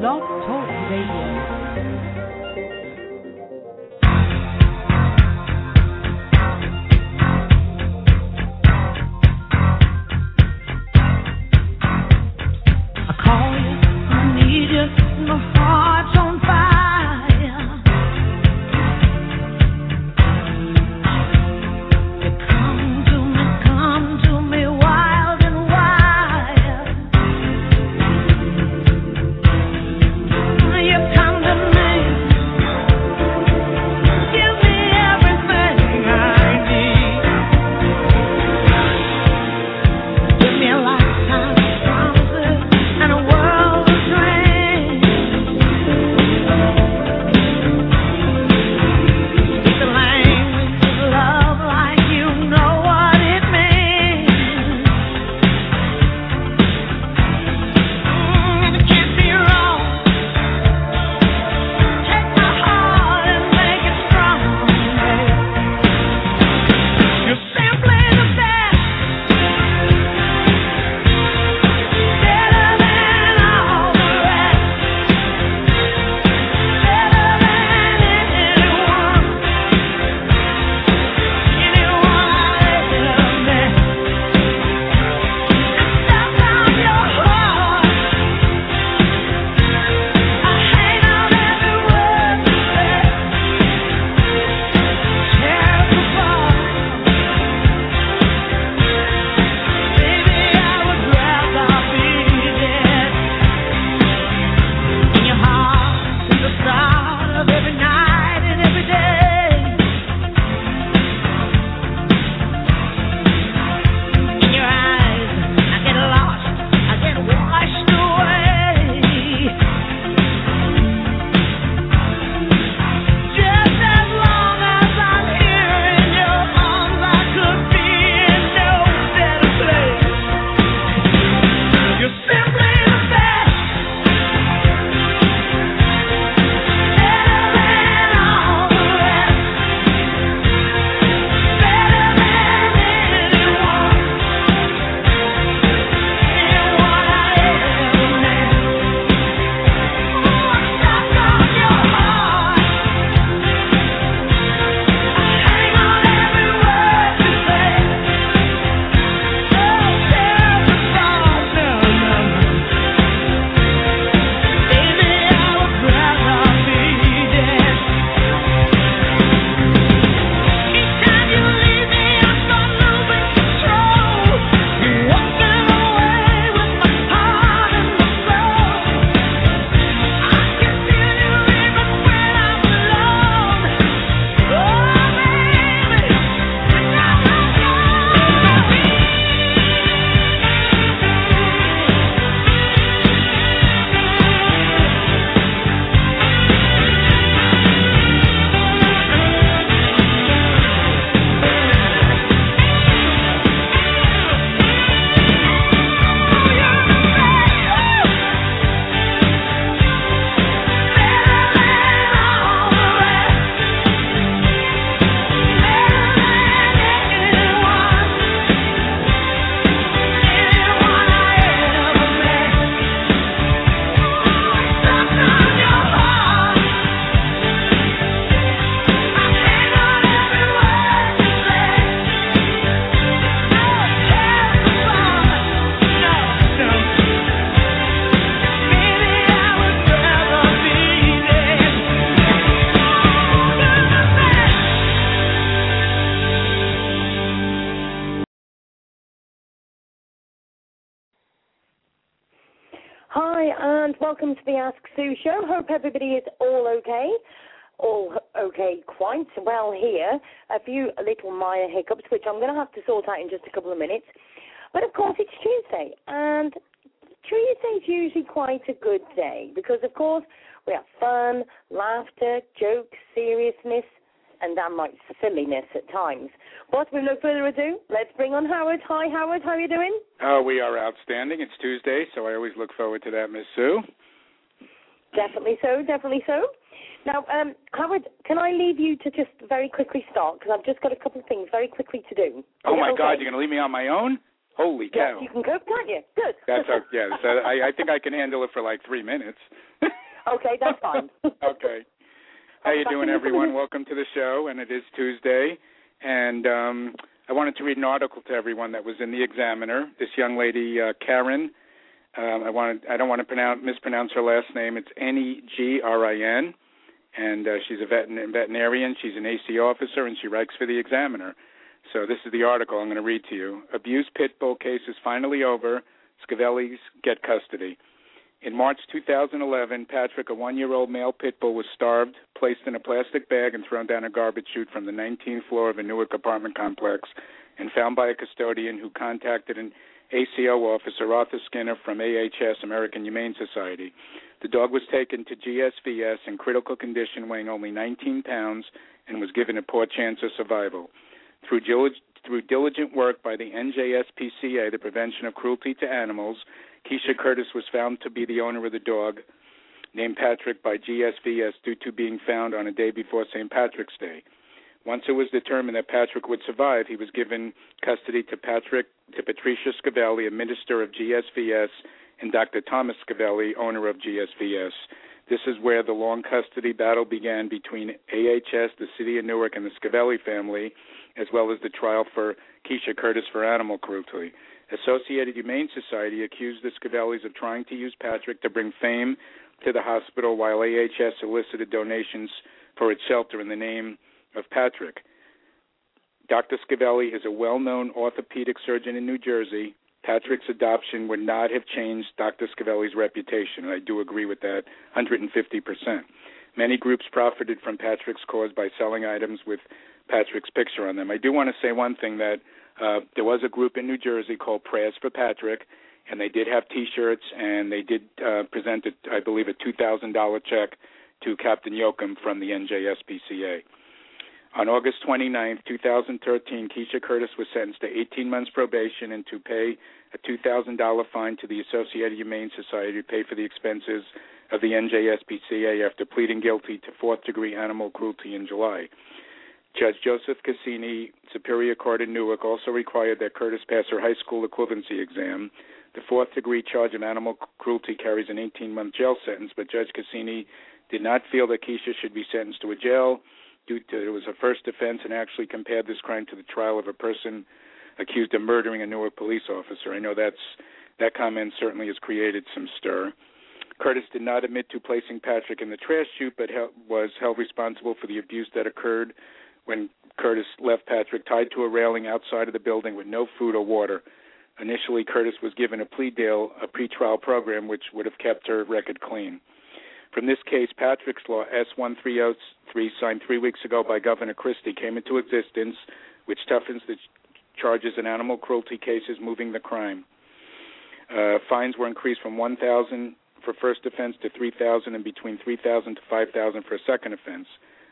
Blog Talk Radio. To the Ask Sue show. Hope everybody is all okay. All okay, quite well here. A few little minor hiccups, which I'm going to have to sort out in just a couple of minutes. But of course, it's Tuesday, and Tuesday is usually quite a good day because, of course, we have fun, laughter, jokes, seriousness, and downright silliness at times. But with no further ado, let's bring on Howard. Hi, Howard. How are you doing? Oh, we are outstanding. It's Tuesday, so I always look forward to that, Miss Sue. Definitely so, definitely so. Now, um, Howard, can I leave you to just very quickly start because I've just got a couple of things very quickly to do. oh my okay? God, you're going to leave me on my own? Holy Yes, cow! you can cope, can't you? Good. That's how, yeah. So I, I think I can handle it for like three minutes. okay, that's fine. okay. How you doing, everyone? Welcome to the show, and it is Tuesday, and um, I wanted to read an article to everyone that was in the Examiner. This young lady, uh, Karen. Um, I wanted. I don't want to pronounce mispronounce her last name. It's N E G R I N, and uh, she's a vet- veterinarian. She's an AC officer, and she writes for the Examiner. So this is the article I'm going to read to you. Abuse pit bull case is finally over. Scavellis get custody. In March 2011, Patrick, a one-year-old male pit bull, was starved, placed in a plastic bag, and thrown down a garbage chute from the 19th floor of a Newark apartment complex, and found by a custodian who contacted an ACO officer, Arthur Skinner, from AHS, American Humane Society. The dog was taken to GSVS in critical condition, weighing only 19 pounds, and was given a poor chance of survival. Through, through diligent work by the NJSPCA, the Prevention of Cruelty to Animals, Keisha Curtis was found to be the owner of the dog, named Patrick by GSVS due to being found on a day before St. Patrick's Day. Once it was determined that Patrick would survive, he was given custody to Patrick to Patricia Scavelli, a minister of GSVS, and Dr. Thomas Scavelli, owner of GSVS. This is where the long custody battle began between AHS, the city of Newark, and the Scavelli family, as well as the trial for Keisha Curtis for animal cruelty. Associated Humane Society accused the Scavellis of trying to use Patrick to bring fame to the hospital while AHS solicited donations for its shelter in the name of Patrick. Dr. Scavelli is a well known orthopedic surgeon in New Jersey. Patrick's adoption would not have changed Dr. Scavelli's reputation, and I do agree with that 150%. Many groups profited from Patrick's cause by selling items with Patrick's picture on them. I do want to say one thing that uh, there was a group in New Jersey called Prayers for Patrick, and they did have T-shirts, and they did uh, present, a, I believe, a two thousand dollar check to Captain Yoakum from the NJSPCA. On August 29, 2013, Keisha Curtis was sentenced to 18 months probation and to pay a $2,000 fine to the Associated Humane Society to pay for the expenses of the NJSPCA after pleading guilty to fourth degree animal cruelty in July. Judge Joseph Cassini, Superior Court in Newark, also required that Curtis pass her high school equivalency exam. The fourth degree charge of animal cruelty carries an 18 month jail sentence, but Judge Cassini did not feel that Keisha should be sentenced to a jail due to it was a first offense and actually compared this crime to the trial of a person accused of murdering a Newark police officer. I know that's that comment certainly has created some stir. Curtis did not admit to placing Patrick in the trash chute, but was held responsible for the abuse that occurred when Curtis left Patrick tied to a railing outside of the building with no food or water. Initially, Curtis was given a plea deal, a pretrial program, which would have kept her record clean. From this case, Patrick's Law S1303, signed three weeks ago by Governor Christie, came into existence, which toughens the charges in animal cruelty cases, moving the crime. Uh, fines were increased from 1,000 for first offense to 3,000, and between 3,000 to 5,000 for a second offense.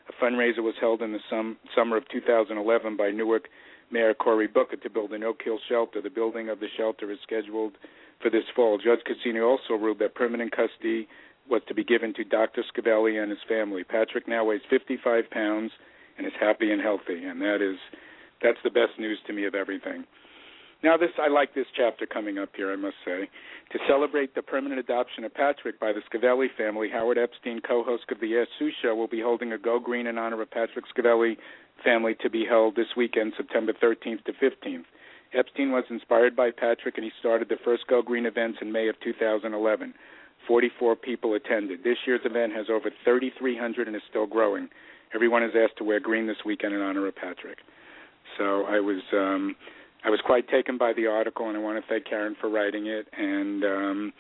A fundraiser was held in the sum, summer of 2011 by Newark Mayor Cory Booker to build a no-kill shelter. The building of the shelter is scheduled for this fall. Judge Cassini also ruled that permanent custody was to be given to Dr. Scavelli and his family. Patrick now weighs 55 pounds and is happy and healthy, and that is that's the best news to me of everything. Now, this I like this chapter coming up here. I must say, to celebrate the permanent adoption of Patrick by the Scavelli family, Howard Epstein, co-host of the Ask Sue Show, will be holding a Go Green in honor of Patrick Scavelli family to be held this weekend, September 13th to 15th. Epstein was inspired by Patrick, and he started the first Go Green events in May of 2011. 44 people attended. This year's event has over 3,300 and is still growing. Everyone is asked to wear green this weekend in honor of Patrick. So I was um, I was quite taken by the article, and I want to thank Karen for writing it. And um,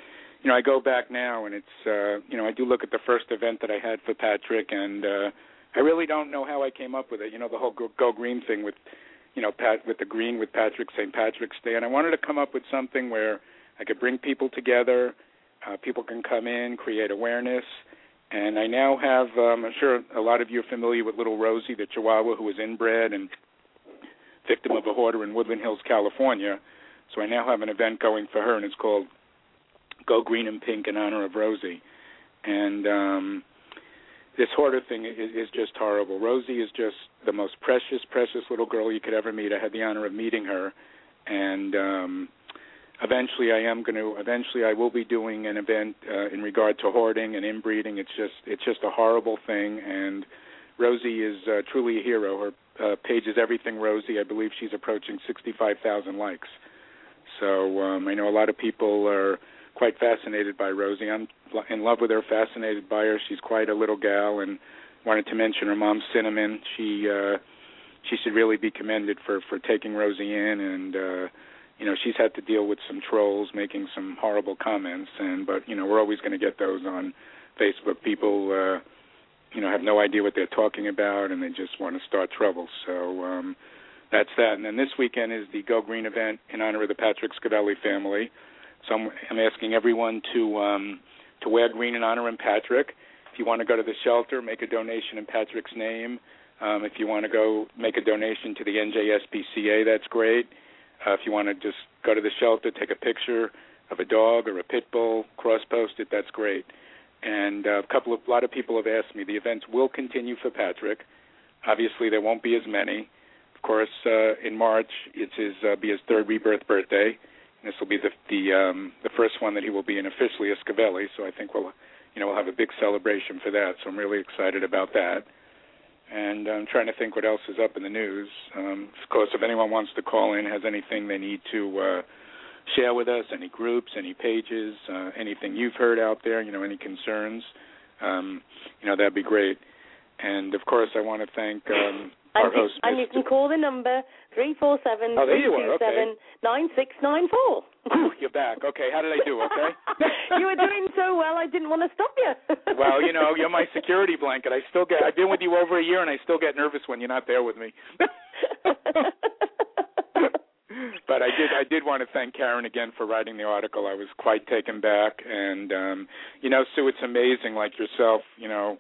you know, I go back now, and it's uh, you know, I do look at the first event that I had for Patrick, and uh, I really don't know how I came up with it. You know, the whole Go, go Green thing with you know Pat with the green with Patrick St. Patrick's Day, and I wanted to come up with something where I could bring people together. Uh, people can come in, create awareness. And I now have, um, I'm sure a lot of you are familiar with Little Rosie, the Chihuahua who was inbred and victim of a hoarder in Woodland Hills, California. So I now have an event going for her, and it's called Go Green and Pink in honor of Rosie. And um, this hoarder thing is, is just horrible. Rosie is just the most precious, precious little girl you could ever meet. I had the honor of meeting her, and um, eventually I am going to eventually I will be doing an event uh, in regard to hoarding and inbreeding. It's just it's just a horrible thing, and Rosie is uh, truly a hero. Her uh, page is everything Rosie. I believe she's approaching 65,000 likes. So um, I know a lot of people are quite fascinated by Rosie. I'm in love with her, fascinated by her. She's quite a little gal, and wanted to mention her mom, Cinnamon. She uh, she should really be commended for for taking Rosie in, and uh, you know she's had to deal with some trolls making some horrible comments, and but you know we're always going to get those on Facebook. People. Uh, you know have no idea what they're talking about and they just want to start trouble so um that's that and then this weekend is the go green event in honor of the patrick scavelli family so I'm, I'm asking everyone to um, to wear green in honor of Patrick. If you want to go to the shelter, make a donation in Patrick's name. Um, if you want to go make a donation to the NJSPCA, that's great. Uh, if you want to just go to the shelter, take a picture of a dog or a pit bull, cross post it, that's great. And uh, a couple of a lot of people have asked me. The events will continue for Patrick. Obviously, there won't be as many. Of course, uh, in March, it's his uh, be his third rebirth birthday. And This will be the the um, the first one that he will be in officially a Scavelli. So I think we'll you know we'll have a big celebration for that. So I'm really excited about that. And I'm trying to think what else is up in the news. Um, of course, if anyone wants to call in, has anything they need to uh, share with us, any groups, any pages, uh, anything you've heard out there, you know, any concerns, um, you know, that'd be great. And of course, I want to thank um, and, you, and you can call the number three four seven three two seven nine six nine four. You're back. Okay, how did I do? Okay. you were doing so well. I didn't want to stop you. well, you know, you're my security blanket. I still get. I've been with you over a year, and I still get nervous when you're not there with me. but I did I did want to thank Karen again for writing the article. I was quite taken back and um you know Sue it's amazing like yourself, you know,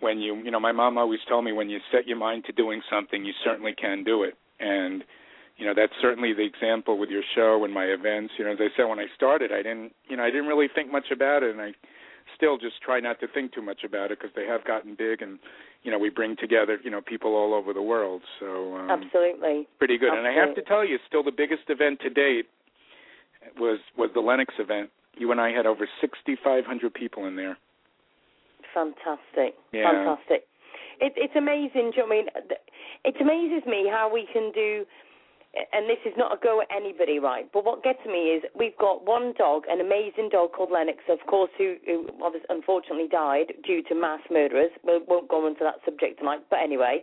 when you you know my mom always told me when you set your mind to doing something you certainly can do it. And you know that's certainly the example with your show and my events. You know as i said when i started i didn't you know i didn't really think much about it and i still just try not to think too much about it because they have gotten big and you know we bring together you know people all over the world. So um absolutely. pretty good. Absolutely. and i have to tell you still the biggest event to date was was the lennox event. You and i had over sixty five hundred people in there fantastic. Yeah. Fantastic. It, it's amazing. Do you know I mean? It amazes me how we can do. And this is not a go at anybody, right? But what gets me is we've got one dog, an amazing dog called Lennox, of course, who, who unfortunately died due to mass murderers. We won't go into that subject tonight, but anyway.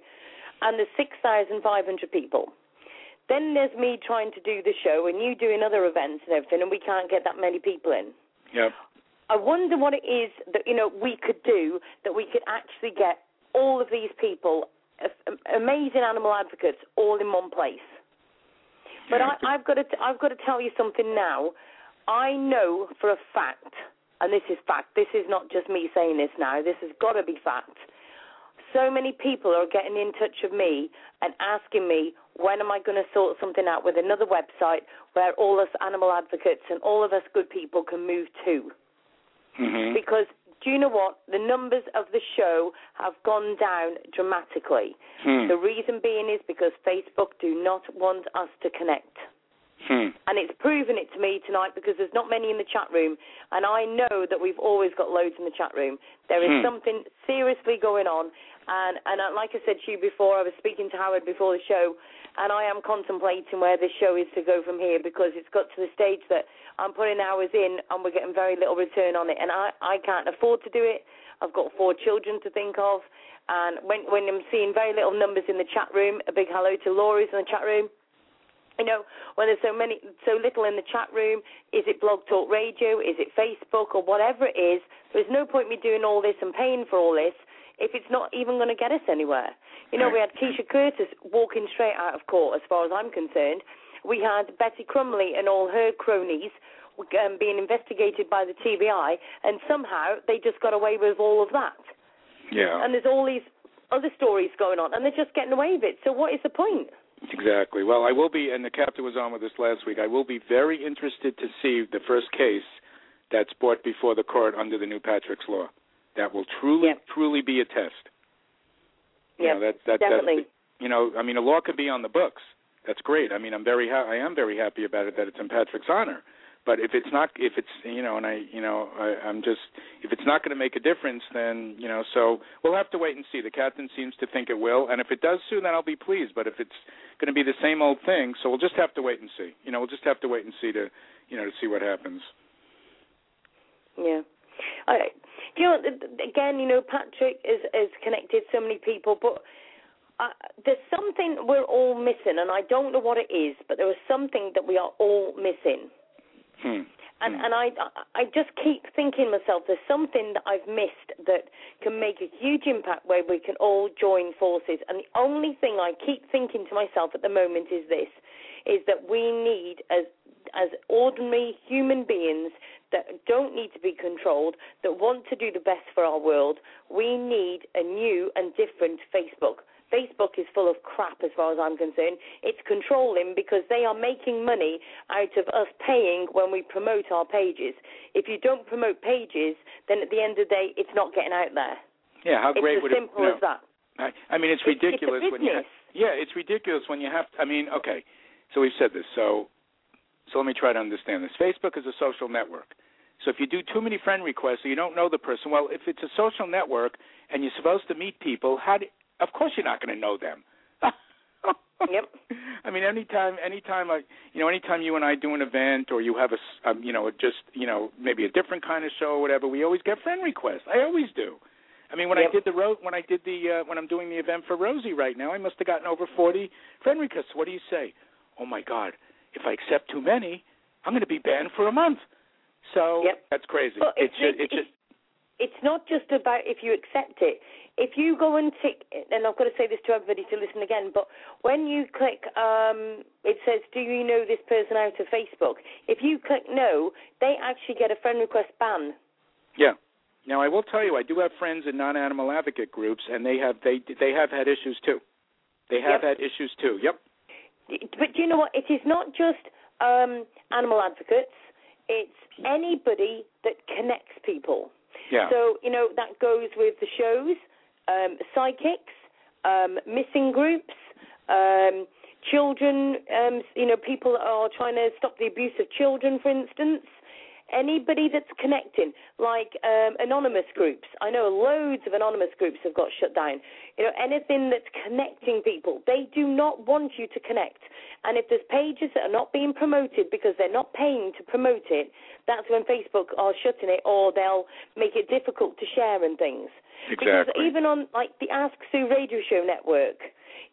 And there's 6,500 people. Then there's me trying to do the show, and you doing other events and everything, and we can't get that many people in. Yep. I wonder what it is that you know we could do that we could actually get all of these people, amazing animal advocates, all in one place. But I, I've got to I've got to tell you something now. I know for a fact, and this is fact. This is not just me saying this now. This has got to be fact. So many people are getting in touch with me and asking me when am I going to sort something out with another website where all us animal advocates and all of us good people can move to. Mm-hmm. Because do you know what? The numbers of the show have gone down dramatically. Hmm. The reason being is because Facebook do not want us to connect. Hmm. And it's proven it to me tonight because there's not many in the chat room, and I know that we've always got loads in the chat room. There is Hmm. something seriously going on, and and uh, like I said to you before, I was speaking to Howard before the show, and I am contemplating where this show is to go from here because it's got to the stage that I'm putting hours in and we're getting very little return on it, and I I can't afford to do it. I've got four children to think of, and when when I'm seeing very little numbers in the chat room, a big hello to Laurie's in the chat room. You know, when there's so many, so little in the chat room, is it Blog Talk Radio? Is it Facebook or whatever it is? There's no point me doing all this and paying for all this if it's not even going to get us anywhere. You know, we had Keisha Curtis walking straight out of court, as far as I'm concerned. We had Betty Crumley and all her cronies um, being investigated by the TBI, and somehow they just got away with all of that. Yeah. And there's all these other stories going on, and they're just getting away with it. So what is the point? Exactly. Well, I will be, and the captain was on with us last week. I will be very interested to see the first case that's brought before the court under the new Patrick's law. That will truly, Yep. truly be a test. You Yeah, know, that, that, definitely. That's the, you know, I mean, a law could be on the books, that's great. I mean, I'm very ha- I am very happy about it that it's in Patrick's honor. But if it's not, if it's you know, and I you know, I, I'm just if it's not going to make a difference, then you know, so we'll have to wait and see. The captain seems to think it will, and if it does soon, then I'll be pleased. But if it's going to be the same old thing, so we'll just have to wait and see. You know, we'll just have to wait and see to you know to see what happens. Yeah. All right. Do you know, again, you know, Patrick is is connected so many people, but uh, there's something we're all missing, and I don't know what it is, but there is something that we are all missing. Hmm. And hmm. and I I just keep thinking myself, there's something that I've missed that can make a huge impact where we can all join forces. And the only thing I keep thinking to myself at the moment is this: is that we need as as ordinary human beings that don't need to be controlled, that want to do the best for our world, we need a new and different Facebook. Facebook is full of crap as far as I'm concerned. It's controlling because they are making money out of us paying when we promote our pages. If you don't promote pages, then at the end of the day, it's not getting out there. Yeah, how great it's would it simple no. as that. I, I mean, it's ridiculous it's, when you. Have, yeah, it's ridiculous when you have. To, I mean, okay, so we've said this. So, so let me try to understand this. Facebook is a social network. So if you do too many friend requests, or you don't know the person, well, if it's a social network and you're supposed to meet people, how do? Of course, you're not going to know them. yep. I mean, anytime, anytime, I, you know, anytime you and I do an event, or you have a, um, you know, just, you know, maybe a different kind of show or whatever, we always get friend requests. I always do. I mean, when yep. I did the ro- when I did the uh, when I'm doing the event for Rosie right now, I must have gotten over 40 friend requests. What do you say? Oh my God! If I accept too many, I'm going to be banned for a month. So yep. that's crazy. But it it's, it's, it should, it's not just about if you accept it. If you go and tick, and I've got to say this to everybody to listen again, but when you click, um, it says, "Do you know this person out of Facebook?" If you click no, they actually get a friend request ban. Yeah. Now I will tell you, I do have friends in non-animal advocate groups, and they have they they have had issues too. They have yep. had issues too. Yep. But do you know what? It is not just um, animal advocates. It's anybody that connects people. Yeah. So you know that goes with the shows, um, psychics, um, missing groups, um, children. Um, you know, people that are trying to stop the abuse of children, for instance. Anybody that's connecting, like um, anonymous groups. I know loads of anonymous groups have got shut down. You know, anything that's connecting people. They do not want you to connect. And if there's pages that are not being promoted because they're not paying to promote it, that's when Facebook are shutting it or they'll make it difficult to share and things. Exactly. Because even on like the Ask Sue radio show network,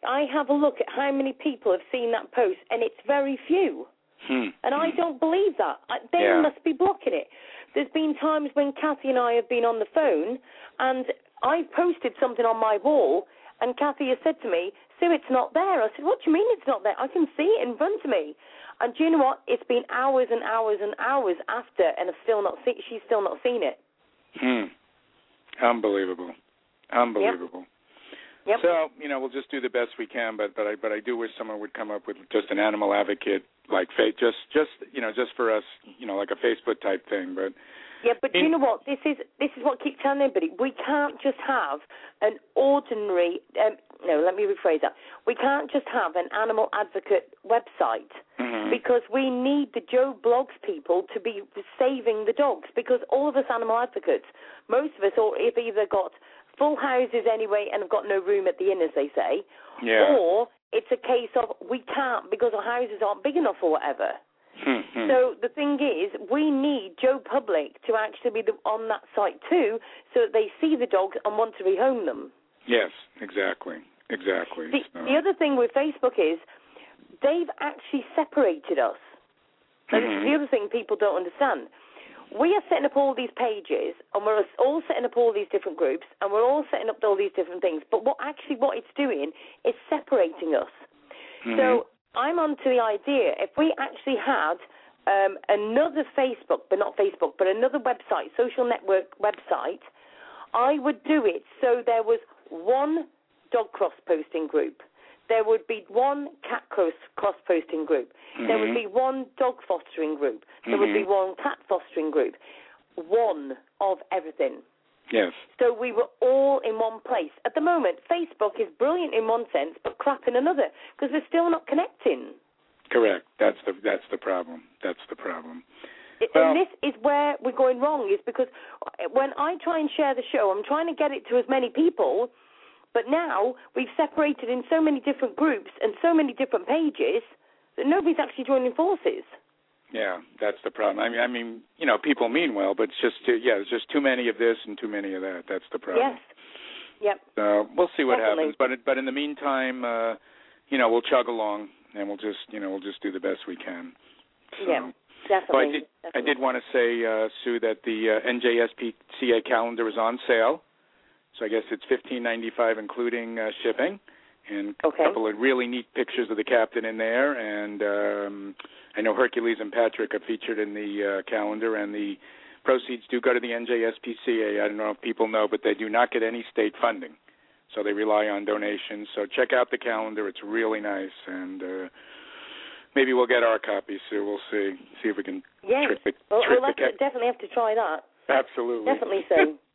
I have a look at how many people have seen that post and it's very few. Hmm. And I don't believe that. They Yeah. must be blocking it. There's been times when Kathy and I have been on the phone, and I've posted something on my wall, and Kathy has said to me, Sue, it's not there. I said, What do you mean it's not there? I can see it in front of me. And do you know what? It's been hours and hours and hours after, and I've still not seen. She's still not seen it. Hmm. Unbelievable. Unbelievable. Yep. So you know we'll just do the best we can, but but I but I do wish someone would come up with just an animal advocate like fa- just just you know just for us you know like a Facebook type thing. But Yeah, but do you know what? This is this is what I keep telling everybody. We can't just have an ordinary. Um, no, let me rephrase that. We can't just have an animal advocate website Mhm. because we need the Joe Bloggs people to be saving the dogs. Because all of us animal advocates, most of us, or have either got full houses anyway and have got no room at the inn, as they say, yeah. or it's a case of we can't because our houses aren't big enough or whatever. Hmm, hmm. So the thing is, we need Joe Public to actually be the, on that site too, so that they see the dogs and want to rehome them. yes, exactly, exactly. The, So- the other thing with Facebook is they've actually separated us. Is Mhm. the other thing people don't understand. We are setting up all these pages, and we're all setting up all these different groups, and we're all setting up all these different things. But what actually what it's doing is separating us. Mhm. So I'm onto the idea if we actually had um, another Facebook, but not Facebook, but another website, social network website, I would do it so there was one dog cross posting group. There would be one cat cross posting group. There would Mhm. be one dog fostering group. There would be Mhm. one cat fostering group. One of everything. Yes. So we were all in one place. At the moment, Facebook is brilliant in one sense, but crap in another because we're still not connecting. Correct. That's the that's the problem. That's the problem. It- Well- and this is where we're going wrong, is because when I try and share the show, I'm trying to get it to as many people, but now we've separated in so many different groups and so many different pages that nobody's actually joining forces. Yeah, that's the problem. I mean, I mean, you know, people mean well, but it's just too, yeah, there's just too many of this and too many of that. That's the problem. Yes. Yep. So we'll see what Definitely. happens, but it, but in the meantime, uh, you know, we'll chug along and we'll just you know we'll just do the best we can. So. Yeah. So I Definitely. did, I did want to say, uh, Sue, that the uh, NJSPCA calendar is on sale. So I guess it's fifteen ninety five, including uh, shipping, and Okay. a couple of really neat pictures of the captain in there. And um, I know Hercules and Patrick are featured in the uh, calendar, and the proceeds do go to the NJSPCA. I don't know if people know, but they do not get any state funding, so they rely on donations. So check out the calendar; it's really nice, and uh, maybe we'll get our copy, Sue. We'll see, see if we can Yes. trick the Well, trick we'll the have to, cap- definitely have to try that. Absolutely. Definitely so.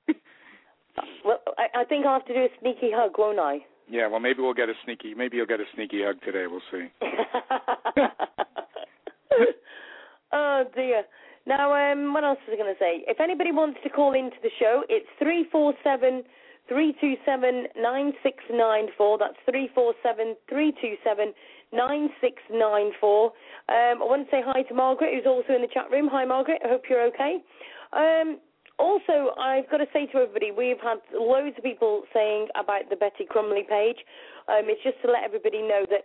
well, I, I think I'll have to do a sneaky hug, won't I? Yeah, well, maybe we'll get a sneaky. Maybe you'll get a sneaky hug today. We'll see. oh dear. Now, um, what else was I going to say? If anybody wants to call into the show, it's three four seven three two seven nine six nine four. That's three four seven three two seven nine six nine four. Um, I want to say hi to Margaret, who's also in the chat room. Hi, Margaret. I hope you're okay. Um, also, I've got to say to everybody, we've had loads of people saying about the Betty Crumley page. Um, it's just to let everybody know that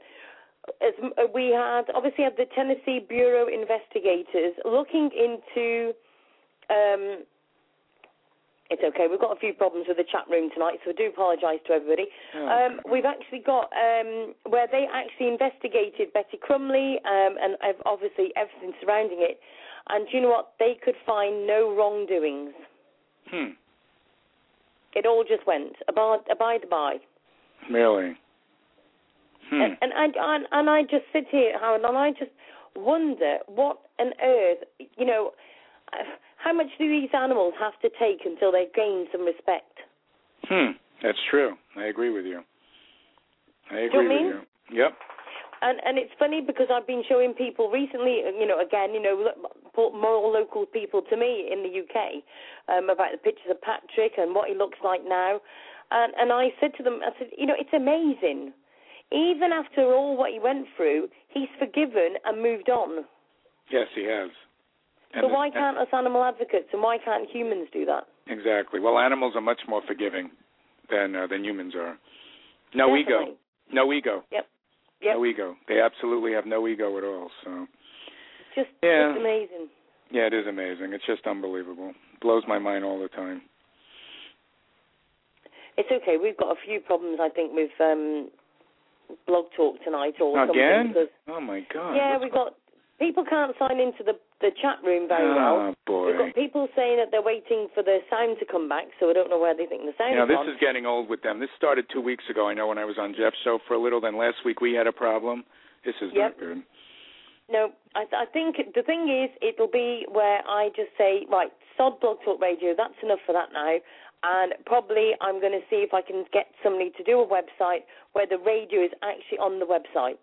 as uh, we had obviously had the Tennessee Bureau investigators looking into. Um, it's okay. We've got a few problems with the chat room tonight, so I do apologise to everybody. Oh, Um, we've actually got um, where they actually investigated Betty Crumley um, and obviously everything surrounding it. And do you know what? They could find no wrongdoings. Hmm. It all just went abide, abide by. Really. Hmm. And, and I and, and I just sit here, Howard, and I just wonder what on earth, you know, how much do these animals have to take until they gain some respect? Hmm. That's true. I agree with you. I you agree mean? with you. Yep. And and it's funny because I've been showing people recently, you know, again, you know, lo- more local people to me in the UK um, about the pictures of Patrick and what he looks like now, and and I said to them, I said, you know, it's amazing. Even after all what he went through, he's forgiven and moved on. Yes, he has. And so why can't us animal advocates and why can't humans do that? Exactly. Well, animals are much more forgiving than uh, than humans are. No ego. No ego. Yep. Yep. No ego. They absolutely have no ego at all. So Just, Yeah. just amazing. yeah, it is amazing. It's just unbelievable. Blows my mind all the time. It's okay. We've got a few problems, I think, with um, blog talk tonight or something. Again? Because, Oh my God. yeah, we've got people can't sign into the the chat room very oh well. boy. We've got people saying that they're waiting for the sound to come back, so I don't know where they think the sound You know, is this on. is getting old with them. This started two weeks ago. I know when I was on Jeff's show for a little. Then last week we had a problem. This is Yep. not good. No, I, I think the thing is, it'll be where I just say, right, sod blog talk radio. That's enough for that now. And probably I'm going to see if I can get somebody to do a website where the radio is actually on the website.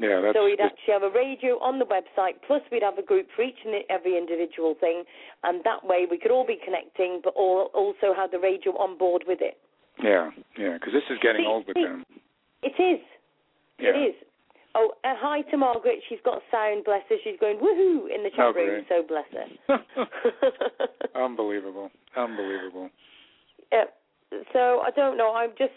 Yeah, that's. so we'd actually have a radio on the website, plus we'd have a group for each and every individual thing, and that way we could all be connecting, but all, also have the radio on board with it. yeah, yeah, because this is getting See- old with see- them. It is. Yeah. It is. Oh, uh, hi to Margaret. She's got sound, bless her. She's going woohoo in the chat Oh, room, so bless her. Unbelievable. Unbelievable. yeah. So I don't know. I'm just,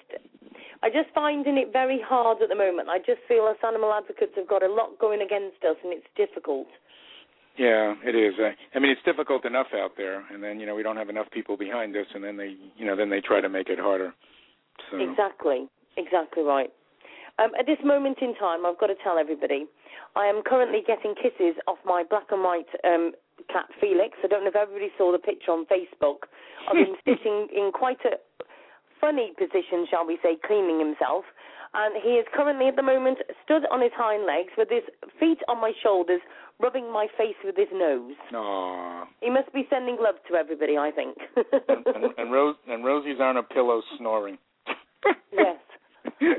I just finding it very hard at the moment. I just feel us animal advocates have got a lot going against us, and it's difficult. Yeah, it is. I, I mean, it's difficult enough out there, and then you know we don't have enough people behind us, and then they, you know, then they try to make it harder. So Exactly. Exactly right. Um, at this moment in time, I've got to tell everybody, I am currently getting kisses off my black and white um, cat Felix. I don't know if everybody saw the picture on Facebook of him sitting in quite a funny position, shall we say, cleaning himself. and he is currently at the moment stood on his hind legs with his feet on my shoulders, rubbing my face with his nose. Aww. He must be sending love to everybody, I think. and, and, and Rose and Rosie's on a pillow snoring. yes.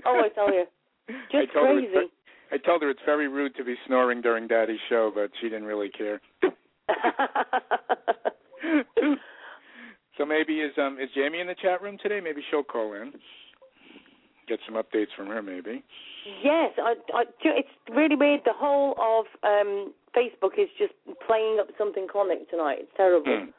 Oh, I tell you, just I told crazy. Her I told her it's very rude to be snoring during Daddy's show, but she didn't really care. so maybe is um is Jamie in the chat room today? Maybe she'll call in. Get some updates from her, maybe. Yes, I, I, it's really weird. The whole of um Facebook is just playing up something comic tonight. It's terrible. Hmm.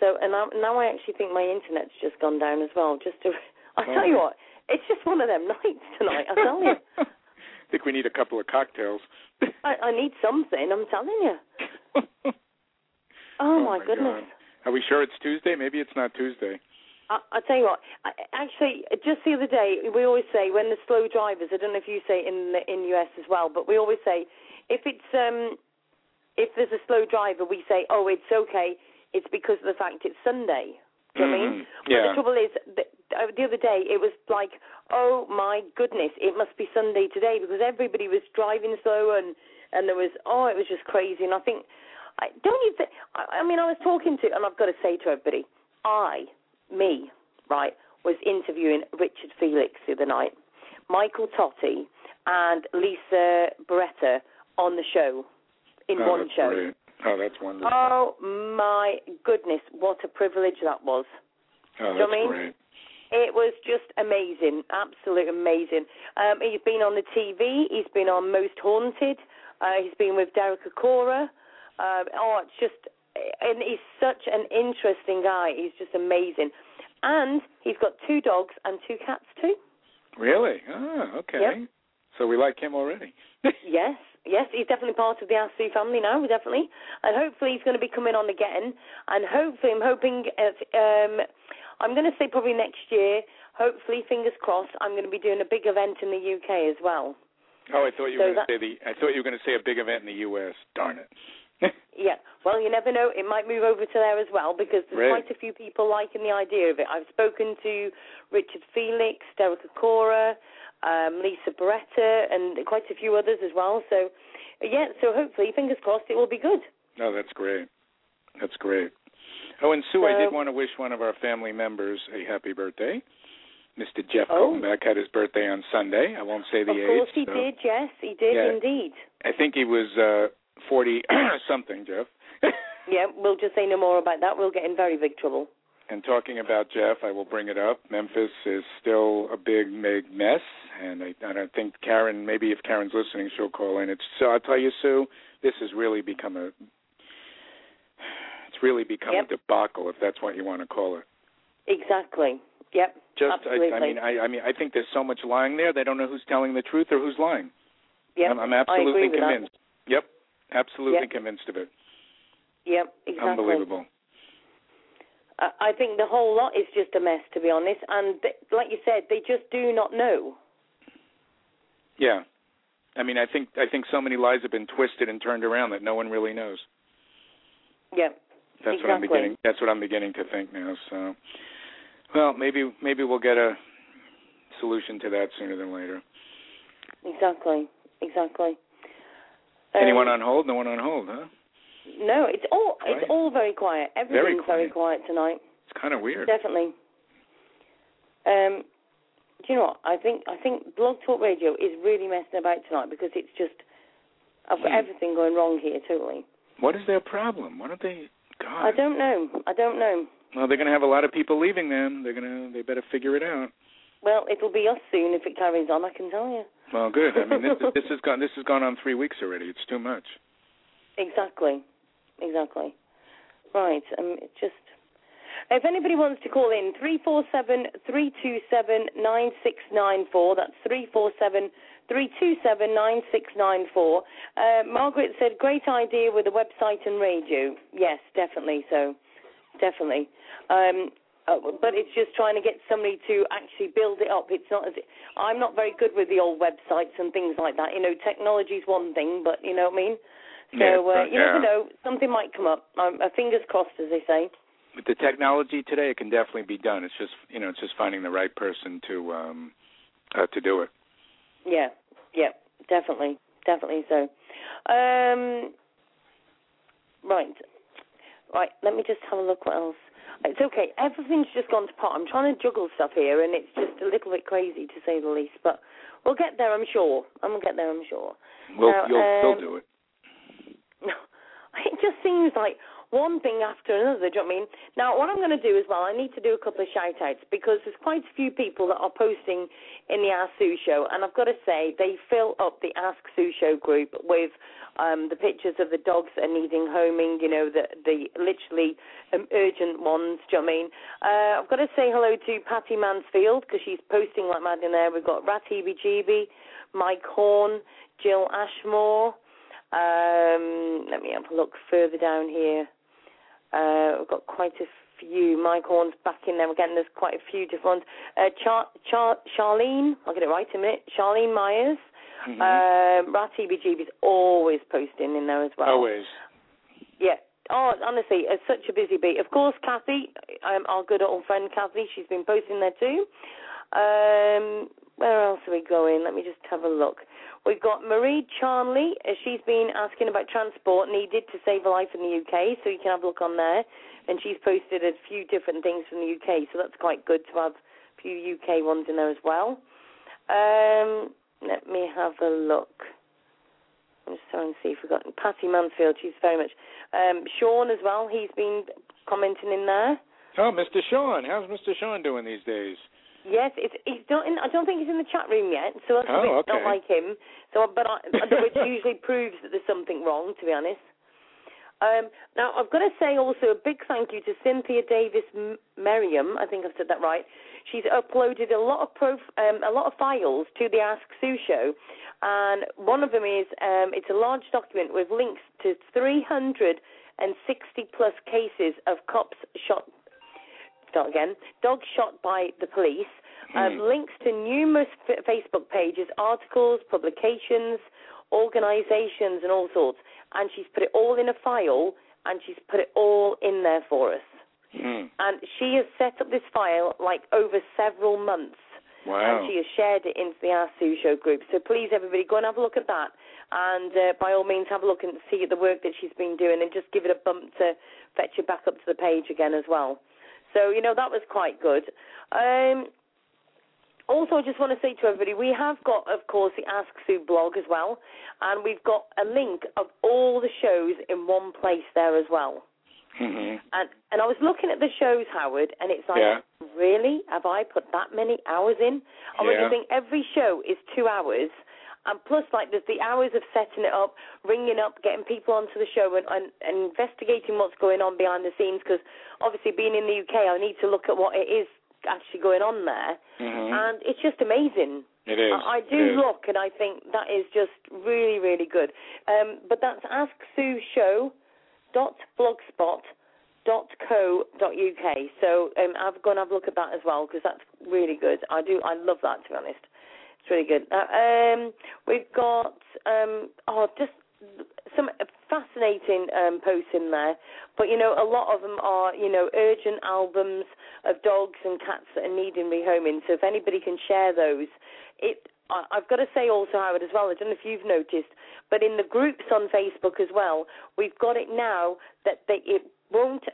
So, and now, now I actually think my internet's just gone down as well. Just to, I tell you what, it's just one of them nights tonight. I tell you. I think we need a couple of cocktails. I, I need something. I'm telling you. oh, Oh, my, goodness. God. Are we sure it's Tuesday? Maybe it's not Tuesday. I, I tell you what. I, actually, just the other day, we always say when the slow drivers. I don't know if you say in the in US as well, but we always say if it's um if there's a slow driver, we say, oh, it's okay. It's because of the fact it's Sunday. Do you know what I mean? But Yeah. the trouble is, the, uh, the other day it was like, oh my goodness, it must be Sunday today because everybody was driving slow and and there was oh, it was just crazy. And I think, I don't you think? I, I mean, I was talking to, and I've got to say to everybody, I, me, right, was interviewing Richard Felix the other night, Michael Totti, and Lisa Beretta on the show in oh, one show. Oh, that's wonderful. Oh my goodness, what a privilege that was. oh, you know that's what I mean? great. It was just amazing, absolutely amazing. Um, he's been on the TV. He's been on Most Haunted. Uh, he's been with Derek Acorah. Um, oh, it's just, and he's such an interesting guy. He's just amazing. And he's got two dogs and two cats too. Really? Oh, okay. Yep. So we like him already. Yes, yes, he's definitely part of the RC family now, definitely. And hopefully he's going to be coming on again. And hopefully, I'm hoping, at, um, I'm going to say probably next year, hopefully, fingers crossed, I'm going to be doing a big event in the UK as well. Oh, I thought you So were going to say the. I thought you were going to say a big event in the U.S. Darn it. Yeah, well, you never know. It might move over to there as well because there's Right. quite a few people liking the idea of it. I've spoken to Richard Felix, Derek Acorah, um, Lisa Beretta, and quite a few others as well. So, yeah, so hopefully, fingers crossed, it will be good. oh, that's great. That's great. Oh, and Sue, I did want to wish one of our family members a happy birthday. Mr. Jeff Oh. Coltonbeck had his birthday on Sunday. I won't say the age. of age. course, he so- did. Yes, he did Yeah. indeed. I think he was uh 40 something, Jeff. Yeah, we'll just say no more about that. We'll get in very big trouble. And talking about Jeff, I will bring it up. Memphis is still a big, big mess, and I, I don't think Karen. Maybe if Karen's listening, she'll call in. It's so. I'll tell you, Sue. This has really become a. Really become Yep. a debacle, if that's what you want to call it. Exactly. Yep. Just, absolutely. I, I mean, I, I mean, I think there's so much lying there. They don't know who's telling the truth or who's lying. yep. I'm, I'm absolutely convinced. Yep, absolutely Yep. convinced of it. That. Yep. Exactly. Unbelievable. I I think the whole lot is just a mess, to be honest. And th- like you said, they just do not know. Yeah. I mean, I think I think so many lies have been twisted and turned around that no one really knows. Yep. That's what I'm beginning. That's what I'm beginning to think now. So, well, maybe maybe we'll get a solution to that sooner than later. Exactly. Exactly. Um, Anyone on hold? No one on hold, huh? No, it's all Quiet. it's all very quiet. Everything's very quiet tonight. It's kind of weird. Definitely. Um, do you know what? I think I think Blog Talk Radio is really messing about tonight because it's just I've got Hmm. everything going wrong here totally. What is their problem? Why don't they? God. I don't know. I don't know. Well, they're going to have a lot of people leaving them. They're going to. They better figure it out. Well, it'll be us soon if it carries on. I can tell you. Well, good. I mean, this, this has gone. This has gone on three weeks already. It's too much. Exactly. Exactly. Right. Um, it just. If anybody wants to call in, three four seven three two seven nine six nine four. That's three four seven three two seven nine six nine four. Uh, Margaret said, "Great idea with the website and radio." Yes, definitely. So, definitely. Um, uh, but it's just trying to get somebody to actually build it up. It's not as I'm not very good with the old websites and things like that. You know, technology's one thing, but you know what I mean. So Yeah, uh, but, you never know. Something might come up. Um, uh, fingers crossed, as they say. With the technology today, it can definitely be done. It's just you know, it's just finding the right person to um uh, to do it. Yeah, yeah, definitely, definitely so. Um, right, right. Let me just have a look. What else? It's okay. Everything's just gone to pot. I'm trying to juggle stuff here, and it's just a little bit crazy to say the least. But we'll get there, I'm sure. I'm gonna get there, I'm sure. We'll, Now, you'll, um, you'll do it. it just seems like one thing after another. Do you know what I mean? Now, what I'm going to do as well, I need to do a couple of shout outs because there's quite a few people that are posting in the Ask Sue show, and I've got to say, they fill up the Ask Sue show group with um, the pictures of the dogs that are needing homing, you know, the, the literally um, urgent ones. Do you know what I mean? Uh, I've got to say hello to Patty Mansfield because she's posting like mad in there. We've got Rat Heebie Mike Horn, Jill Ashmore. Um, let me have a look further down here. Uh, we've got quite a few. Mike Horn's back in there again. There's quite a few different ones. Uh, Char- Char- Charlene, I'll get it right in a minute. Charlene Myers. Mhm. Um, Rat is always posting in there as well. Always. Yeah. Oh, honestly, it's such a busy bee. Of course, Kathy, um, our good old friend Kathy, she's been posting there too. Um, where else are we going? Let me just have a look. We've got Marie Charnley. Uh, she's been asking about transport needed to save a life in the UK, so you can have a look on there. And she's posted a few different things from the UK, so that's quite good to have a few UK ones in there as well. Um, let me have a look. I'm just trying to see if we've got Patty Mansfield. She's very much. Um, Sean as well. He's been commenting in there. Oh, Mr. Sean. How's Mr. Sean doing these days? Yes, it's he's not in. I don't think he's in the chat room yet, so that's Oh, bit not like him. So, but I, which usually proves that there's something wrong, to be honest. Um, now, I've got to say also a big thank you to Cynthia Davis Merriam. I think I've said that right. She's uploaded a lot of prof- um, a lot of files to the Ask Sue show, and one of them is um, it's a large document with links to 360 plus cases of cops shot. Start again. Dog shot by the police. Um, Hmm. links to numerous f- Facebook pages, articles, publications, organisations, and all sorts. And she's put it all in a file, and she's put it all in there for us. Hmm. And she has set up this file like over several months. Wow. And she has shared it into the Ask Sue Show group. So please, everybody, go and have a look at that. And uh, by all means, have a look and see the work that she's been doing and just give it a bump to fetch it back up to the page again as well. So, you know, that was quite good. Um, also, I just want to say to everybody, we have got, of course, the Ask Sue blog as well. And we've got a link of all the shows in one place there as well. hmm And and I was looking at the shows, Howard, and it's like, Yeah. really? Have I put that many hours in? I Yeah. you think every show is two hours, and plus, like, there's the hours of setting it up, ringing up, getting people onto the show, and, and, and investigating what's going on behind the scenes. Because obviously, being in the UK, I need to look at what it is actually going on there, hmm and it's just amazing. It is. I, I do is. look, and I think that is just really, really good. Um, but that's asksueshow.blogspot.co.uk. So um, I've gone and have a look at that as well because that's really good. I do, I love that to be honest. It's really good. Uh, um, we've got um, oh, just some fascinating um, posts in there, but you know, a lot of them are you know urgent albums of dogs and cats that are needing rehoming. So if anybody can share those, it. I've got to say also, Howard, as well. I don't know if you've noticed, but in the groups on Facebook as well, we've got it now that they, it won't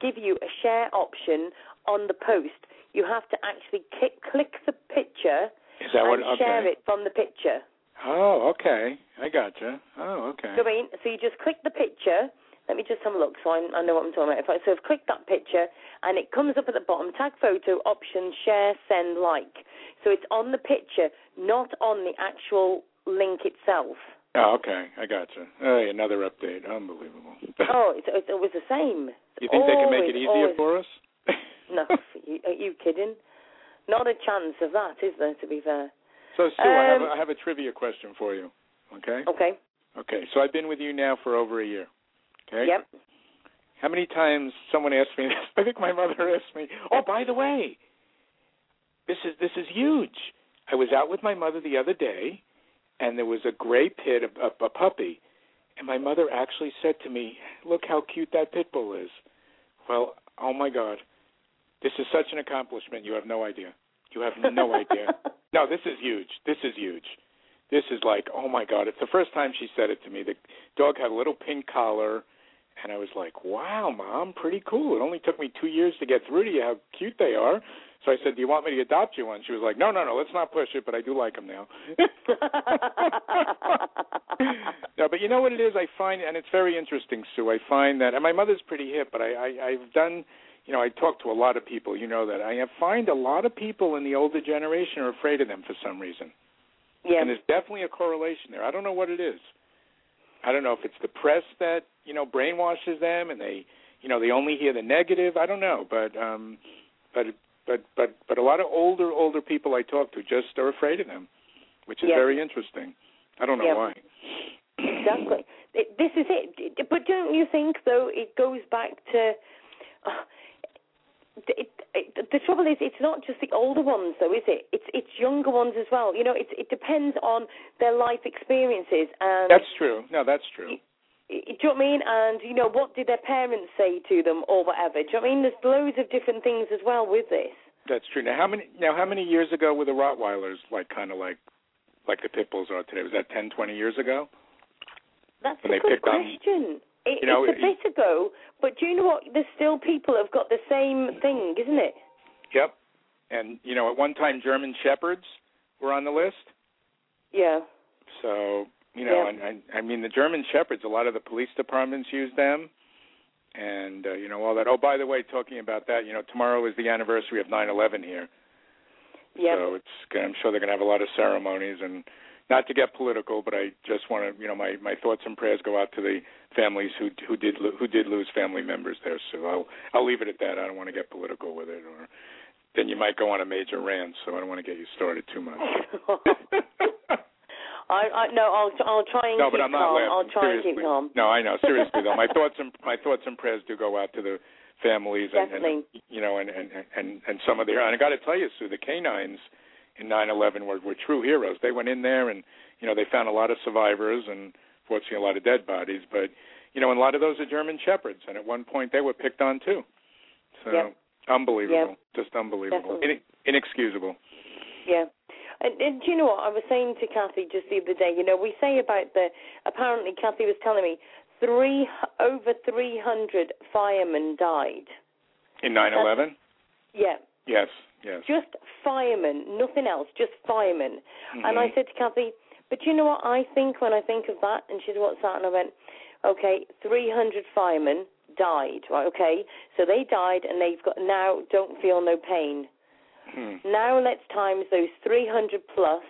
give you a share option on the post. You have to actually click, click the picture Is that what? Okay. share it from the picture. Oh, okay. I gotcha. Oh, okay. So, I mean, so you just click the picture. Let me just have a look so I, I know what I'm talking about. If I, so I've clicked that picture and it comes up at the bottom, tag photo, option, share, send, like. So it's on the picture, not on the actual link itself. Oh, okay. I gotcha. Hey, another update. Unbelievable. Oh, it's, it's always the same. you think they can make it easier always. for us? No, you, are you kidding? Not a chance of that, is there, to be fair? So, Sue, I, have a, Um, have a trivia question for you. Okay. Okay. Okay. So I've been with you now for over a year. Okay. Yep. How many times someone asked me this? I think my mother asked me. Oh, by the way, this is this is huge. I was out with my mother the other day, and there was a gray pit, a, a, a puppy, and my mother actually said to me, "Look how cute that pit bull is." Well, oh my God, this is such an accomplishment. You have no idea. You have no idea. No, this is huge. This is huge. This is like, oh my god! It's the first time she said it to me. The dog had a little pink collar, and I was like, wow, mom, pretty cool. It only took me two years to get through to you how cute they are. So I said, "Do you want me to adopt you one?" She was like, "No, no, no. Let's not push it, but I do like them now." no, but you know what it is? I find, and it's very interesting, Sue. I find that, and my mother's pretty hip, but I, I I've done, you know, I talk to a lot of people. You know that I find a lot of people in the older generation are afraid of them for some reason. Yeah. And there's definitely a correlation there. I don't know what it is. I don't know if it's the press that you know brainwashes them, and they, you know, they only hear the negative. I don't know, but um, but but but but a lot of older older people I talk to just are afraid of them, which is Yeah. very interesting. I don't know Yeah. why. Exactly. This is it. But don't you think, though, it goes back to. Uh, it, it, the trouble is, it's not just the older ones, though, is it? It's it's younger ones as well. You know, it it depends on their life experiences and. That's true. No, that's true. do you know what I mean? And you know, what did their parents say to them, or whatever? Do you know what I mean? There's loads of different things as well with this. That's true. Now, how many now how many years ago were the Rottweilers like kind of like like the pit bulls are today? Was that ten, twenty years ago? That's When a they good question. It, You know, it's a bit ago, but do you know what? There's still people who've got the same thing, isn't it? Yep. And you know, at one time German shepherds were on the list. Yeah. So you know, Yeah. and I, I mean the German shepherds. A lot of the police departments use them, and uh, you know all that. Oh, by the way, talking about that, you know, tomorrow is the anniversary of 9/11 here. Yeah. So it's. I'm sure they're going to have a lot of ceremonies, and not to get political, but I just want to, you know, my my thoughts and prayers go out to the families who who did lo- who did lose family members there. So I'll I'll leave it at that. I don't want to get political with it, or then you might go on a major rant. So I don't want to get you started too much. I, I no, I'll I'll try and no, keep but I'm not calm. laughing. I'll try seriously. and keep calm. No, I know. Seriously though, my thoughts and my thoughts and prayers do go out to the families and, Definitely. and you know and and and and some of the and I got to tell you, Sue, the canines in 9/11 were were true heroes. They went in there and you know they found a lot of survivors and fortunately a lot of dead bodies, but you know and a lot of those are German shepherds, and at one point they were picked on too. So Yeah. unbelievable, just unbelievable, In, inexcusable. Yeah. And, and do you know what I was saying to Kathy just the other day? You know, we say about the apparently Kathy was telling me three over three hundred firemen died. In 9/11, Yeah, yes, yes. just firemen, nothing else, just firemen. And I Mhm. said to Kathy, but you know what I think when I think of that? And she said, what's that? And I went, okay, 300 firemen died, right? Okay, so they died and they've got now don't feel no pain. Hmm. Now let's times those 300 plus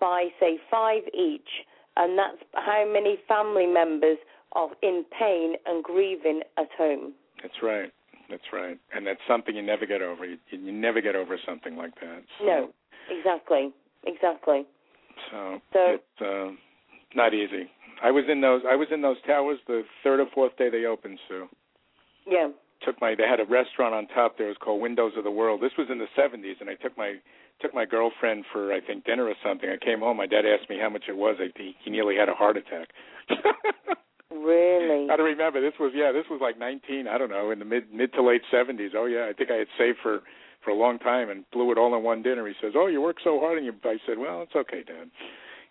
by say five each, and that's how many family members are in pain and grieving at home. That's right. That's right. And that's something you never get over. You, you never get over something like that. So, No, exactly, exactly. So, So- it's uh, not easy. I was in those. I was in those towers the third or fourth day they opened. Sue Yeah, took my. They had a restaurant on top there. It was called Windows of the World. This was in the '70s, and I took my took my girlfriend for I think dinner or something. I came home. My dad asked me how much it was. I, he, he nearly had a heart attack. really. I don't remember. This was yeah. This was like 19. I don't know in the mid mid to late 70s. Oh yeah. I think I had saved for for a long time and blew it all in one dinner. He says, "Oh, you work so hard," and you. I said, "Well, it's okay, Dad.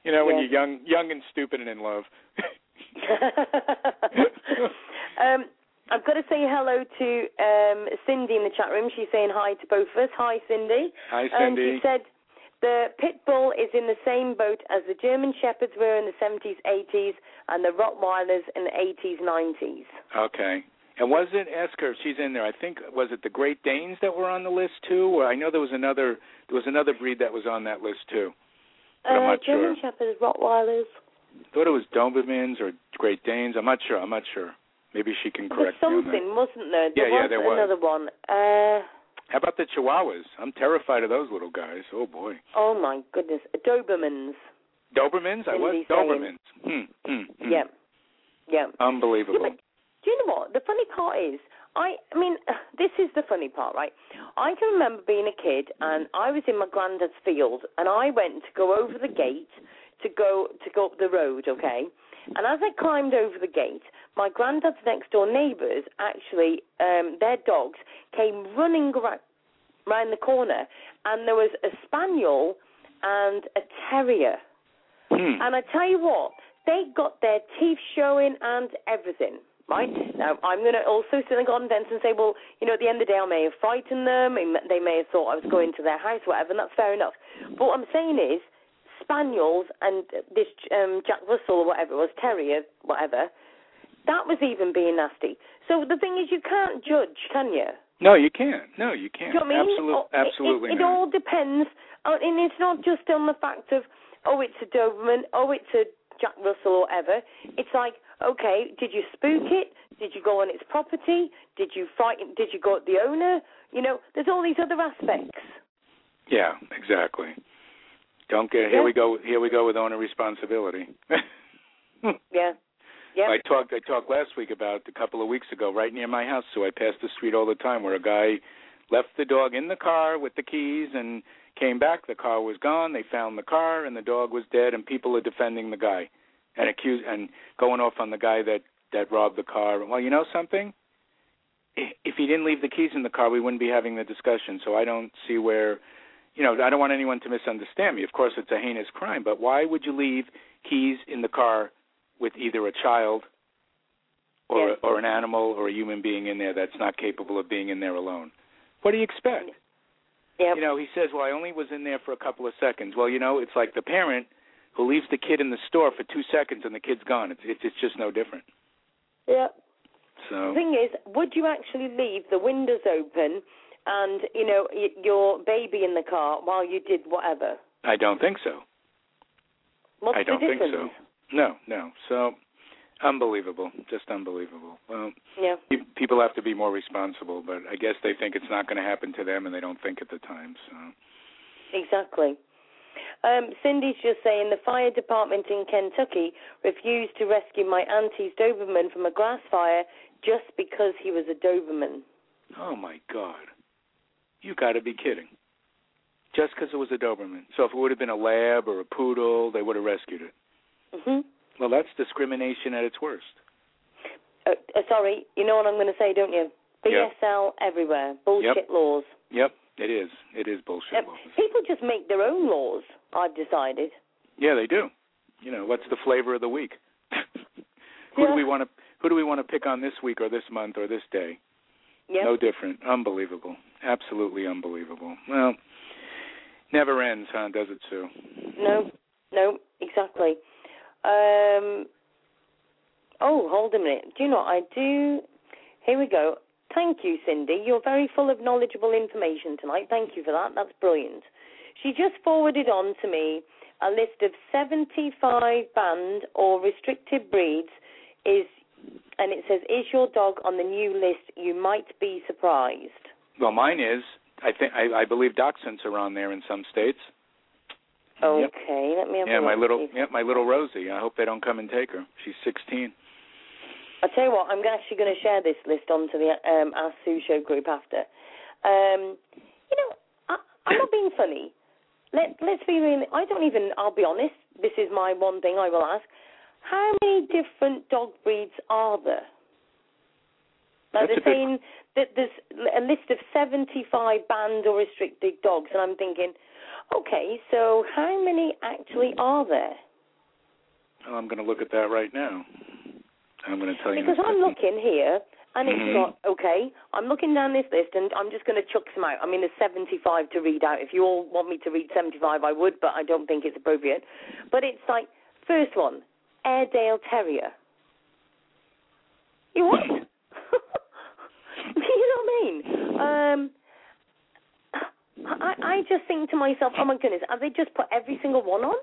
You know, when you're young, young and stupid and in love." um, I've got to say hello to um, Cindy in the chat room. She's saying hi to both of us. Hi, Cindy. Hi, Um, Cindy. she said the pit bull is in the same boat as the German shepherds were in the 70s, 80s, and the Rottweilers in the 80s, 90s. okay. And was it ask her? if She's in there. I think was it the Great Danes that were on the list too? Or I know there was another there was another breed that was on that list too. But I'm uh, not German sure. shepherds, Rottweilers. thought it was Dobermans or Great Danes. I'm not sure. I'm not sure. Maybe she can There's correct me on that. something, wasn't there? There Yeah, yeah, was there was. another one. Uh, How about the Chihuahuas? I'm terrified of those little guys. Oh boy. oh my goodness, Dobermans. Dobermans? I was Dobermans. Hmm, hmm, hmm. Yeah, yeah. Unbelievable. Yeah, but do you know what? The funny part is, I, I mean, this is the funny part, right? I can remember being a kid, and I was in my granddad's field, and I went to go over the gate to go to go up the road, okay? And as I climbed over the gate, my granddad's next door neighbours actually, um, their dogs came running ra- round the corner, and there was a spaniel and a terrier. Hmm. And I tell you what, they got their teeth showing and everything. Right now, I'm going to also sit in the garden fence and say, well, you know, at the end of the day, I may have frightened them. They may have thought I was going to their house, whatever, and that's fair enough. But what I'm saying is, spaniels and this um, Jack Russell or whatever it was, terrier, whatever, that was even being nasty. So the thing is, you can't judge, can you? No, you can't. No, you can't. Do you know what I mean? Absolute, Oh, it- absolutely It, it, not. all depends, and it's not just on the fact of oh, it's a Doberman, oh, it's a Jack Russell or whatever. It's like okay, did you spook it? Did you go on its property? Did you frighten? Did you go at the owner? You know, there's all these other aspects. Yeah, exactly. Don't get Yeah. here. We go. Here we go with owner responsibility. Yeah, yeah, I talked. I talked last week about a couple of weeks ago, right near my house. So I passed the street all the time, where a guy left the dog in the car with the keys and came back. The car was gone. They found the car, and the dog was dead. And people are defending the guy and accuse and going off on the guy that that robbed the car. Well, you know something. If he didn't leave the keys in the car, we wouldn't be having the discussion. So I don't see where, you know, I don't want anyone to misunderstand me. Of course, it's a heinous crime, but why would you leave keys in the car with either a child or Yes. or an animal or a human being in there that's not capable of being in there alone? What do you expect? yeah, You know, he says, "Well, I only was in there for a couple of seconds." Well, you know, it's like the parent who leaves the kid in the store for 2 seconds and the kid's gone. It's it's, it's just no different. yeah. So The thing is, would you actually leave the windows open and you know y- your baby in the car while you did whatever? I don't think so. What's I don't the think so. No, no. So unbelievable, just unbelievable. Well, Yeah. people have to be more responsible, but I guess they think it's not going to happen to them, and they don't think at the time. So Exactly. Um, Cindy's just saying the fire department in Kentucky refused to rescue my auntie's Doberman from a grass fire just because he was a Doberman. Oh my God, you got to be kidding! Just because it was a Doberman. So if it would have been a lab or a poodle, they would have rescued it. hmm Well, that's discrimination at its worst. Uh, uh, sorry, you know what I'm going to say, don't you? BSL everywhere. Bullshit laws. Yep, it is. It is bullshit. Uh, laws. people just make their own laws, I've decided. Yeah, they do. You know, what's the flavor of the week? who Yeah. do we want to who do we want to pick on this week or this month or this day? Yeah. No different. Unbelievable. Absolutely unbelievable. Well, never ends, huh? Does it, Sue? No, no, exactly. Um, oh, hold a minute. Do you know what I do? Here we go. Thank you, Cindy. You're very full of knowledgeable information tonight. Thank you for that. That's brilliant. She just forwarded on to me a list of 75 banned or restricted breeds. Is and it says, "Is your dog on the new list? You might be surprised." Well, mine is. I think I, I believe dachshunds are on there in some states. Yep. Okay, let me have Yeah, my little yeah, my little Rosie. I hope they don't come and take her. She's 16. I'll tell you what, I'm actually going to share this list onto the um, Ask Sue Show group after. Um, you know, I, I'm not being funny. Let, let's be real. I don't even, I'll be honest, this is my one thing I will ask. How many different dog breeds are there? Now, That's they're saying that there's a list of 75 banned or restricted dogs, and I'm thinking, okay, so how many actually are there? Oh, I'm going to look at that right now. I'm going to tell you. Because I'm looking here, and it's Mhm. got okay. I'm looking down this list, and I'm just going to chuck some out. I mean, there's 75 to read out. If you all want me to read 75, I would, but I don't think it's appropriate. But it's like first one, Airedale Terrier. You what? you know what I mean? Um, I I just think to myself, oh my goodness, have they just put every single one on?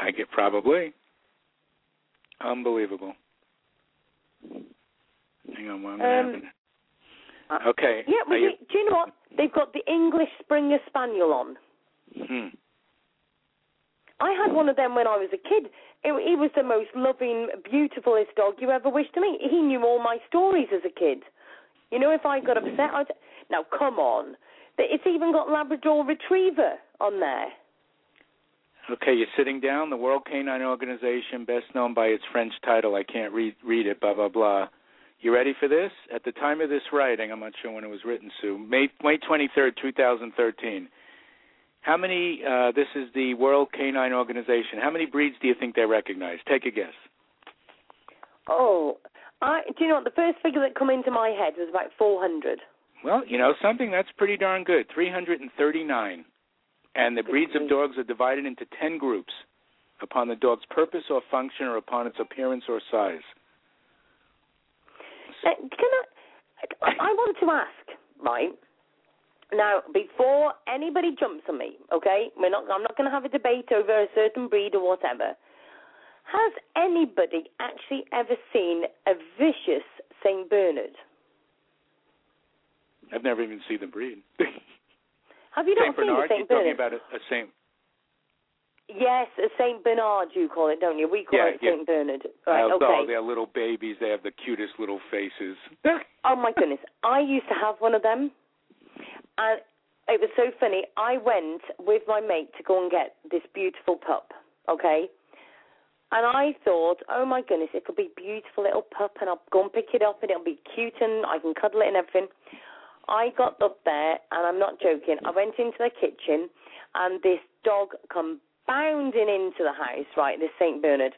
I get probably. Unbelievable. Hang on, one Um, minute. uh, Okay. Yeah, well, you, do you know what? They've got the English Springer Spaniel on. Hmm. I had one of them when I was a kid. He was the most loving, beautifulest dog you ever wished to meet. He knew all my stories as a kid. You know, if I got upset, I'd. Now, come on. It's even got Labrador Retriever on there. Okay, you're sitting down. The World Canine Organization, best known by its French title, I can't read read it. Blah blah blah. You ready for this? At the time of this writing, I'm not sure when it was written, Sue. May May 23rd, 2013, How many? Uh, this is the World Canine Organization. How many breeds do you think they recognize? Take a guess. Oh, I do you know what the first figure that come into my head was about 400. Well, you know something that's pretty darn good. 339. And the breeds of dogs are divided into 10 groups upon the dog's purpose or function or upon its appearance or size. Uh, can I? I want to ask, right? Now, before anybody jumps on me, okay? We're not. I'm not going to have a debate over a certain breed or whatever. Has anybody actually ever seen a vicious Saint Bernard? I've never even seen the breed. Have you Saint not seen Bernard? a Saint Bernard? You're talking about a, a Saint. Yes, a Saint Bernard you call it, don't you? We call Yeah, it yeah. Saint Bernard. Right, Uh, okay. Oh, they're little babies. They have the cutest little faces. Oh my goodness. I used to have one of them. And it was so funny. I went with my mate to go and get this beautiful pup, okay? And I thought, oh my goodness, it'll be a beautiful little pup and I'll go and pick it up and it'll be cute and I can cuddle it and everything. I got up there and I'm not joking. I went into the kitchen and this dog come bounding into the house, right, this St. Bernard.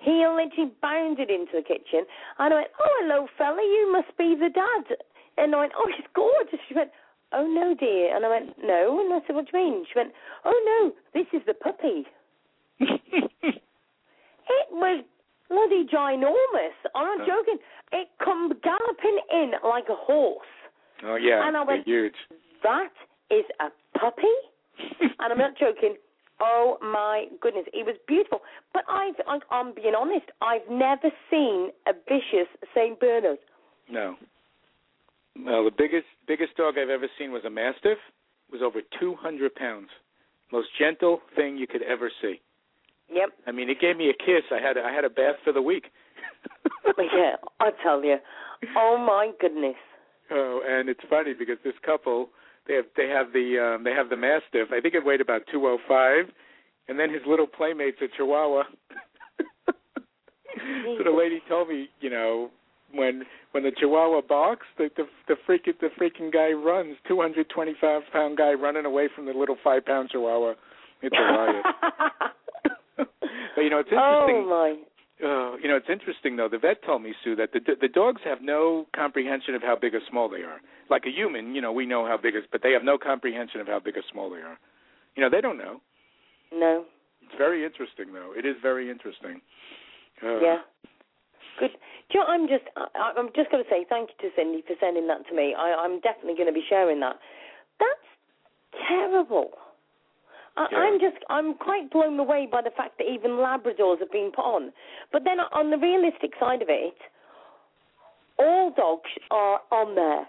He literally bounded into the kitchen and I went, Oh, hello fella, you must be the dad and I went, Oh, he's gorgeous. She went, Oh no, dear and I went, No and I said, What do you mean? She went, Oh no, this is the puppy. It was bloody ginormous. I'm not Huh. joking. It come galloping in like a horse. oh yeah, And I went- huge. That is a puppy? and I'm not joking. Oh my goodness, it was beautiful. But I've, I, I'm being honest, I've never seen a vicious Saint Bernard. No. Well, the biggest biggest dog I've ever seen was a mastiff. It was over 200 pounds. Most gentle thing you could ever see. Yep. I mean, it gave me a kiss. I had I had a bath for the week. yeah, I tell you. Oh my goodness. Oh, and it's funny because this couple they have they have the um, they have the mastiff. I think it weighed about 205, and then his little playmate's a Chihuahua. so the lady told me, you know, when when the Chihuahua barks, the the the freaking the freaking guy runs, 225 pound guy running away from the little five pound Chihuahua. It's a riot. but you know, it's interesting. oh my. Uh, you know, it's interesting though. The vet told me, Sue, that the the dogs have no comprehension of how big or small they are. Like a human, you know, we know how big is, but they have no comprehension of how big or small they are. You know, they don't know. No. It's very interesting though. It is very interesting. Uh, Yeah. Good. Do you know, I'm just, I, I'm just going to say thank you to Cindy for sending that to me. I, I'm definitely going to be sharing that. That's terrible. I, Yeah. I'm just, I'm quite blown away by the fact that even Labradors have been put on. But then on the realistic side of it, all dogs are on there.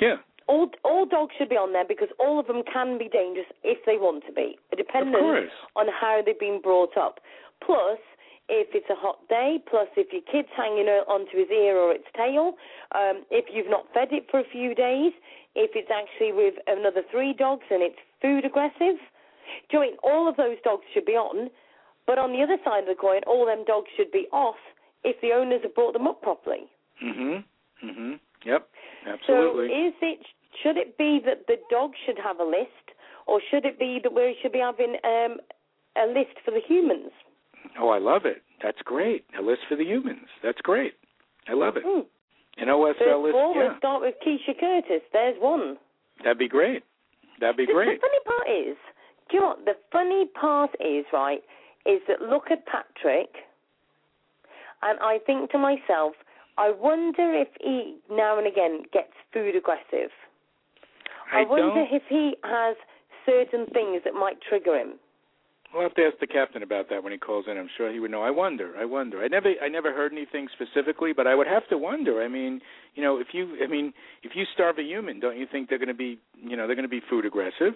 Yeah. All all dogs should be on there because all of them can be dangerous if they want to be, depending on how they've been brought up. Plus, if it's a hot day, plus if your kid's hanging onto his ear or its tail, um, if you've not fed it for a few days, if it's actually with another three dogs and it's food aggressive, do you know I mean? All of those dogs should be on, but on the other side of the coin, all them dogs should be off if the owners have brought them up properly. Mhm. Mhm. Yep. Absolutely. So is it should it be that the dog should have a list, or should it be that we should be having um, a list for the humans? Oh, I love it. That's great. A list for the humans. That's great. I love it. Hmm. An OSL list. of yeah. let's start with Kisha Curtis. There's one. That'd be great. That'd be The- great. The funny part is, do you know what? The funny part is, right, is that look at Patrick, and I think to myself, I wonder if he now and again gets food aggressive. I, wonder don't. if he has certain things that might trigger him. We'll have to ask the captain about that when he calls in. I'm sure he would know. I wonder. I wonder. I never, I never heard anything specifically, but I would have to wonder. I mean, you know, if you, I mean, if you starve a human, don't you think they're going to be, you know, they're going to be food aggressive?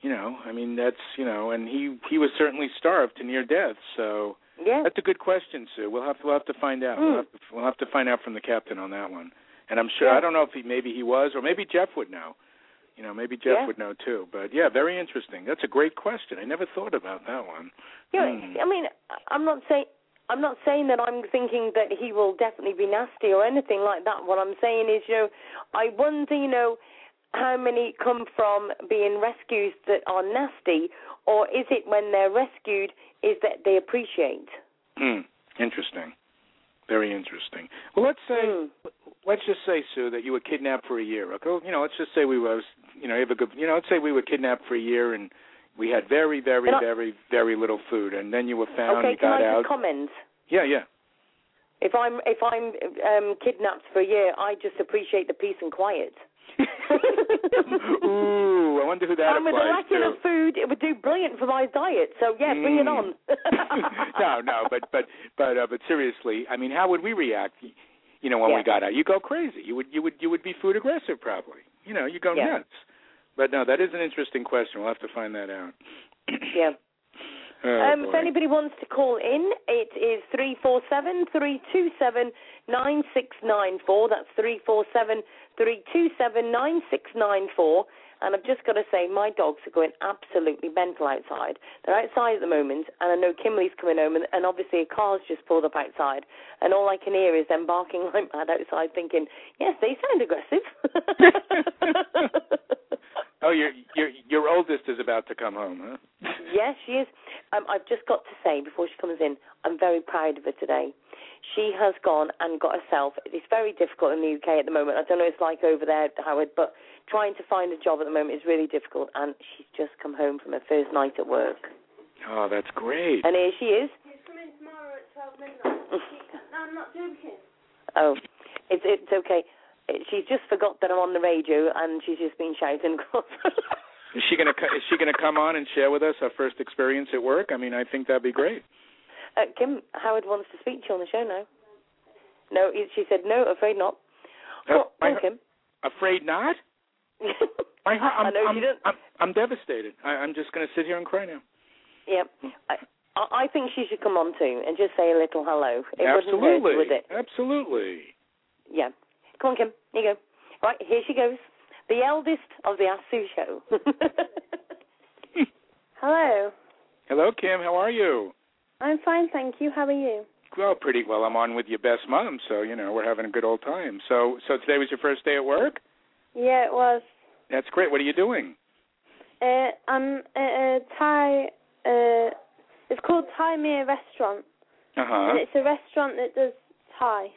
You know, I mean, that's, you know, and he, he was certainly starved to near death. So Yeah. that's a good question, Sue. We'll have to, we'll have to find out. Mm. We'll, have to, we'll have to find out from the captain on that one. And I'm sure. Yeah. I don't know if he, maybe he was, or maybe Jeff would know. You know, maybe Jeff Yeah. would know too. But yeah, very interesting. That's a great question. I never thought about that one. Know, Hmm. I mean, I'm not saying I'm not saying that I'm thinking that he will definitely be nasty or anything like that. What I'm saying is, you know, I wonder, you know, how many come from being rescues that are nasty, or is it when they're rescued is that they appreciate? Hmm. Interesting. Very interesting. Well, let's say, Hmm. let's just say, Sue, that you were kidnapped for a year. Okay, you know, let's just say we was, you know, you have a good, you know, let's say we were kidnapped for a year and we had very, very, I- very, very little food, and then you were found, okay, you can got I out. comment? yeah, yeah. If I'm if I'm um, kidnapped for a year, I just appreciate the peace and quiet. Ooh, I wonder who that and with a lack to. of food, it would do brilliant for my diet. So yeah, bring it Mm. on. no, no, but but but uh, but seriously, I mean, how would we react? You know, when Yeah. we got out, you go crazy. You would you would you would be food aggressive probably. You know, you go Yeah. nuts. But no, that is an interesting question. We'll have to find that out. yeah. Oh, um, if anybody wants to call in, it is 347 327 9694. That's 347 327 9694. And I've just got to say, my dogs are going absolutely mental outside. They're outside at the moment, and I know Kimberly's coming home, and, and obviously a car's just pulled up outside, and all I can hear is them barking like mad outside, thinking, yes, they sound aggressive. oh, your your your oldest is about to come home, huh? Yes, she is. Um, I've just got to say before she comes in, I'm very proud of her today. She has gone and got herself. It's very difficult in the UK at the moment. I don't know what it's like over there, Howard, but trying to find a job at the moment is really difficult. And she's just come home from her first night at work, Oh, that's great. and here she is. She's coming tomorrow at 12 midnight. no, I'm not joking. Oh, it's it's okay. She's just forgot that I'm on the radio, and she's just been shouting across. Is she gonna is she gonna come on and share with us her first experience at work? I mean, I think that'd be great. uh, Kim Howard wants to speak to you on the show now. No, she said no. Afraid not. Uh, Oh, my- oh, Kim. Afraid not? Heart, I'm, I know I'm, doesn't. I'm, I'm devastated. I, I'm just going to sit here and cry now. Yeah, I, I I think she should come on too and just say a little hello. It Absolutely. wouldn't hurt, would it? Absolutely. Yeah. Come on, Kim. Here you go. Right, here she goes. The eldest of the Ask Sue show. Hello. Hello, Kim. How are you? I'm fine, thank you. How are you? Well, pretty well. I'm on with your best mom, so you know we're having a good old time. So, so today was your first day at work. Yeah, it was. That's great. What are you doing? Uh, I'm at a Thai. Uh, it's called Thai Mere Restaurant, Uh huh. and it's a restaurant that does Thai.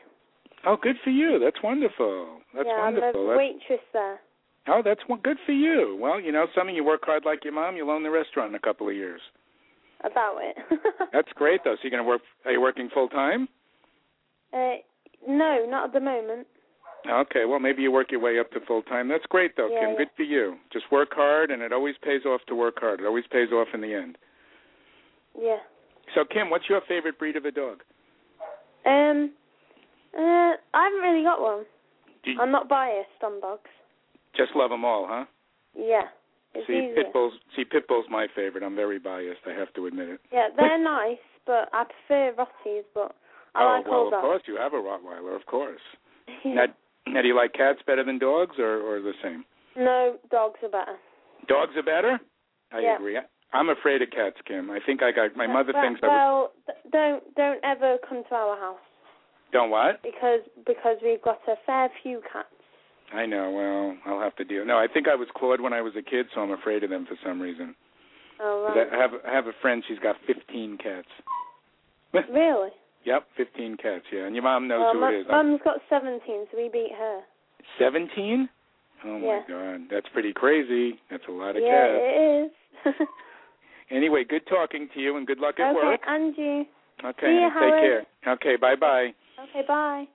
Oh, good for you. That's wonderful. That's yeah, wonderful. I'm a waitress there. Oh, that's one good for you. Well, you know, some of you work hard like your mom. You'll own the restaurant in a couple of years. About it. That's great, though. So you're going to work? Are you working full time? uh, no, not at the moment. Okay. Well, maybe you work your way up to full time. That's great, though, Yeah, Kim. yeah. Good for you. Just work hard, and it always pays off to work hard. It always pays off in the end. Yeah. So, Kim, what's your favorite breed of a dog? Um. Uh, I haven't really got one. You I'm not biased on dogs. just love them all, huh? Yeah. See, easier. pit bulls. See, pit bulls my favorite. I'm very biased. I have to admit it. Yeah, they're nice, but I prefer Rotties, but I oh like well, all of course you have a Rottweiler, of course. Now, now, do you like cats better than dogs, or or the same? No, dogs are better. Dogs are better. I Yeah. agree. I'm afraid of cats, Kim. I think I got my mother well, thinks I was. Well, th- don't don't ever come to our house Don't what? because because we've got a fair few cats. I know. Well, I'll have to deal. No, I think I was clawed when I was a kid, so I'm afraid of them for some reason. Oh right. I have I have a friend. She's got 15 cats. Really? Yep, 15 cats. Yeah, and your mom knows well, who Mum- it is. Mum's got seventeen, so we beat her. 17? Oh my Yeah. God, that's pretty crazy. That's a lot of yeah, cats. it is. Anyway, good talking to you, and good luck at okay, work. and you. Okay, See ya, take Howard. care. Okay, bye bye. Okay, bye.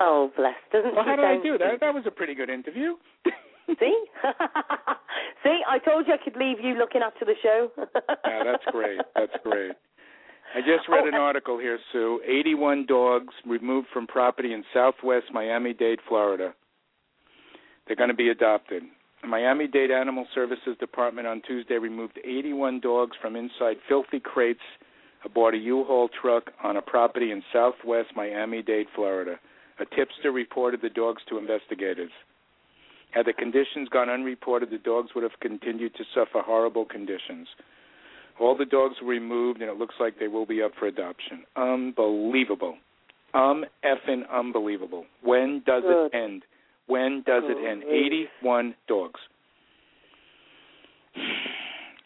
oh, bless. Doesn't Well, how did I do? That that was a pretty good interview. See? See, I told you I could leave you looking after the show. Yeah, that's great. That's great. I just read Oh, an article here, Sue. 81 dogs removed from property in southwest Miami-Dade, Florida. They're going to be adopted. The Miami-Dade Animal Services Department on Tuesday removed 81 dogs from inside filthy crates aboard a U-Haul truck on a property in southwest Miami-Dade, Florida. A tipster reported the dogs to investigators. Had the conditions gone unreported, the dogs would have continued to suffer horrible conditions. All the dogs were removed, and it looks like they will be up for adoption. Unbelievable. Um, effing unbelievable. When does Good. it end? When does it end? Great. 81 dogs.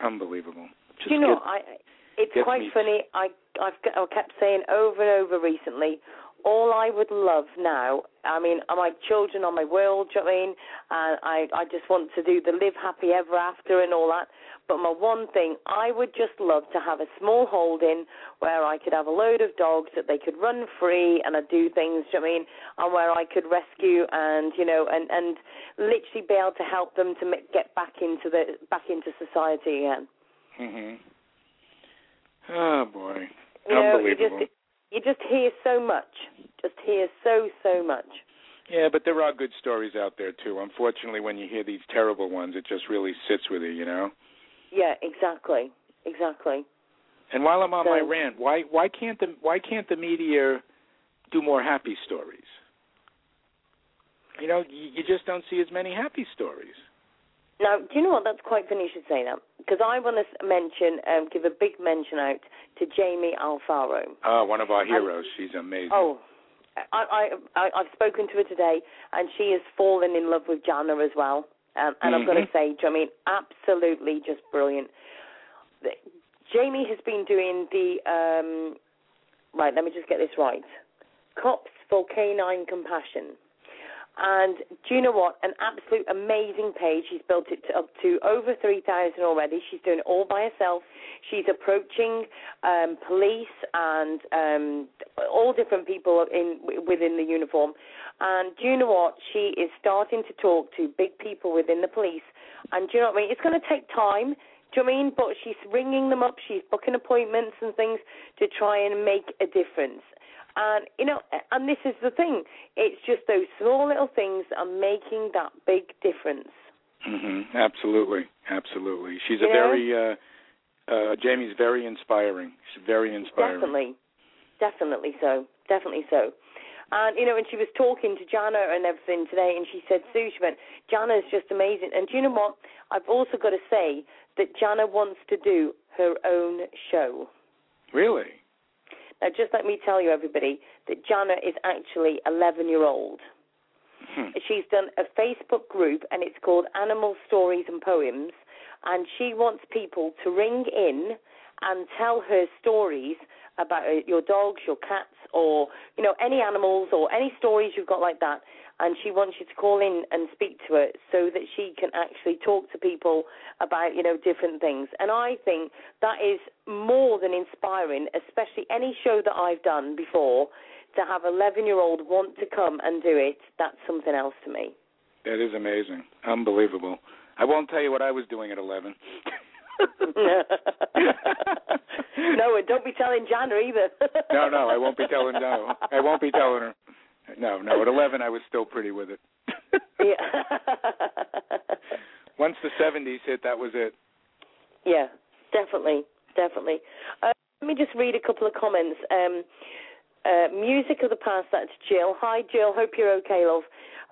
Unbelievable. Just you know, get- I it's quite funny. I I've I kept saying over and over recently. All I would love now, I mean, are my children are my world. Do you know what I mean? And I I just want to do the live happy ever after and all that. But my one thing, I would just love to have a small holding where I could have a load of dogs that they could run free and I'd do things. Do you know what I mean? And where I could rescue and you know and and literally be able to help them to make, get back into the back into society again. Mhm. Oh boy. You know, you Unbelievable. just you just hear so much. Just hear so so much. Yeah, but there are good stories out there too. Unfortunately, when you hear these terrible ones, it just really sits with you, you know. Yeah, exactly, exactly. And while I'm on my rant, why why can't the why can't the media do more happy stories? You know, you, you just don't see as many happy stories. Now, do you know what? That's quite funny you should say that because I want to mention, um, give a big mention out to Jamie Alfaro. Oh, one of our heroes. She's amazing. Oh, I, I, I I've spoken to her today, and she has fallen in love with Jana as well. Um, and I've got to say, do you know I mean, absolutely just brilliant. Jamie has been doing the um, right. Let me just get this right. Cops for Canine Compassion. And do you know what? An absolute amazing page. She's built it to, up to over 3,000 already. She's doing it all by herself. She's approaching um, police and um, all different people in within the uniform. And do you know what? She is starting to talk to big people within the police. And do you know what I mean? It's going to take time. Do you know what I mean? But she's ringing them up. She's booking appointments and things to try and make a difference. And you know, and this is the thing. It's just those small little things that are making that big difference. hmm Absolutely, absolutely. She's You a very uh, uh Jamie's very inspiring. She's very inspiring. Definitely, definitely so, definitely so. And you know, and she was talking to Jana and everything today, and she said, Sue, she went, Jana is just amazing. And do you know what? I've also got to say that Jana wants to do her own show. Really? Now, just let me tell you, everybody, that Jana is actually 11 year old. Hmm. She's done a Facebook group, and it's called Animal Stories and Poems. And she wants people to ring in and tell her stories about uh, your dogs, your cats, or you know any animals or any stories you've got like that. And she wants you to call in and speak to her so that she can actually talk to people about you know different things. And I think that is more than inspiring, especially any show that I've done before. To have an 11 year old want to come and do it, that's something else to me. That is amazing. Unbelievable. I won't tell you what I was doing at 11. no, and don't be telling Jana either. no, no, I won't be telling no. I won't be telling her. No, no, at 11 I was still pretty with it. yeah. Once the 70s hit, that was it. yeah, definitely, definitely. Uh, let me just read a couple of comments. Um, uh, music of the past, that's Jill. Hi, Jill. Hope you're okay, love.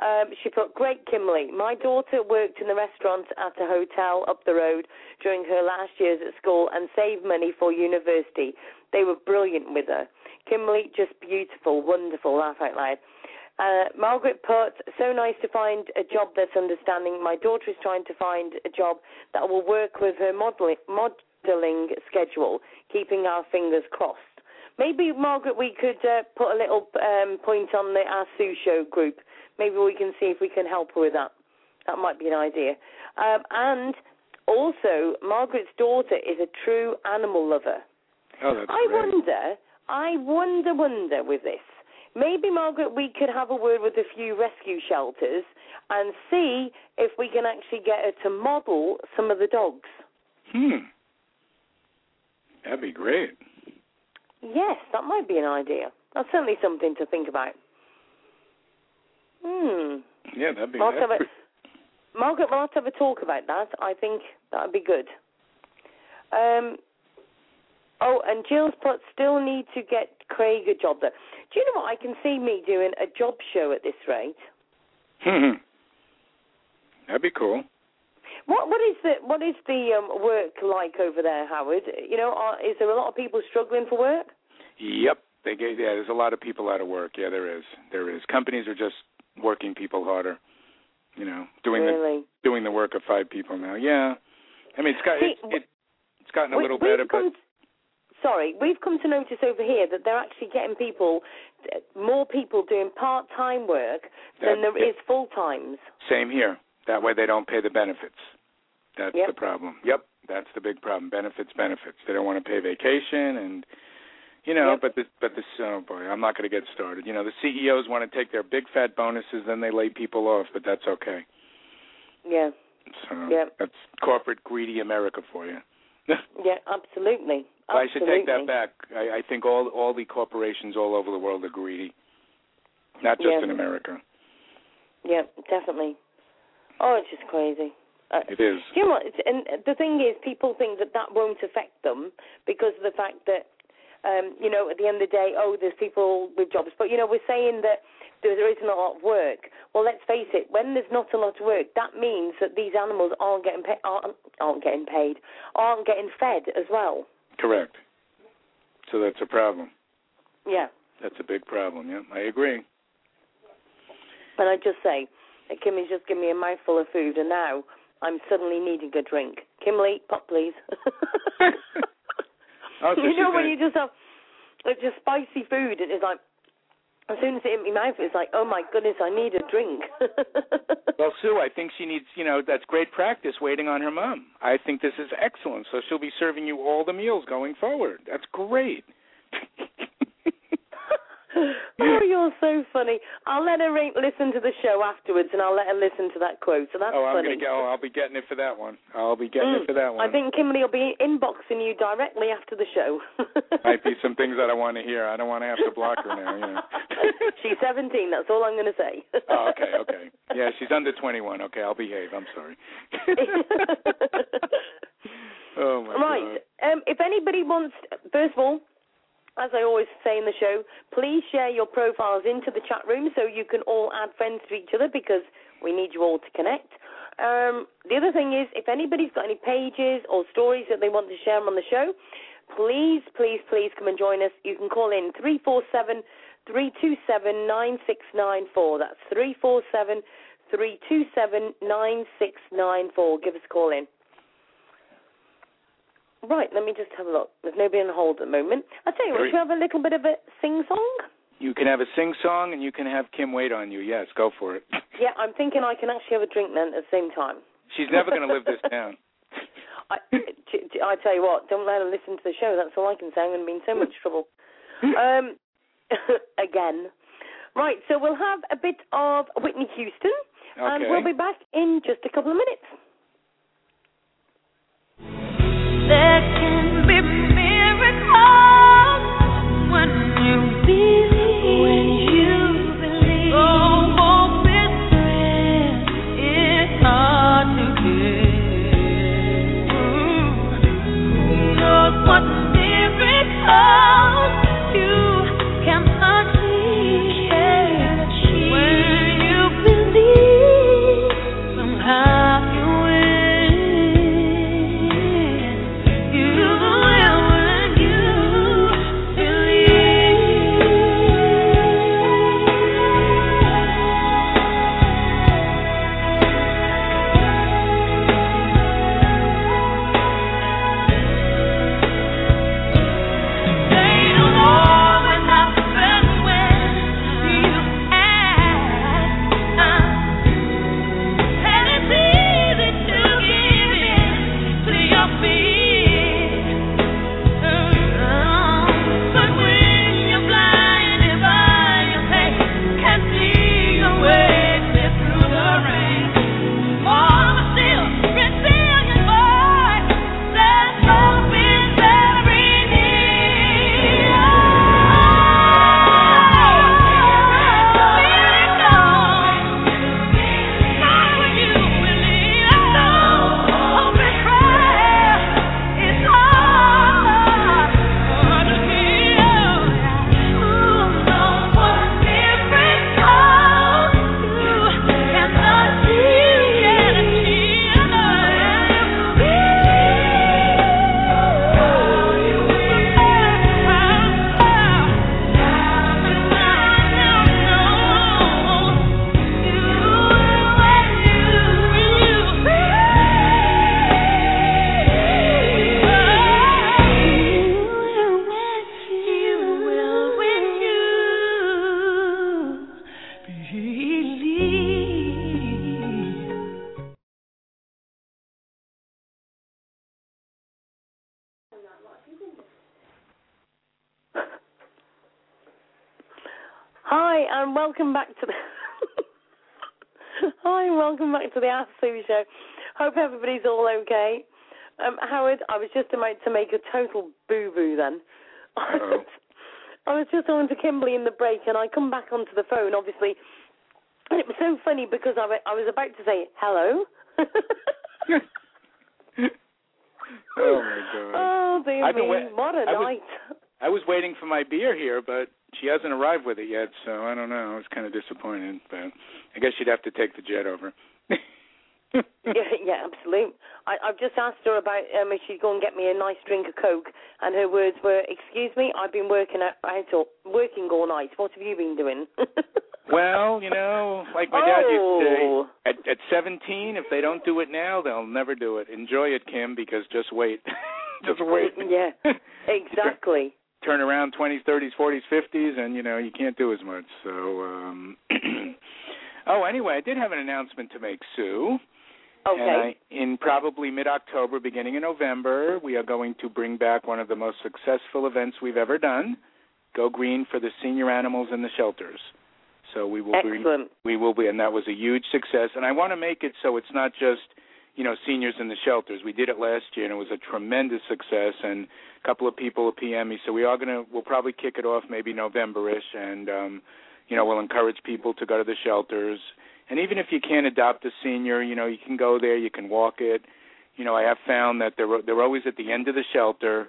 Um, she put, Great Kimberly. My daughter worked in the restaurant at a hotel up the road during her last years at school and saved money for university. They were brilliant with her. Kimberly, just beautiful, wonderful, laugh out loud. Uh, Margaret put, so nice to find a job that's understanding. My daughter is trying to find a job that will work with her modeling, modeling schedule, keeping our fingers crossed. Maybe, Margaret, we could uh, put a little um, point on the Ask Sue Show group. Maybe we can see if we can help her with that. That might be an idea. Um, and also, Margaret's daughter is a true animal lover. Oh, that's I great. wonder, I wonder, wonder with this. Maybe, Margaret, we could have a word with a few rescue shelters and see if we can actually get her to model some of the dogs. Hmm. That'd be great. Yes, that might be an idea. That's certainly something to think about. Hmm. Yeah, that'd be. We'll have to That's have a, Margaret, we'll have to have a talk about that. I think that would be good. Um, oh, and Jill's put, still need to get Craig a job there. Do you know what? I can see me doing a job show at this rate. Hmm. That'd be cool. What what is the what is the um, work like over there, Howard? You know, are, is there a lot of people struggling for work? Yep. They get yeah. There's a lot of people out of work. Yeah, there is. There is. Companies are just working people harder. You know, doing really? the doing the work of five people now. Yeah, I mean it's got See, it's, it, it's gotten a we- little better, but sorry, we've come to notice over here that they're actually getting people, more people doing part-time work than That- there is full-times. same here. That way they don't pay the benefits. That's Yep. the problem. Yep, that's the big problem. Benefits, benefits. They don't want to pay vacation and you know, Yep. but the but the oh boy, I'm not going to get started. You know, the CEOs want to take their big fat bonuses, then they lay people off, but that's okay. Yeah, So Yep. that's corporate greedy America for you. yeah, absolutely. I should take that back. I, I think all all the corporations all over the world are greedy, not just Yeah. in America. Yeah, definitely. Oh, it's just crazy. Uh, It is. You know what? It's, and the thing is, people think that that won't affect them because of the fact that, um, you know, at the end of the day, oh, there's people with jobs. But, you know, we're saying that there, isn't a lot of work. Well, let's face it, when there's not a lot of work, that means that these animals aren't getting, aren't, aren't getting paid, aren't getting fed as well. Correct. So that's a problem. Yeah. That's a big problem. Yeah, I agree. And I just say that Kimmy's just given me a mouthful of food, and now I'm suddenly needing a drink. Kimberly, pop, please. Oh, so you know when you just have it's just spicy food, and it's like as soon as it hit my mouth, it's like, oh my goodness, I need a drink. Well, Sue, I think she needs, you know, that's great practice waiting on her mom. I think this is excellent. So she'll be serving you all the meals going forward. That's great. oh, you're so funny. I'll let her listen to the show afterwards, and I'll let her listen to that quote. So that's oh, I'm funny. gonna get. Oh, I'll be getting it for that one. I'll be getting Mm. it for that one. I think Kimberly will be inboxing you directly after the show. might be some things that I want to hear. I don't want to have to block her now. You know. She's 17. That's all I'm going to say. oh, okay, okay. Yeah, she's under 21. Okay, I'll behave. I'm sorry. oh my right. Um, if anybody wants, first of all, as I always say in the show, please share your profiles into the chat room so you can all add friends to each other because we need you all to connect. Um, the other thing is, if anybody's got any pages or stories that they want to share on the show, please, please, please come and join us. You can call in 347 327 9694. That's 347 327 9694. Give us a call in. Right, let me just have a look. There's nobody on hold at the moment. I'll tell you what, should we have a little bit of a sing song? You can have a sing song and you can have Kim wait on you. Yes, go for it. Yeah, I'm thinking I can actually have a drink then at the same time. She's never going to live this down. I, t- t- I tell you what, don't let her listen to the show. That's all I can say. I'm going to be in so much trouble. Um, again. Right, so we'll have a bit of Whitney Houston, and we'll be back in just a couple of minutes. There to the Ask Sue show. Hope everybody's all okay. Um, Howard, I was just about to make a total boo boo then. I was just on to Kimberly in the break, and I come back onto the phone, obviously, and it was so funny because I, wa- I was about to say hello. Oh my god. Oh dear I've me! wait- what a I was- night! I was waiting for my beer here, but she hasn't arrived with it yet, so I don't know. I was kind of disappointed, but I guess she'd have to take the jet over. yeah, yeah, absolutely. I, I've just asked her about um, if she'd go and get me a nice drink of Coke, and her words were, "Excuse me, I've been working out, out all, working all night. What have you been doing?" well, you know, like my dad used to Oh. say, at at 17, if they don't do it now, they'll never do it. Enjoy it, Kim, because just wait. just wait. yeah, exactly. Turn around 20s, 30s, 40s, 50s, and you know you can't do as much. So, um oh, anyway, I did have an announcement to make, Sue. Okay. I, in probably mid-October, beginning in November, we are going to bring back one of the most successful events we've ever done. Go Green for the senior animals in the shelters. So we will bring Excellent. we will be, and that was a huge success. And I want to make it so it's not just you know seniors in the shelters. We did it last year, and it was a tremendous success. And a couple of people have PM me, so we are gonna we'll probably kick it off maybe November-ish, and um, you know we'll encourage people to go to the shelters. And even if you can't adopt a senior, you know you can go there, you can walk it. You know I have found that they're they're always at the end of the shelter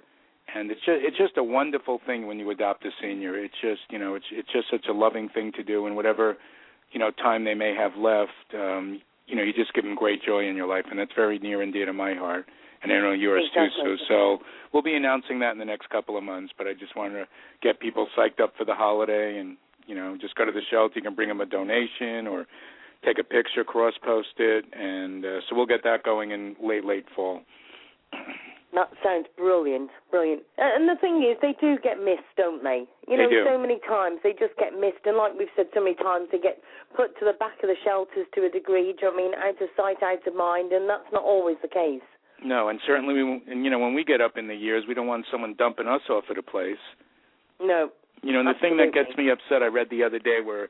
and it's just it's just a wonderful thing when you adopt a senior. It's just you know it's it's just such a loving thing to do, and whatever you know time they may have left, um, you know you just give them great joy in your life, and that's very near and dear to my heart, and I know yours Exactly. too, Sue. So we'll be announcing that in the next couple of months. But I just wanted to get people psyched up for the holiday, and you know just go to the shelter. You can bring them a donation or take a picture, cross post it, and uh, so we'll get that going in late late fall. That sounds brilliant, brilliant. And the thing is, they do get missed, don't they? You They know, do. so many times they just get missed, and like we've said so many times, they get put to the back of the shelters to a degree. Do you know what I mean? Out of sight, out of mind, and that's not always the case. No, and certainly we, and you know, when we get up in the years, we don't want someone dumping us off at a place. No. You know, and the thing that gets me upset, I read the other day where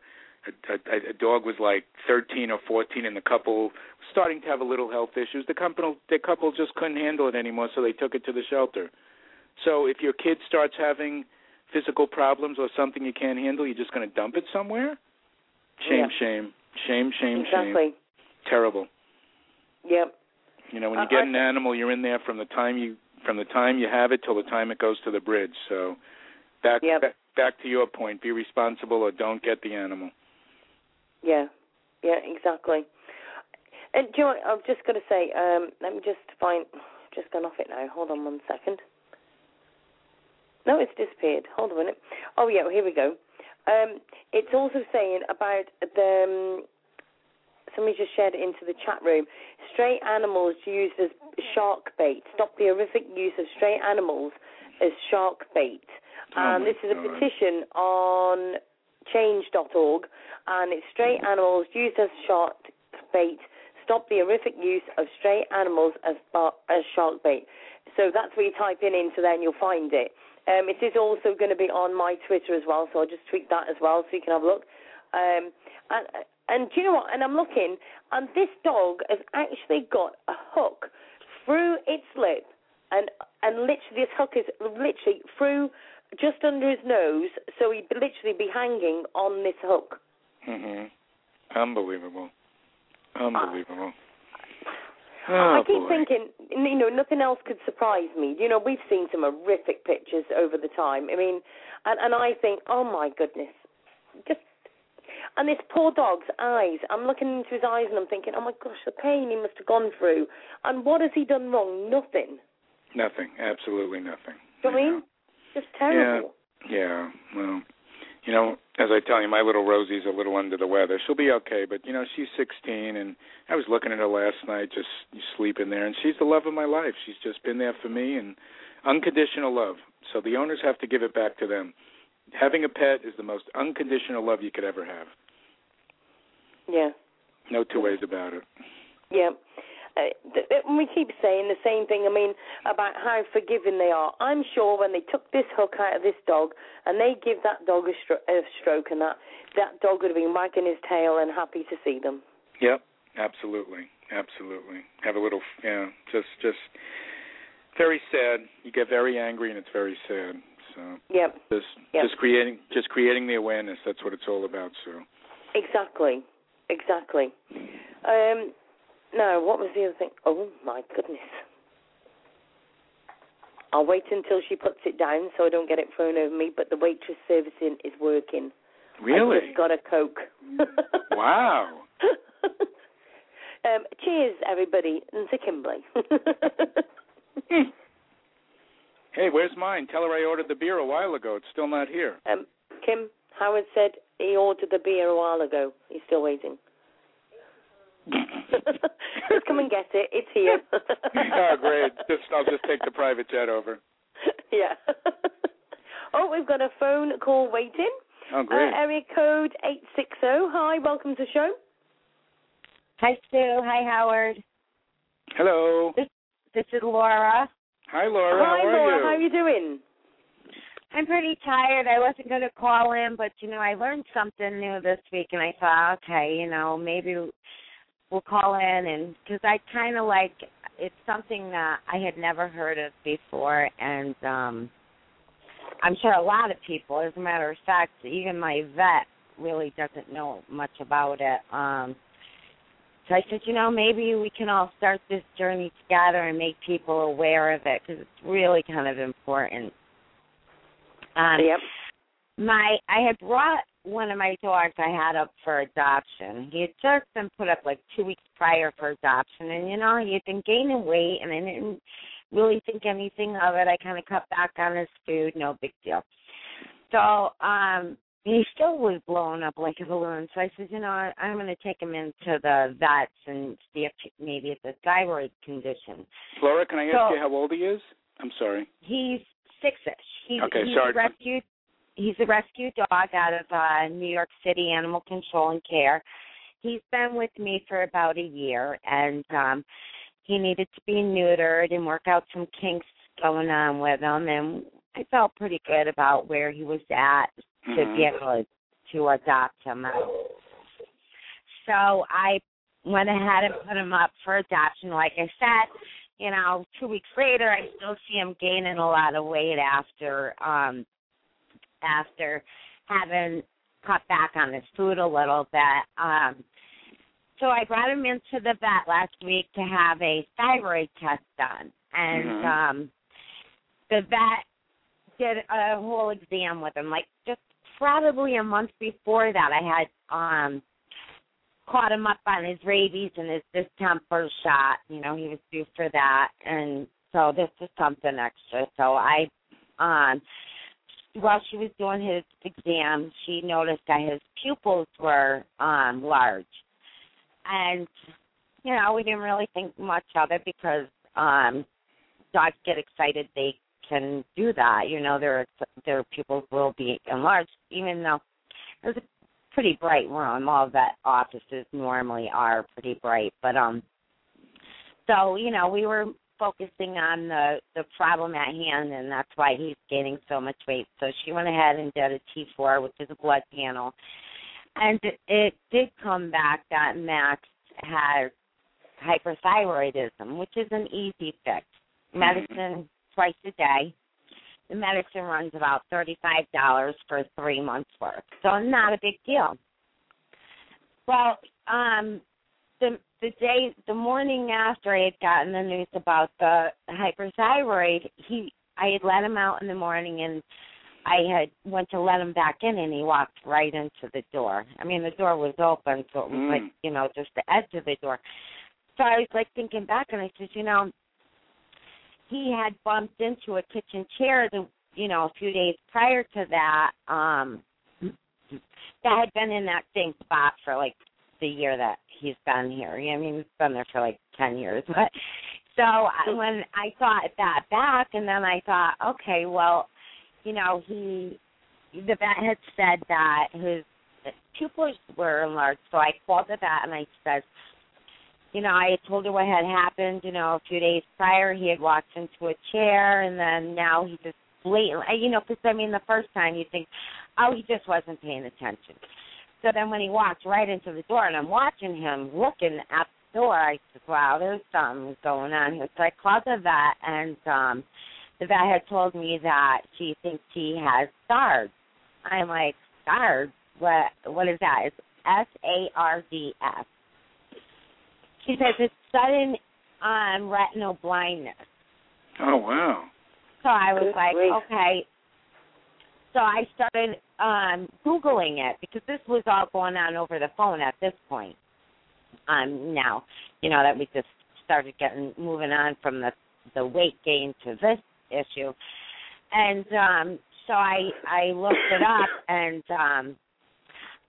a, a, a dog was like 13 or 14, and the couple was starting to have a little health issues. The couple, the couple just couldn't handle it anymore, so they took it to the shelter. So if your kid starts having physical problems or something you can't handle, you're just going to dump it somewhere? Shame, Yeah. shame, shame, shame, shame. exactly. Terrible. Yep. You know, when uh, you I- get an animal, you're in there from the time you from the time you have it till the time it goes to the bridge. So, back Yep. back, back to your point: be responsible or don't get the animal. Yeah. Yeah. Exactly. And do you know what? I'm just going to say. Um, let me just find. Just gone off it now. Hold on one second. No, it's disappeared. Hold on a minute. Oh yeah, here we go. Um, it's also saying about the. Um, somebody just shared it into the chat room. Stray animals used as shark bait. Stop the horrific use of stray animals as shark bait. Oh this is a petition on change.org, and it's stray animals used as shark bait. Stop the horrific use of stray animals as bar- as shark bait. So that's where you type in into there and you'll find it. Um, it is also going to be on my Twitter as well, so I'll just tweet that as well so you can have a look. Um, and and do you know what? And I'm looking, and this dog has actually got a hook through its lip, and and literally this hook is literally through just under his nose, so he'd literally be hanging on this hook. Mhm. Unbelievable. Unbelievable. I Oh, keep boy. thinking, you know, nothing else could surprise me. You know, we've seen some horrific pictures over the time. I mean, and and I think, oh my goodness, just and this poor dog's eyes. I'm looking into his eyes and I'm thinking, oh my gosh, the pain he must have gone through. And what has he done wrong? Nothing. Nothing. Absolutely nothing. Do you know what I mean? Just terrible. Yeah. Well, you know, as I tell you, my little Rosie's a little under the weather. She'll be okay, but you know, she's 16, and I was looking at her last night, just sleeping there, and she's the love of my life. She's just been there for me, and unconditional love. So the owners have to give it back to them. Having a pet is the most unconditional love you could ever have. Yeah. No two ways about it. Yeah. Uh, we keep saying the same thing. I mean, about how forgiving they are. I'm sure when they took this hook out of this dog and they give that dog a, stro- a stroke, and that that dog would have been wagging his tail and happy to see them. Yep, absolutely, absolutely. Have a little, yeah, just just very sad. You get very angry, and it's very sad. So Yep, just Yep. just creating just creating the awareness. That's what it's all about. So exactly, exactly. Um, no, what was the other thing? Oh my goodness. I'll wait until she puts it down so I don't get it thrown over me. But the waitress servicing is working. Really? I just got a coke. wow. um, cheers, everybody, and to Kimberly. Hey, where's mine? Tell her I ordered the beer a while ago. It's still not here. um, Kim, Howard said he ordered the beer a while ago. He's still waiting. just come and get it. It's here. oh, great. Just I'll just take the private jet over. yeah. oh, we've got a phone call waiting. Oh, great. Uh, area code 860. Hi, welcome to the show. Hi, Sue. Hi, Howard. Hello. This is Laura. Hi, Laura. Hi, How are Laura. you? How are you doing? I'm pretty tired. I wasn't going to call in, but you know, I learned something new this week, and I thought, okay, you know, maybe we'll call in, and because I kind of like it's something that I had never heard of before, and um I'm sure a lot of people, as a matter of fact, even my vet really doesn't know much about it. Um so I said, you know, maybe we can all start this journey together and make people aware of it because it's really kind of important. Um, yep. my I had brought one of my dogs I had up for adoption. He had just been put up like two weeks prior for adoption, and you know he had been gaining weight, and I didn't really think anything of it. I kind of cut back on his food, no big deal. So um he still was blowing up like a balloon. So I said, you know, I, I'm going to take him into the vets and see if maybe it's a thyroid condition. Laura, can I ask So- you how old he is? I'm sorry. He's six-ish. He's, Okay, he's sorry. a rescue. He's a rescue dog out of uh, New York City Animal Control and Care. He's been with me for about a year, and um he needed to be neutered and work out some kinks going on with him. And I felt pretty good about where he was at to Mhm. be able to, to adopt him. So I went ahead and put him up for adoption. Like I said, you know, two weeks later, I still see him gaining a lot of weight after um after having cut back on his food a little bit. Um so I brought him into the vet last week to have a thyroid test done, and Mhm. um the vet did a whole exam with him. Like just probably a month before that, I had um caught him up on his rabies and his distemper shot. You know, he was due for that, and so this was something extra. So I, um, while she was doing his exam, she noticed that his pupils were um large, and you know we didn't really think much of it because um dogs get excited they can do that. You know, their their pupils will be enlarged, even though it was a pretty bright room. All vet offices normally are pretty bright, but um, so you know, we were focusing on the the problem at hand, and that's why he's gaining so much weight. So she went ahead and did a T4, which is a blood panel, and it, it did come back that Max has hyperthyroidism, which is an easy fix. Medicine twice a day. The medicine runs about thirty-five dollars for three months worth, so not a big deal. Well, um, the the day, the morning after I had gotten the news about the hyperthyroid, he, I had let him out in the morning, and I had went to let him back in, and he walked right into the door. I mean, the door was open, so it was Mm. like you know just the edge of the door. So I was like thinking back, and I said, you know, he had bumped into a kitchen chair the you know a few days prior to that um that had been in that same spot for like the year that he's been here i mean he's been there for like ten years but so when i thought that back and then i thought okay well you know he the vet had said that his pupils were enlarged so i called the vet and i said you know, I told her what had happened. You know, a few days prior, he had walked into a chair, and then now he just blatantly, you know, because I mean, the first time you think, oh, he just wasn't paying attention. So then when he walked right into the door, and I'm watching him looking at the door, I said, wow, there's something going on here. So I called the vet, and um the vet had told me that she thinks he has SARS. I'm like, SARS? What? What is that? It's S A R D S. She says it's sudden um, retinal blindness. Oh wow. So I was Good like, grief. okay. So I started um googling it because this was all going on over the phone at this point. Um now, you know that we just started getting moving on from the the weight gain to this issue. And um so I I looked it up and um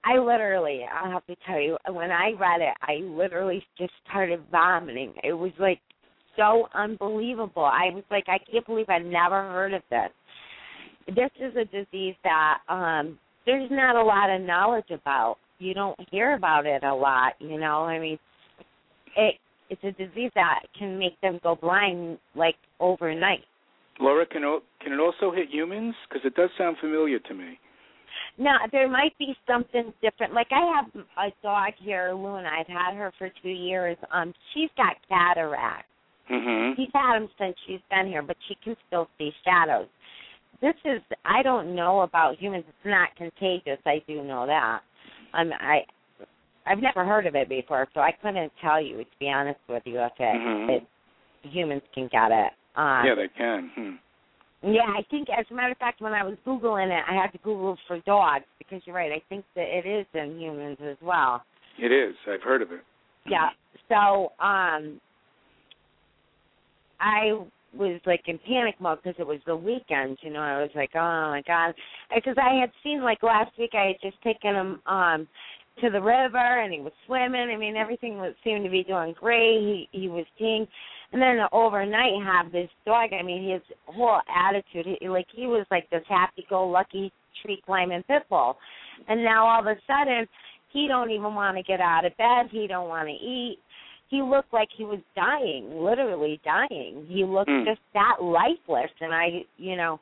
I literally, I'll have to tell you, when I read it, I literally just started vomiting. It was like so unbelievable. I was like, I can't believe I never heard of this. This is a disease that um there's not a lot of knowledge about. You don't hear about it a lot, you know. I mean, it it's a disease that can make them go blind like overnight. Laura, can it, can it also hit humans? Because it does sound familiar to me. Now there might be something different. Like I have a dog here, Luna. I've had her for two years. Um, she's got cataracts. Mm-hmm. She's had them since she's been here, but she can still see shadows. This is I don't know about humans. It's not contagious. I do know that. Um, I I've never heard of it before, so I couldn't tell you to be honest with you if it, Mhm. it humans can get it. Um, Yeah, they can. Hmm. yeah, I think as a matter of fact, when I was googling it, I had to Google for dogs because you're right. I think that it is in humans as well. It is. I've heard of it. Yeah. So, um, I was like in panic mode because it was the weekend. You know, I was like, oh my god, because I had seen like last week I had just taken him um to the river and he was swimming. I mean, everything was seemed to be doing great. He he was skiing, and then overnight have this dog. I mean, his whole attitude, he, like he was like this happy-go-lucky tree climbing pit bull, and now all of a sudden he don't even want to get out of bed. He don't want to eat. He looked like he was dying, literally dying. He looked Hmm. just that lifeless, and I, you know,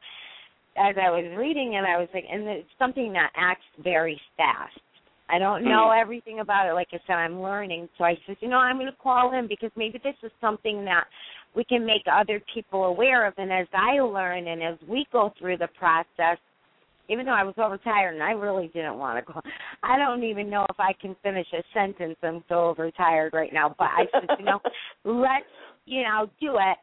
as I was reading it, I was like, and it's something that acts very fast. I don't know Hmm. everything about it. Like I said, I'm learning. So I said, you know, I'm going to call him because maybe this is something that we can make other people aware of. And as I learn and as we go through the process, even though I was overtired and I really didn't want to go, I don't even know if I can finish a sentence. I'm so overtired right now. But I said, you know, let's, you know, do it.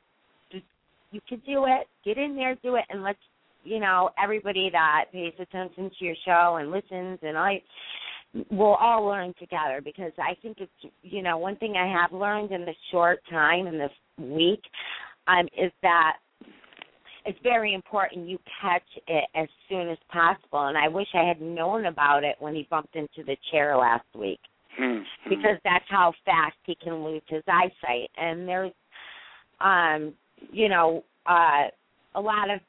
You can do it. Get in there, do it, and let's, you know, everybody that pays attention to your show and listens and I we'll all learn together because I think it's you know one thing I have learned in this short time in this week um, is that it's very important you catch it as soon as possible. And I wish I had known about it when he bumped into the chair last week Hmm. because that's how fast he can lose his eyesight. And there's, um, you know, uh, a lot of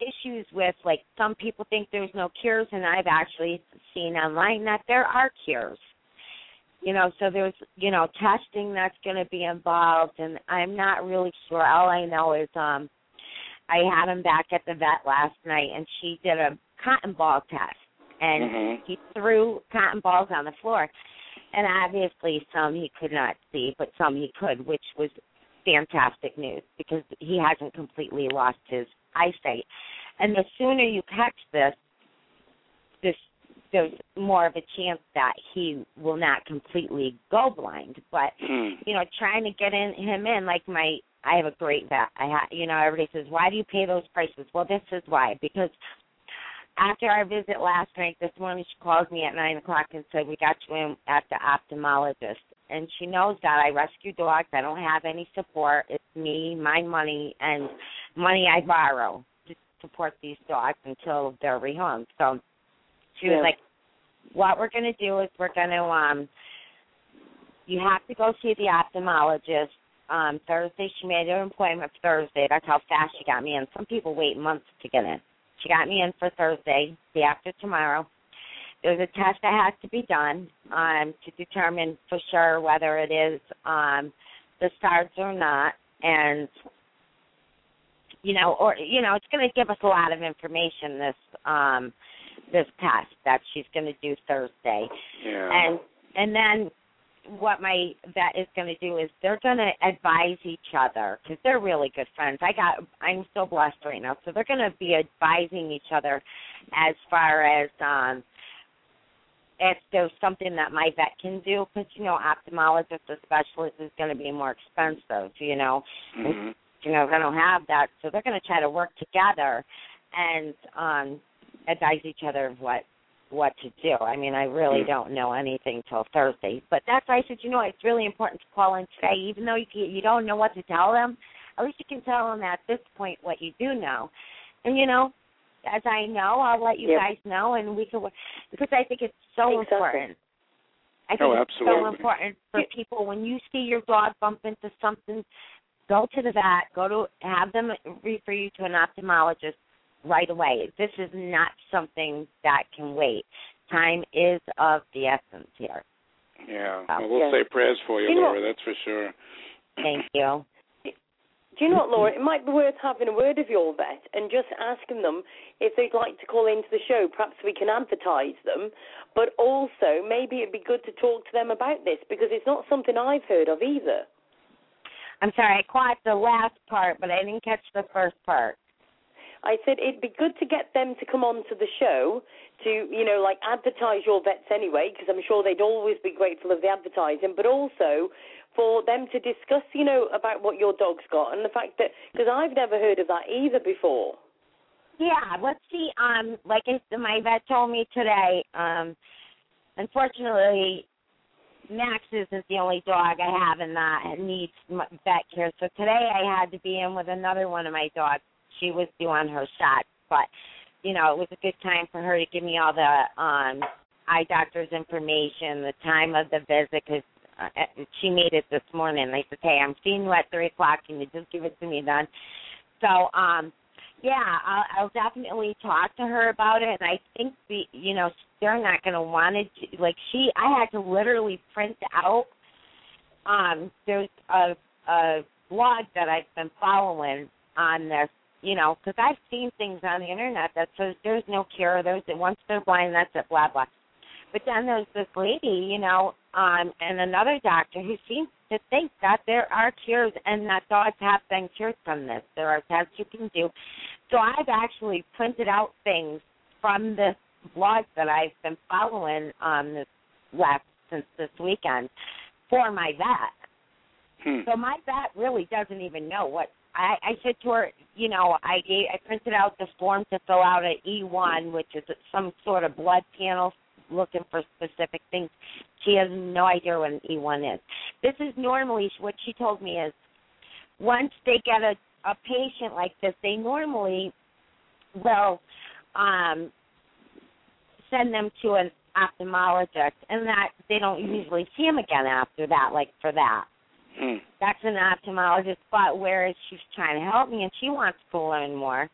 issues with like some people think there's no cures, and I've actually seen online that there are cures. You know, so there's you know testing that's going to be involved, and I'm not really sure. All I know is um, I had him back at the vet last night, and she did a cotton ball test, and Mhm. he threw cotton balls on the floor, and obviously some he could not see, but some he could, which was fantastic news because he hasn't completely lost his eyesight. And the sooner you catch this, this there's more of a chance that he will not completely go blind. But Hmm. you know, trying to get in him in like my I have a great vet. I ha you know, everybody says, Why do you pay those prices? Well this is why. Because after our visit last night, this morning she calls me at nine o'clock and said, We got you in at the ophthalmologist and she knows that I rescue dogs. I don't have any support. It's me, my money and money I borrow to support these dogs until they're rehomed. So she was Yeah. like, What we're gonna do is we're gonna um you have to go see the ophthalmologist um Thursday. She made an appointment for Thursday. That's how fast she got me in. Some people wait months to get in. She got me in for Thursday, the after tomorrow. there's a test that has to be done um, to determine for sure whether it is um, the SARDS or not, and you know, or you know, it's going to give us a lot of information. This um, this test that she's going to do Thursday, Yeah. and and then what my vet is going to do is they're going to advise each other because they're really good friends. I got I'm so blessed right now, so they're going to be advising each other as far as um if there's something that my vet can do because you know ophthalmologist or specialist is going to be more expensive, you know. Mhm. You know, they don't have that, so they're going to try to work together and um advise each other of what what to do. I mean, I really Mm. don't know anything till Thursday, but that's why I said, you know, it's really important to call in today, even though you can, you don't know what to tell them. At least you can tell them at this point what you do know, and you know, as I know, I'll let you Yep. guys know, and we can because I think it's so Exactly. important. I think Oh, it's so important for people when you see your dog bump into something, go to the vet, go to have them refer you to an ophthalmologist right away. This is not something that can wait. Time is of the essence here. Yeah. Oh, Well, we'll yeah. say prayers for you, You know- Laura. That's for sure. Thank you. Do you know what, Laura? It might be worth having a word of your vet and just asking them if they'd like to call into the show. Perhaps we can advertise them, but also maybe it'd be good to talk to them about this because it's not something I've heard of either. I'm sorry, I caught the last part, but I didn't catch the first part. I said it'd be good to get them to come on to the show to, you know, like advertise your vets anyway, because I'm sure they'd always be grateful of the advertising, but also for them to discuss, you know, about what your dog's got and the fact that, because I've never heard of that either before. Yeah, let's see. Um, like my vet told me today. Um, unfortunately, Max isn't the only dog I have in that needs vet care. So today I had to be in with another one of my dogs. She was doing her shot, but you know it was a good time for her to give me all the um eye doctor's information, the time of the visit, because uh, she made it this morning. I said, "Hey, I'm seeing you at three o'clock. Can you just give it to me then?" So, um, yeah, I'll, I'll definitely talk to her about it. And I think the, you know, they're not going to want to like she. I had to literally print out. Um, there's a a blog that I've been following on this. You know, because I've seen things on the internet that says there's no cure. There's once they're blind, that's it. Blah blah. But then there's this lady, you know, um, and another doctor who seems to think that there are cures and that dogs have been cured from this. There are tests you can do. So I've actually printed out things from this blog that I've been following um this last since this weekend for my vet. Hmm. So my vet really doesn't even know what I, I said to her, you know, I gave I printed out the form to fill out at E one, which is some sort of blood panel looking for specific things. She has no idea what an E one is. This is normally what she told me is once they get a a patient like this, they normally will um send them to an ophthalmologist and that they don't usually see him again after that, like for that Hmm. that's an ophthalmologist, but whereas she's trying to help me and she wants to learn more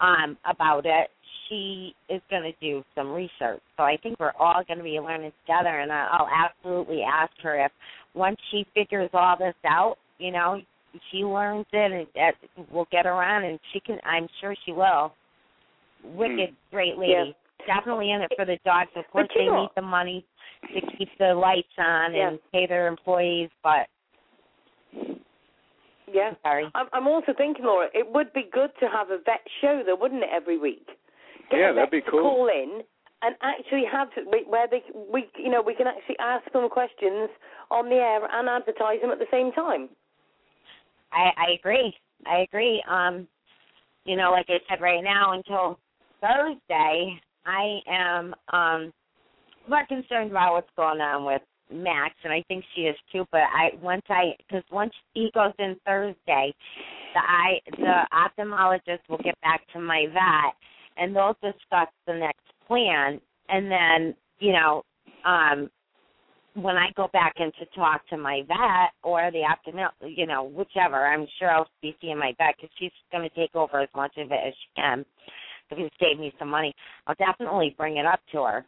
um, about it, she is going to do some research. So I think we're all going to be learning together, and I- I'll absolutely ask her if once she figures all this out, you know, she learns it, and that we'll get her on, and she can. I'm sure she will. Wicked, great lady. Definitely in it for the dogs. Of course, they know- need the money to keep the lights on Yeah. and pay their employees, but Yeah. sorry. I'm, I'm also thinking, Laura, it would be good to have a vet show, though, wouldn't it, every week? Get Yeah, a that'd be to cool. call in and actually have where they we you know we can actually ask them questions on the air and advertise them at the same time. I, I agree. I agree. Um, you know, like I said, right now until Thursday, I am um more concerned about what's going on with Max, and I think she is too. But I once I because once he goes in Thursday, the I the ophthalmologist will get back to my vet, and they'll discuss the next plan, and then you know um when I go back in to talk to my vet or the optimal, you know, whichever, I'm sure I'll be seeing my vet because she's going to take over as much of it as she can. If it save me some money, I'll definitely bring it up to her.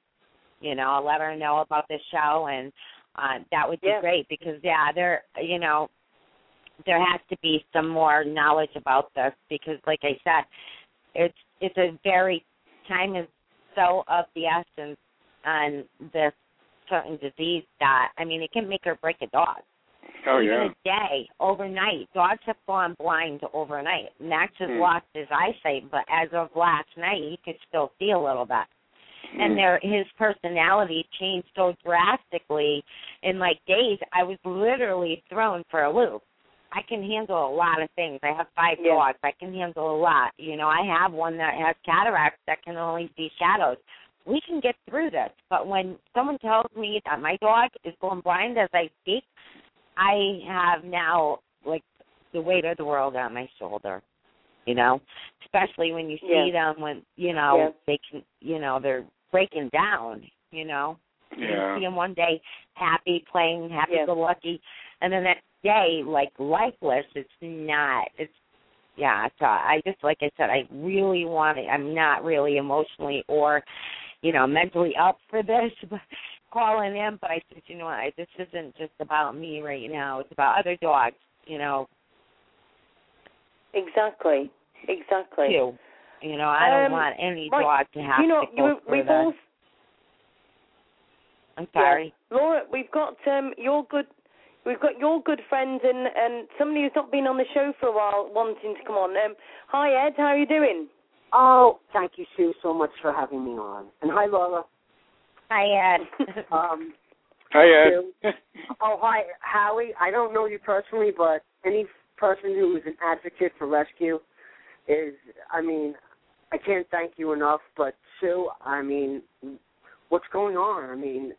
You know, I'll let her know about the show, and uh, that would be Yeah. great because yeah, there, you know, there has to be some more knowledge about this because, like I said, it's it's a very time is so of the essence on this certain disease that I mean it can make or break a dog. Oh Even yeah. a day, overnight. Dogs have gone blind overnight. Max has Hmm. lost his eyesight, but as of last night, he could still see a little bit. And their his personality changed so drastically in like days. I was literally thrown for a loop. I can handle a lot of things. I have five Yeah. dogs. I can handle a lot. You know, I have one that has cataracts that can only see shadows. We can get through this. But when someone tells me that my dog is going blind as I speak, I have now like the weight of the world on my shoulder. You know, especially when you see them when you know Yeah. they can, you know, they're breaking down. You know, you Yeah. see them one day happy, playing, happy Yeah. go lucky, and the next day like lifeless. It's not. It's yeah. So uh, I just like I said, I really want it. I'm not really emotionally or you know mentally up for this. But calling in, but I said, you know what, I, this isn't just about me right now. It's about other dogs, you know, Exactly. Exactly. too. You know, I don't Um, want any right. dog to have you know, to go you, through we've this. all I'm sorry. Laura, we've got um your good we've got your good friend and and somebody who's not been on the show for a while wanting to come on. Um hi Ed, how are you doing? Oh, thank you, Sue, so much for having me on. And hi, Laura. Hi, Ed. Um, Hi Ed. oh, hi, Howie. I don't know you personally, but any person who is an advocate for rescue is, I mean, I can't thank you enough. But Sue, I mean, what's going on? I mean,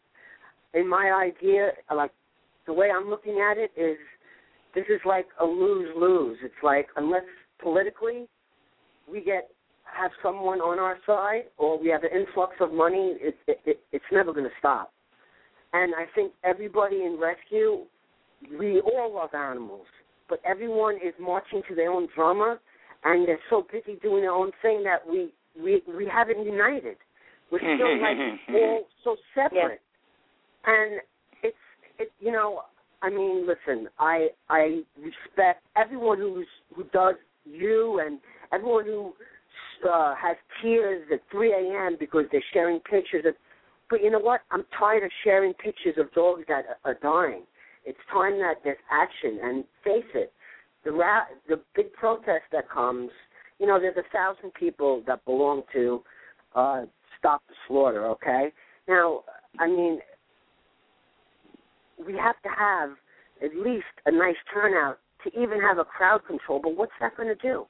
in my idea, like the way I'm looking at it is, this is like a lose lose. It's like unless politically we get have someone on our side or we have an influx of money, it, it, it it's never going to stop. And I think everybody in rescue, we all love animals, but everyone is marching to their own drummer, and they're so busy doing their own thing that we we we haven't united. We're mm-hmm, still like mm-hmm, mm-hmm. all so separate, and it's it you know I mean listen I I respect everyone who's who does you and everyone who uh, has tears at 3 a.m. because they're sharing pictures of. But you know what? I'm tired of sharing pictures of dogs that are dying. It's time that there's action. And face it, the ra- the big protest that comes. You know, there's a thousand people that belong to uh, stop the slaughter. Okay. Now, I mean, we have to have at least a nice turnout to even have a crowd control. But what's that going to do?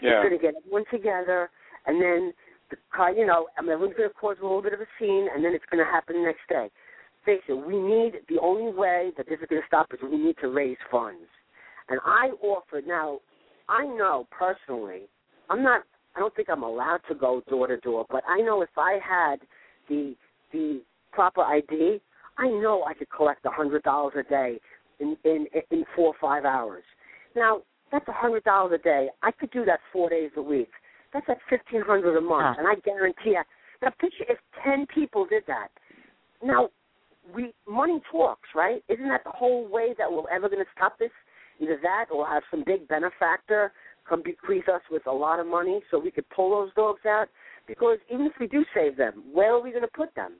Yeah. It's going to get everyone together, and then the car, you know, I mean, everyone's going to cause a little bit of a scene, and then it's going to happen the next day. Face it, we need the only way that this is going to stop is we need to raise funds. And I offered now, I know personally, I'm not. I don't think I'm allowed to go door to door, but I know if I had the the proper ID, I know I could collect a hundred dollars a day in in in four or five hours. Now that's a hundred dollars a day. I could do that four days a week. That's like fifteen hundred a month, Huh. and I guarantee. I, now picture if ten people did that. Now we money talks, right? Isn't that the whole way that we're ever going to stop this? Either that, or have some big benefactor come bequeath us with a lot of money so we could pull those dogs out. Because even if we do save them, where are we going to put them?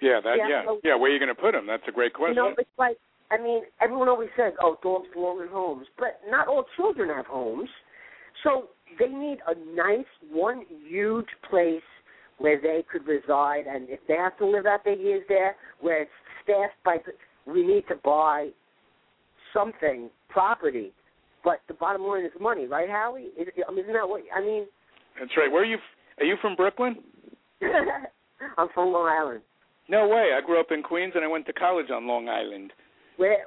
Yeah, that Yeah, yeah. so- Yeah, where are you going to put them? That's a great question. You know, it's like I mean, everyone always says, "Oh, dogs belong in homes," but not all children have homes. So they need a nice, one huge place where they could reside, and if they have to live out their years there, where it's staffed by, we need to buy something, property. But the bottom line is money, right, Howie? Is, I mean, isn't that what I mean? That's right. Where are you? Are you from Brooklyn? I'm from Long Island. No way. I grew up in Queens and I went to college on Long Island. Where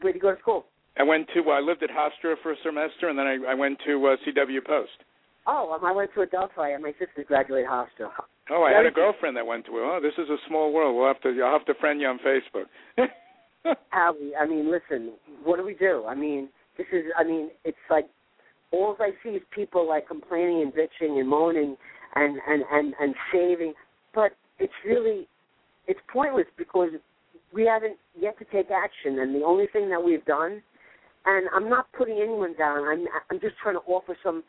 where do you go to school? I went to. I lived at Hofstra for a semester, and then I, I went to uh, CW Post. Oh, um, I went to Adelphi, and my sister graduated Hofstra. Oh, I had a girlfriend that went to it. Oh, this is a small world. We'll have to. I'll have to friend you on Facebook. Howie, I mean, listen, what do we do? I mean, this is, I mean, it's like all I see is people like complaining and bitching and moaning and and and and saving, but it's really, it's pointless because we haven't yet to take action, and the only thing that we've done, and I'm not putting anyone down. I'm I'm just trying to offer some.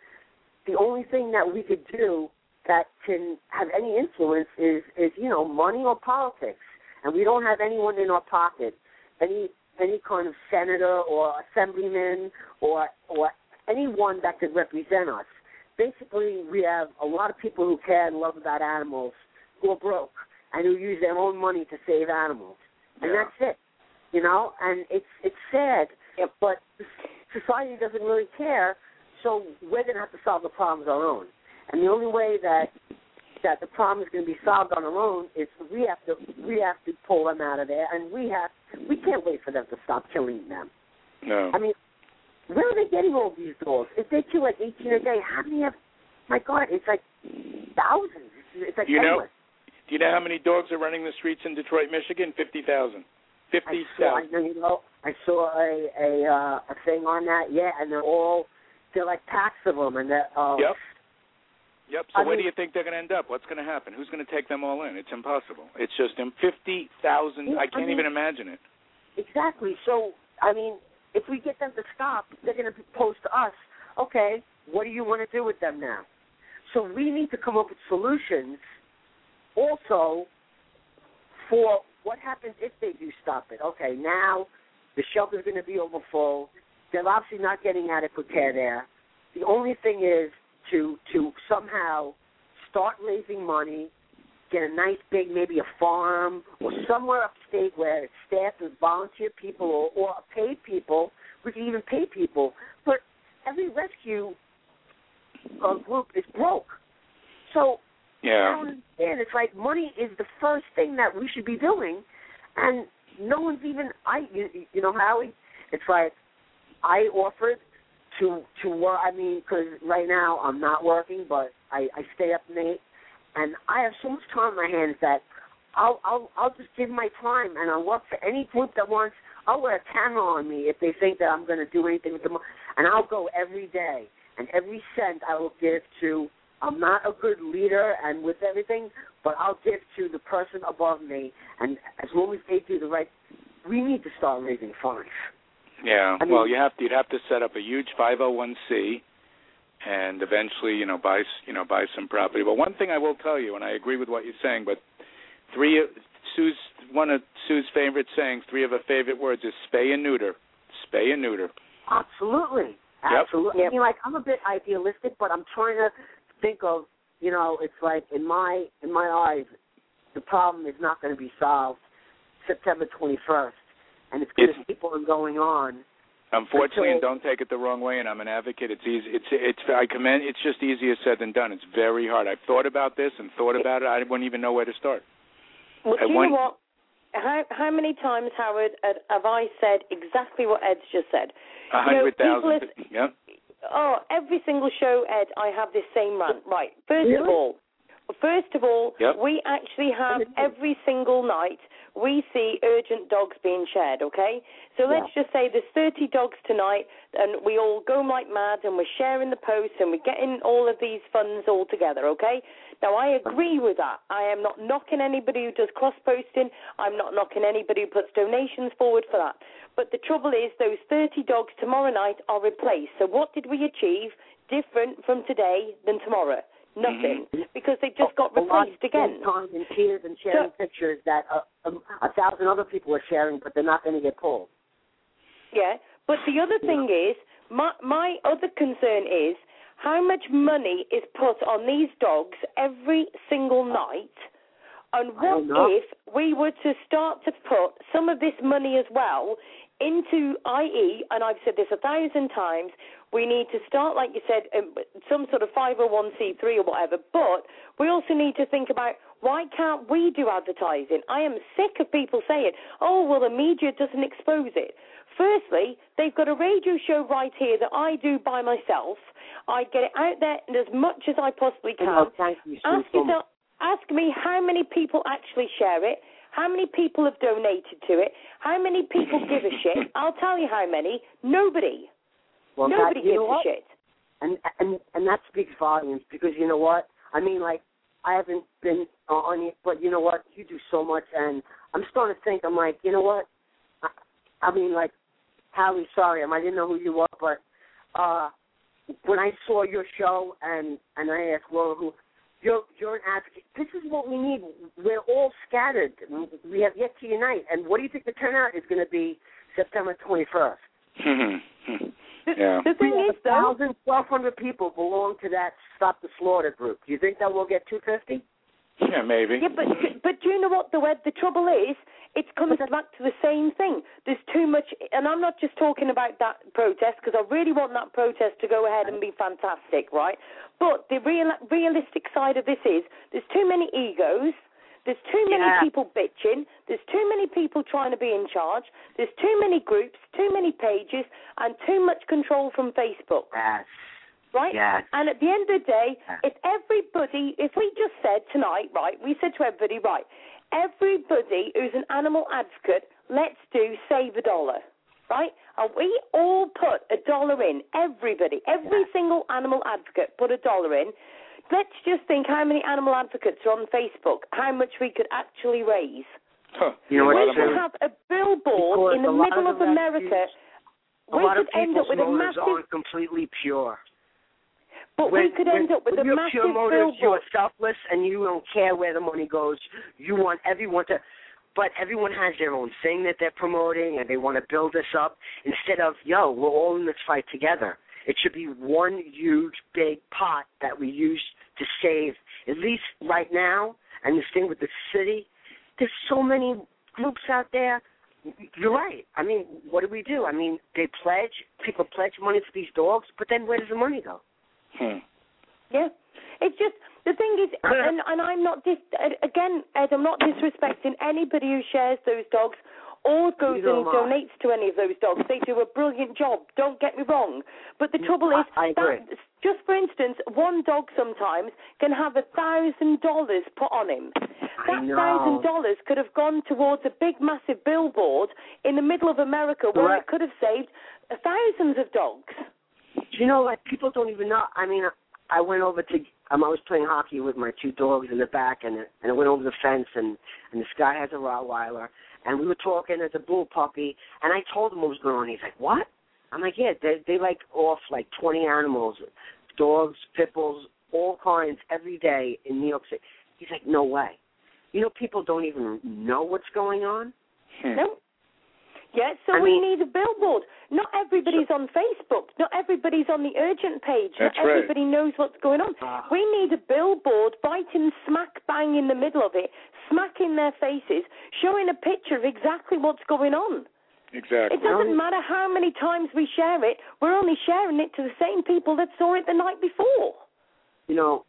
The only thing that we could do that can have any influence is is you know money or politics, and we don't have anyone in our pocket, any any kind of senator or assemblyman or or anyone that could represent us. Basically, we have a lot of people who care and love about animals who are broke and who use their own money to save animals, and Yeah. that's it. You know, and it's it's sad, but society doesn't really care. So we're going to have to solve the problems our own, and the only way that that the problem is going to be solved on our own is we have to we have to pull them out of there, and we have we can't wait for them to stop killing them. No. I mean, where are they getting all these dogs? If they kill like 18 a day, how many have? My God, it's like thousands. It's, it's like You know, endless. Do you know how many dogs are running the streets in Detroit, Michigan? Fifty thousand. Fifty I saw, I know, you know, I saw a a uh, a thing on that. Yeah, and they're all they're like packs of them, and they're uh, Yep. Yep. So I where do you think they're going to end up? What's going to happen? Who's going to take them all in? It's impossible. It's just in fifty thousand. I I can't mean- even imagine it. Exactly. So, I mean, if we get them to stop, they're going to pose to us, okay, what do you want to do with them now? So we need to come up with solutions also for what happens if they do stop it. Okay, now the shelter's going to be overfull. They're obviously not getting adequate care there. The only thing is to to somehow start raising money, get a nice big maybe a farm or somewhere upstate where it's staffed with volunteer people or, or paid people. We can even pay people, but every rescue uh, group is broke. So I Yeah. don't understand. It's like money is the first thing that we should be doing, and no one's even. I you, you know Howie. It's like I offered to to work. I mean, because right now I'm not working, but I I stay up late, and I have so much time on my hands that I'll I'll I'll just give my time and I'll work for any group that wants. I'll wear a camera on me if they think that I'm going to do anything with the money, and I'll go every day, and every cent I will give to. I'm not a good leader and with everything, but I'll give to the person above me, and as long as they do the right, we need to start raising funds. Yeah. I mean- well, you have to, you'd have to set up a huge 501c and eventually, you know, buy s- you know buy some property. But one thing I will tell you, and I agree with what you're saying, but three of Sue's one of Sue's favorite sayings, three of her favorite words is spay and neuter. Spay and neuter. Absolutely. Yep. Absolutely. I mean, like I'm a bit idealistic, but I'm trying to think of, you know, it's like in my in my eyes, the problem is not going to be solved September 21st, and it's going It's- to keep on going on. Unfortunately, and don't take it the wrong way. And I'm an advocate. It's easy. It's it's. I commend. It's just easier said than done. It's very hard. I've thought about this and thought about it. I wouldn't even know where to start. Well, do you know what? How how many times, Howard, have I said exactly what Ed's just said? A hundred thousand. Yep. Oh, every single show, Ed, I have this same rant. Right. First of all, first of all, Yep. we actually have every single night we see urgent dogs being shared. Okay, so let's just say there's 30 dogs tonight, and we all go like mad, and we're sharing the posts, and we're getting all of these funds all together. Okay. Now I agree with that. I am not knocking anybody who does cross posting. I'm not knocking anybody who puts donations forward for that. But the trouble is, those 30 dogs tomorrow night are replaced. So what did we achieve different from today than tomorrow? Nothing, because they just got a lot replaced again. Time and tears and sharing So- pictures that uh, um, a thousand other people are sharing, but they're not going to get pulled. Yeah, but the other thing is, my my other concern is how much money is put on these dogs every single night, and what if we were to start to put some of this money as well into IE, and I've said this a thousand times, we need to start, like you said, um, some sort of 501c3 or whatever, but we also need to think about why can't we do advertising? I am sick of people saying, oh, well, the media doesn't expose it. Firstly, they've got a radio show right here that I do by myself. I get it out there as much as I possibly can. Oh, thank you, Ask so yourself, ask me how many people actually share it, how many people have donated to it, how many people give a shit. I'll tell you how many. Nobody. Well, Nobody that, you gives know a what? shit. and and and that speaks volumes because you know what I mean. Like I haven't been on it, but you know what? You do so much, and I'm starting to think. I'm like, you know what? I, I mean, like, Howie, sorry, I didn't know who you were, but uh when I saw your show and and I asked Laura who you're you're an advocate. This is what we need. We're all scattered. We have yet to unite. And what do you think the turnout is going to be September 21st? yeah. The thing is, though, thousand, twelve hundred people belong to that Stop the Slaughter group. Do you think that we'll get two fifty? Yeah, maybe. Yeah, but but do you know what the the trouble is? It's coming back to the same thing. There's too much, and I'm not just talking about that protest because I really want that protest to go ahead and be fantastic, right? But the real realistic side of this is there's too many egos. There's too many Yeah. people bitching. There's too many people trying to be in charge. There's too many groups, too many pages, and too much control from Facebook Yes. right? Yes. And at the end of the day, Yeah. if everybody, if we just said tonight, right, we said to everybody, right, everybody who's an animal advocate, let's do save a dollar, right? And we all put a dollar in, everybody, every Yeah. single animal advocate put a dollar in. Let's just think how many animal advocates are on Facebook, how much we could actually raise. Huh. You know what, A lot We of could have a billboard Because in the middle of of America. rescues- We could end up with a motives massive, aren't completely pure. but when, we could when, end up with when a you have massive pure motives, You're selfless and you don't care where the money goes. You want everyone to, but everyone has their own thing that they're promoting and they want to build this up instead of, yo, we're all in this fight together. It should be one huge big pot that we use to save, at least right now, and this thing with the city. There's so many groups out there. You're right. I mean, what do we do? I mean, they pledge, people pledge money for these dogs, but then where does the money go? Hmm. Yeah, it's just the thing is, and and I'm not dis again, Ed. I'm not disrespecting anybody who shares those dogs or goes and donates to any of those dogs. They do a brilliant job. Don't get me wrong, but the mm, trouble is I- I that just for instance, one dog sometimes can have a thousand dollars put on him. That thousand dollars could have gone towards a big, massive billboard in the middle of America where Correct. it could have saved thousands of dogs. Do you know, like people don't even know. I mean, I went over to. Um, I was playing hockey with my two dogs in the back, and it and I went over the fence, and and this guy has a Rottweiler, and we were talking as a bull puppy, and I told him what was going on. He's like, "What?" I'm like, "Yeah, they they like off like 20 animals, dogs, pit bulls, all kinds every day in New York City." He's like, "No way." You know, people don't even know what's going on. Hmm. No. Yeah, so I we mean- need a billboard. Not everybody's on Facebook. Not everybody's on the urgent page. That's Not right. everybody knows what's going on. Ah. We need a billboard right in smack bang in the middle of it, smack in their faces, showing a picture of exactly what's going on. Exactly. It doesn't matter how many times we share it, we're only sharing it to the same people that saw it the night before. you know,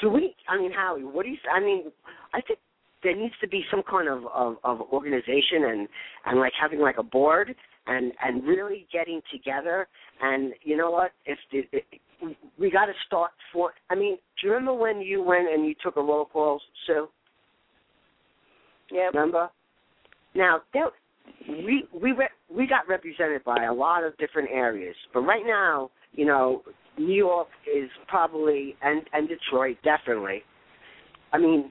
do we? I mean, Howie, what do you? I mean, I think there needs to be some kind of of, of organization and and like having like a board and and really getting together. And you know what? If the, it, we got to start for. I mean, do you remember when you went and you took a roll call, Sue? Yeah. Remember? Now, there, we we re- we got represented by a lot of different areas, but right now, you know, New York is probably and and Detroit definitely. I mean,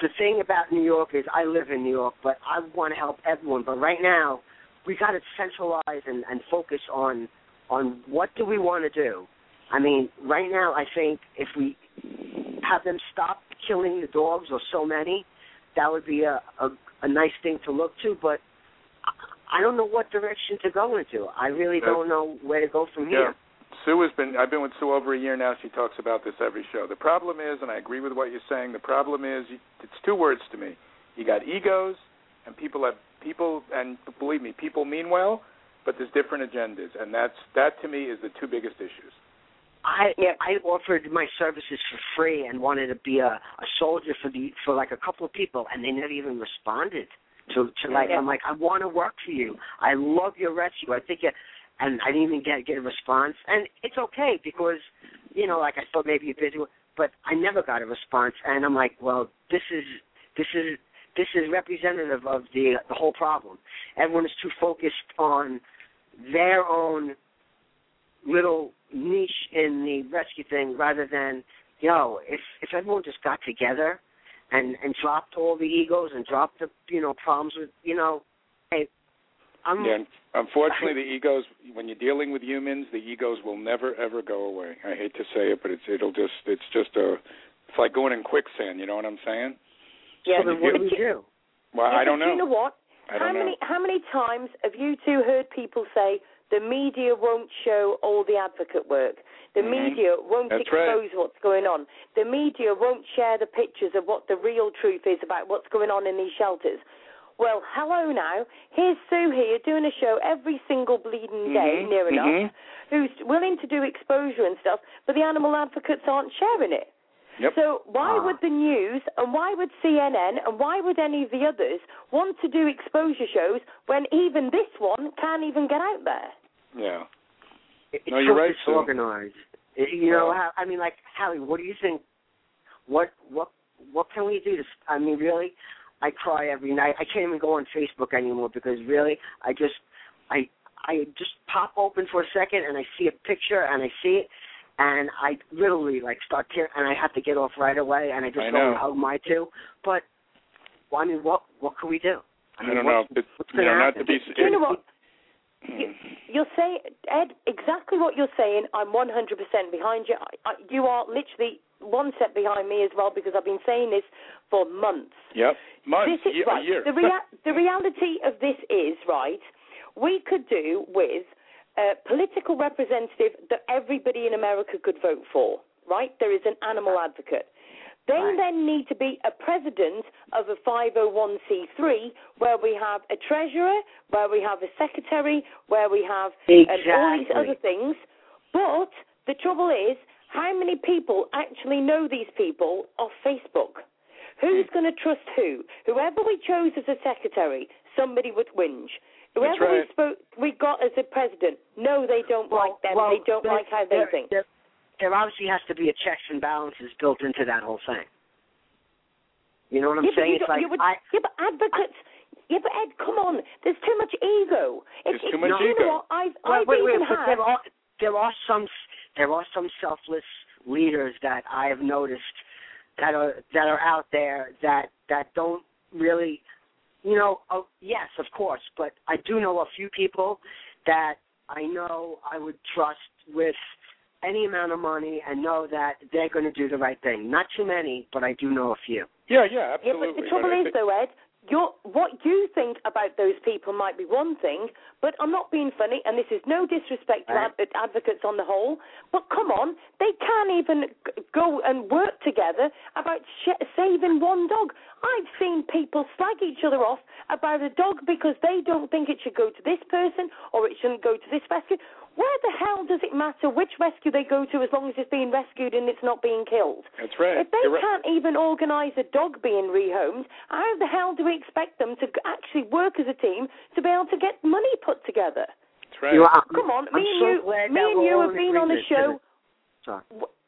the thing about New York is I live in New York, but I want to help everyone. But right now, we got to centralize and, and focus on on what do we want to do. I mean, right now, I think if we have them stop killing the dogs or so many, that would be a a, a nice thing to look to. But I- don't know what direction to go into. I really don't know where to go from Yeah. here. Sue has been. I've been with Sue over a year now. She talks about this every show. The problem is, and I agree with what you're saying. The problem is, it's two words to me. You got egos, and people have people, and believe me, people mean well, but there's different agendas, and that's that to me is the two biggest issues. I Yep. I offered my services for free and wanted to be a, a soldier for the for like a couple of people, and they never even responded to to like Yeah. I'm like I want to work for you. I love your rescue. I think it, and I didn't even get get a response, and it's okay because you know like I thought maybe you're busy, but I never got a response, and I'm like, well, this is this is this is representative of the the whole problem. Everyone is too focused on their own little niche in the rescue thing rather than yo, if if everyone just got together and and dropped all the egos and dropped the you know problems with you know, hey, I'm Yeah, unfortunately, the egos. When you're dealing with humans, the egos will never ever go away. I hate to say it, but it's it'll just it's just a it's like going in quicksand. You know what I'm saying? Yeah. so then what do we do? Well, Yeah, I don't know. You know what? I how many know. how many times have you two heard people say the media won't show all the advocate work? The Mhm. media won't That's right. expose what's going on. The media won't share the pictures of what the real truth is about what's going on in these shelters. Well, hello now. Here's Sue here doing a show every single bleeding day, Mhm, near enough, mhm. who's willing to do exposure and stuff, but the animal advocates aren't sharing it. Yep. So why Ah. would the news and why would CNN and why would any of the others want to do exposure shows when even this one can't even get out there? yeah. It's No, you're so right, Sue. disorganized. It- You know, how, I mean, like Howie, what do you think? What what what can we do? To, s- I mean, really, I cry every night. I can't even go on Facebook anymore because really, I just I I just pop open for a second and I see a picture and I see it and I literally like start tearing and I have to get off right away and I just I go know. and hug my two. But well, I mean, what what can we do? I, I don't know. what's you know, not to be. You know what? Mm. You're saying, Ed, exactly what you're saying. I'm 100% behind you. I, I, you are literally one step behind me as well because I've been saying this for months. Yep. Months. This is year, right. A year. The, rea- the reality of this is right. We could do with a political representative that everybody in America could vote for. Right? There is an animal advocate. They Right. then need to be a president of a 501c3 where we have a treasurer, where we have a secretary, where we have and all these other things. But the trouble is, how many people actually know these people off Facebook? Who's Hmm. going to trust who? Whoever we chose as a secretary, somebody would whinge. Whoever right. we spoke, we got as a president, no, they don't like them. they don't like how they think. There obviously has to be a checks and balances built into that whole thing. You know what I'm yeah, saying? you It's don't- like you would, I, yeah, but advocates. yeah, but Ed, come on. There's too much ego. There's It's- too much you ego. know what? I've, wait, I've wait, wait, even but had. there are there are some there are some selfless leaders that I have noticed that are that are out there that that don't really, you know. Oh, yes, of course, but I do know a few people that I know I would trust with any amount of money and know that they're going to do the right thing. Not too many, but I do know a few. Yeah, yeah, Yeah, absolutely. but the trouble I is, think- though, Ed, your what you think about those people might be one thing, but I'm not being funny, and this is no disrespect to Right. ad- advocates on the whole. But come on, they can't even g- go and work together about sh- saving one dog. I've seen people slag each other off about a dog because they don't think it should go to this person or it shouldn't go to this rescue. Where the hell does it matter which rescue they go to as long as it's being rescued and it's not being killed? That's right. If they You're right. can't even organise a dog being rehomed, how the hell do we expect them to actually work as a team to be able to get money put together? That's right. You know, Come on, I'm me and so you, me and you have been on a agreement. show. Sorry.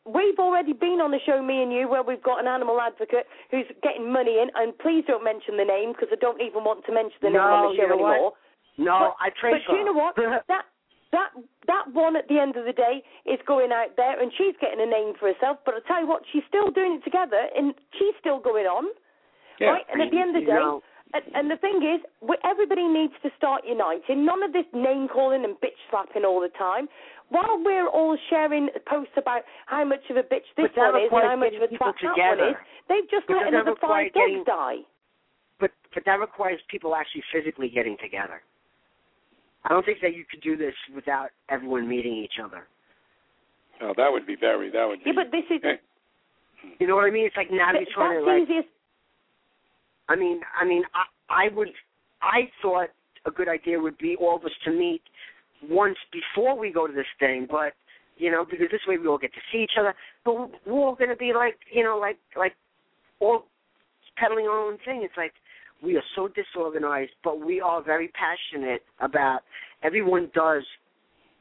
We've already been on a show, me and you, where we've got an animal advocate who's getting money in, and please don't mention the name because I don't even want to mention the name on the show you know what? anymore. No, But- I pray But for do you know what? that that that one at the end of the day is going out there, and she's getting a name for herself. But I tell you what, she's still doing it together, and she's still going on. Yeah. Right? And at the end of the day, know- and, and the thing is, everybody needs to start uniting. None of this name calling and bitch slapping all the time. While we're all sharing posts about how much of a bitch this But that one is and how much of a twat that one is, they've just But let another five dogs getting- die. But but that requires people actually physically getting together. I don't think that you could do this without everyone meeting each other. Oh, that would be very. That would be. Yeah, but this is eh. Hey, You know what I mean? It's like now th- you're trying to like. easiest. I mean, I mean, I, I would. I thought a good idea would be all of us to meet once before we go to this thing, but you know, because this way we all get to see each other. But we're all going to be like, you know, like like all peddling our own thing. It's like we are so disorganized, but we are very passionate about. Everyone does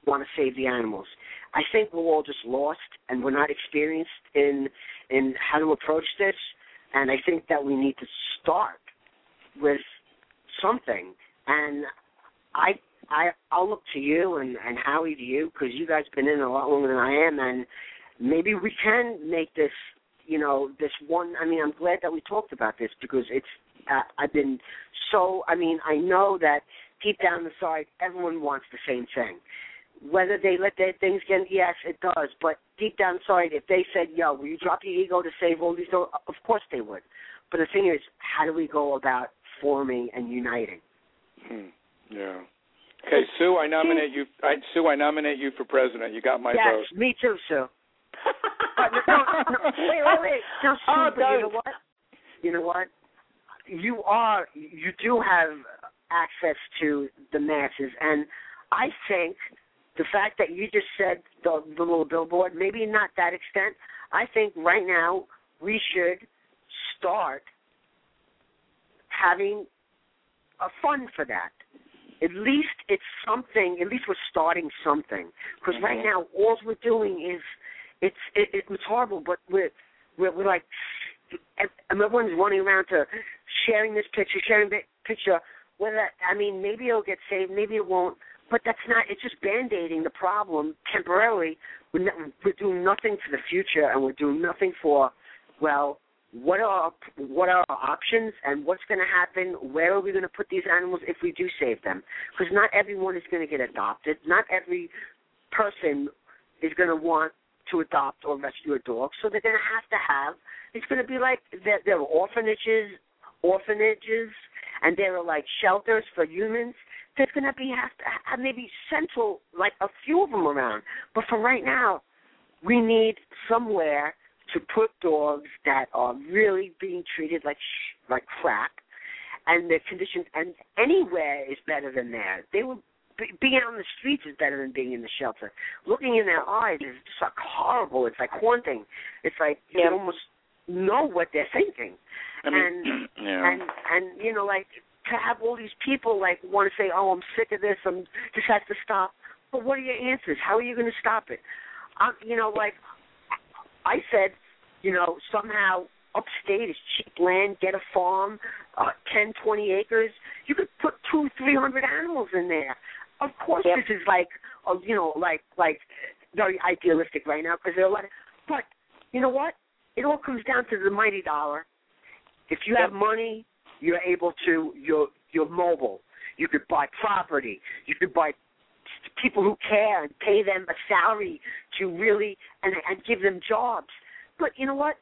want to save the animals. I think we're all just lost and we're not experienced in in how to approach this. And I think that we need to start with something. And I I I'll look to you and and Howie to you because you guys been in a lot longer than I am. And maybe we can make this, you know, this one. I mean, I'm glad that we talked about this because it's. Uh, I've been so. I mean, I know that deep down inside, everyone wants the same thing. Whether they let their things get, yes, it does. But deep down inside, if they said, "Yo, will you drop your ego to save all these?" doors? Of course they would. But the thing is, how do we go about forming and uniting? Hmm. Yeah. Okay, Sue, I nominate you. I, Sue, I nominate you for president. You got my yes, vote. me too, Sue. No, no, wait, wait, wait. No, Sue, Oh, but you know what? You know what? You are, you do have access to the masses, and I think the fact that you just said the, the little billboard, maybe not that extent. I think right now we should start having a fund for that. At least it's something. At least we're starting something. Because right Mhm. now, all we're doing is it's it, it's horrible, but we're we're, we're like everyone's running around to sharing this picture, sharing that picture. Whether I mean, maybe it'll get saved, maybe it won't. But that's not. It's just band-aiding the problem temporarily. We're, not, we're doing nothing for the future, and we're doing nothing for well. What are what are our options, and what's going to happen? Where are we going to put these animals if we do save them? Because not everyone is going to get adopted. Not every person is going to want to adopt or rescue a dog. So they're going to have to have. It's going to be like there, there are orphanages, orphanages, and there are like shelters for humans. There's going to be have to have maybe central, like a few of them around. But for right now, we need somewhere to put dogs that are really being treated like sh- like crap, and the conditions. And anywhere is better than there. They were being out on the streets is better than being in the shelter. Looking in their eyes is just like horrible. It's like haunting. It's like you Yeah. almost know what they're thinking. I mean, and yeah. and and you know like to have all these people like want to say, "Oh, I'm sick of this. I'm this has to stop." But what are your answers? How are you going to stop it? Um, you know, like I said, you know, somehow upstate is cheap land. Get a farm, uh, ten, twenty acres. You could put two, three hundred animals in there. Of course, Yep. this is like, uh, you know, like like very idealistic right now because there are a lot. Of, but you know what? It all comes down to the mighty dollar. If you have money, you're able to. You're you're mobile. You could buy property. You could buy people who care and pay them a salary to really and and give them jobs. But you know what?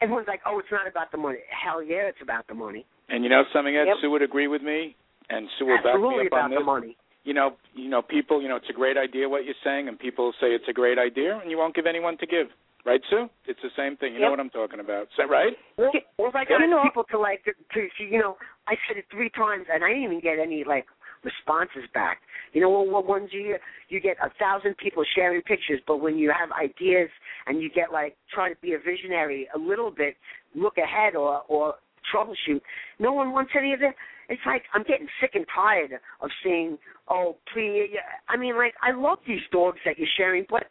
Everyone's like, oh, it's not about the money. Hell yeah, it's about the money. And you know something, Ed? Yep. Sue would agree with me, and Sue will back me Absolutely up on about this. the money. You know, you know, people, you know, it's a great idea what you're saying, and people say it's a great idea, and you won't give anyone to give, right, Sue? It's the same thing. You know what I'm talking about? Is that right? Well, if I got people to like to, to you know, I said it three times and I didn't even get any like responses back. You know, what what ones you you get a thousand people sharing pictures, but when you have ideas and you get like try to be a visionary a little bit, look ahead or or troubleshoot, no one wants any of that. It's like I'm getting sick and tired of seeing, oh, please. I mean, like I love these dogs that you're sharing, but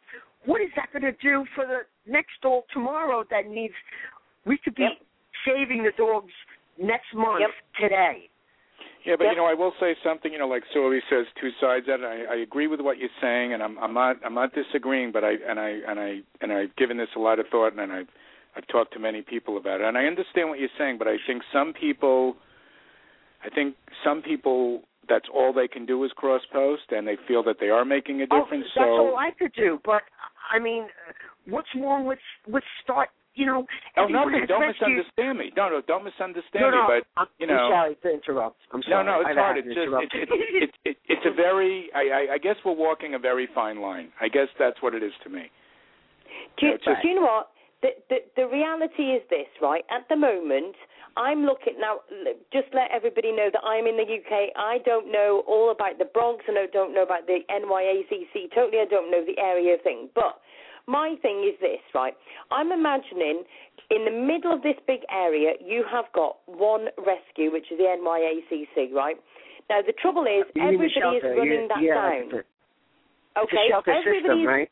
what is that going to do for the next dog tomorrow that needs? We could be Yep. saving the dogs next month Yep. today. Yeah, but Yep. you know, I will say something. You know, like Sue always says, two sides. At it. I, I agree with what you're saying, and I'm, I'm not, I'm not disagreeing. But I, and I, and I, and I've given this a lot of thought, and I've, I've talked to many people about it, and I understand what you're saying. But I think some people, I think some people, that's all they can do is cross post, and they feel that they are making a oh, difference. oh, that's so all I could do. But I mean, what's wrong with with start? You know, Oh, everyone nothing. Don't rescued- misunderstand me. No, no, don't misunderstand No, no, me. But I'm, you know, I'm sorry to interrupt. I'm no, sorry. no, no, it's I've hard. It's just, interrupt. it's, it's, it's, it's a very. I, I, I guess we're walking a very fine line. I guess that's what it is to me. Do you, That's right. do you know what? The, the the reality is this, right? At the moment, I'm looking now. Just let everybody know that I'm in the UK. I don't know all about the Bronx, and I don't know about the NYACC. Totally, I don't know the area thing. But my thing is this, right? I'm imagining in the middle of this big area, you have got one rescue, which is the NYACC, right? Now the trouble is, You mean the everybody is running that yeah, down. It's a, it's okay, a shelter everybody system, is right?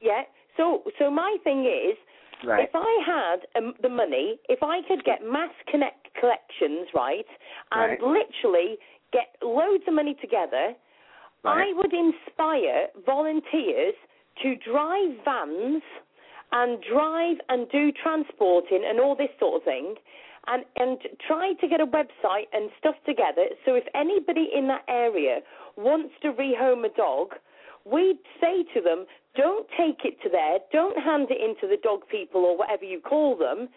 yeah. So so my thing is, Right. if I had um, the money, if I could get mass connect collections, right, and Right. literally get loads of money together, Right. I would inspire volunteers to drive vans and drive and do transporting and all this sort of thing and and try to get a website and stuff together so if anybody in that area wants to rehome a dog we'd say to them don't take it to there don't hand it into the dog people or whatever you call them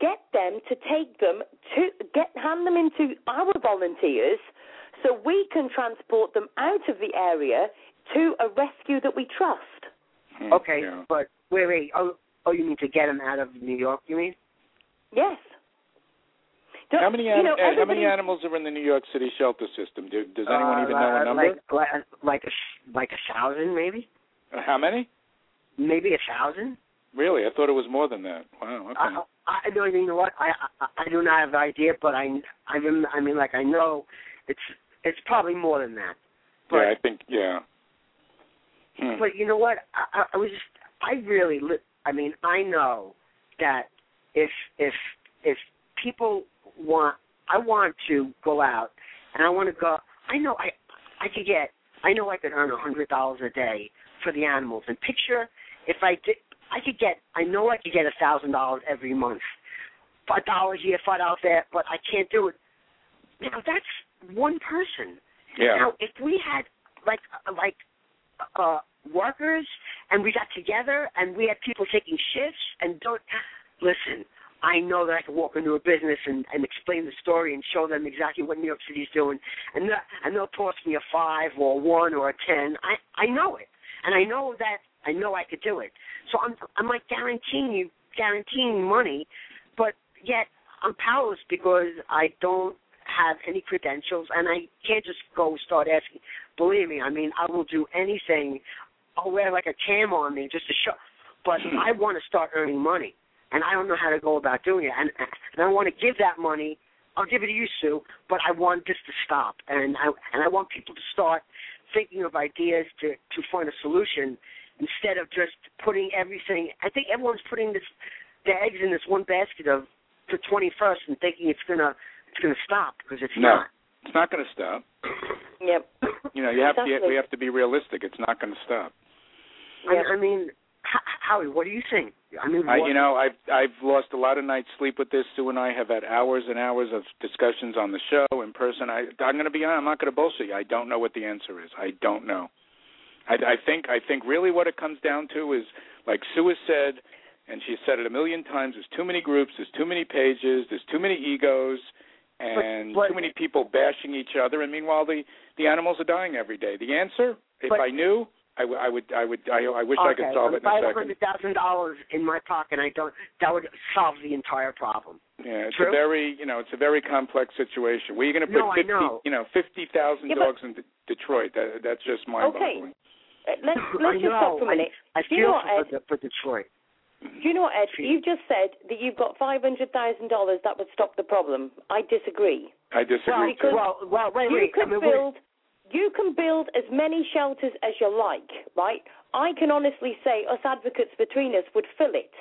get them to take them to get hand them into our volunteers so we can transport them out of the area to a rescue that we trust Okay, yeah. but wait, wait. Oh, oh, you mean to get them out of New York? You mean? yes Don't- How many you know, uh, how many animals are in the New York City shelter system? Do, does anyone Uh, even know a uh, number? Like, like, a like a thousand, maybe. Uh, how many? Maybe a thousand. Really? I thought it was more than that. Wow. Okay. I, I, I don't even know what I, I I do not have an idea, but I I rem- I mean like I know it's it's probably more than that. But yeah, I think yeah. Hmm. but you know what? I, I, I was just I really li- I mean I know that if if if people want I want to go out and I want to go I know I I could get I know I could earn a hundred dollars a day for the animals and picture if I did I could get I know I could get a thousand dollars every month. Five dollars here, five dollars out there, but I can't do it. Now that's one person. yeah. Now if we had like like uh workers and we got together and we had people taking shifts and don't listen, I know that I can walk into a business and, and explain the story and show them exactly what New York City's doing and they and they'll toss me a five or a one or a ten. I I know it. And I know that I know I could do it. So I'm I'm like guaranteeing you guaranteeing money, but yet I'm powerless because I don't have any credentials and I can't just go start asking. Believe me, I mean I will do anything. I'll wear like a cam on me just to show. But I want to start earning money, and I don't know how to go about doing it. And and I want to give that money. I'll give it to you, Sue. But I want this to stop, and I and I want people to start thinking of ideas to to find a solution instead of just putting everything. I think everyone's putting this their eggs in this one basket of the 21st and thinking it's gonna it's gonna stop because it's No. not. It's not going to stop. Yep. You know, you have to Exactly. we have to be realistic. It's not going to stop. Yep. I, I mean, H- Howie, what do you think? I mean, I, you know, I've I've lost a lot of nights sleep with this. Sue and I have had hours and hours of discussions on the show in person. I I'm going to be honest. I'm not going to bullshit you. I don't know what the answer is. I don't know. I, I think I think really what it comes down to is like Sue has said, and she's said it a million times. There's too many groups. There's too many pages. There's too many egos. And but- too many people bashing each other, and meanwhile the the animals are dying every day. The answer, if But- I knew, I, w- I would I would I, I wish I could solve it if in I a had a second. hundred thousand dollars in my pocket, I don't. That would solve the entire problem. Yeah, it's True. a very you know it's a very complex situation. Where are you going to put No, fifty know. you know fifty thousand Yeah, dogs in D- Detroit? That that's just mind-boggling. Uh, Let's let's just stop for a minute. I Do you feel know what, for, Ed? the, for Detroit. Do you know what, Ed? You've just said that you've got five hundred thousand dollars that would stop the problem. I disagree. I disagree because- too. Well, well, wait, you could I mean, wait. build you can build as many shelters as you like, right? I can honestly say us advocates between us would fill it.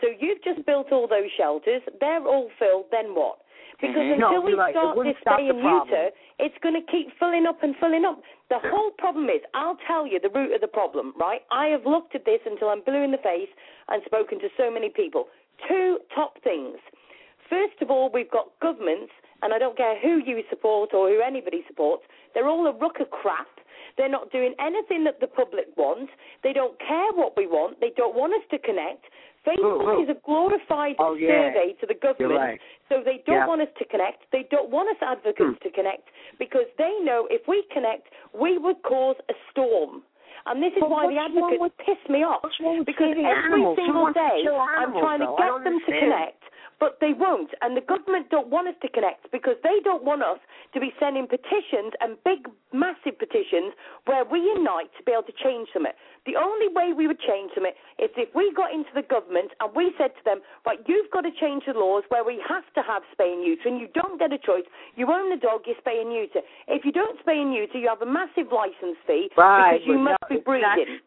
So you've just built all those shelters, they're all filled, then what? Because Mhm. No, until we right. Start this stop spay the and it's going to keep filling up and filling up. The whole problem is, I'll tell you the root of the problem, right? I have looked at this until I'm blue in the face and spoken to so many people. Two top things. First of all, we've got governments, and I don't care who you support or who anybody supports, they're all a ruck of crap. They're not doing anything that the public wants. They don't care what we want. They don't want us to connect. Facebook Who- who? is a glorified Oh, yeah. survey to the government. right. So they don't Yeah. want us to connect. They don't want us advocates Hmm. to connect because they know if we connect, we would cause a storm. And this is But why the advocates with- piss me off What's wrong with because every animals? Single day I'm trying to though? I get them to connect, but they won't. And the government don't want us to connect because they don't want us to be sending petitions and big, massive petitions where we unite to be able to change something. The only way we would change something is if we got into the government and we said to them, right, you've got to change the laws where we have to have spay and neuter, and you don't get a choice. You own the dog, you spay and neuter. If you don't spay and neuter, you have a massive license fee Right, because you but must no, be breeding.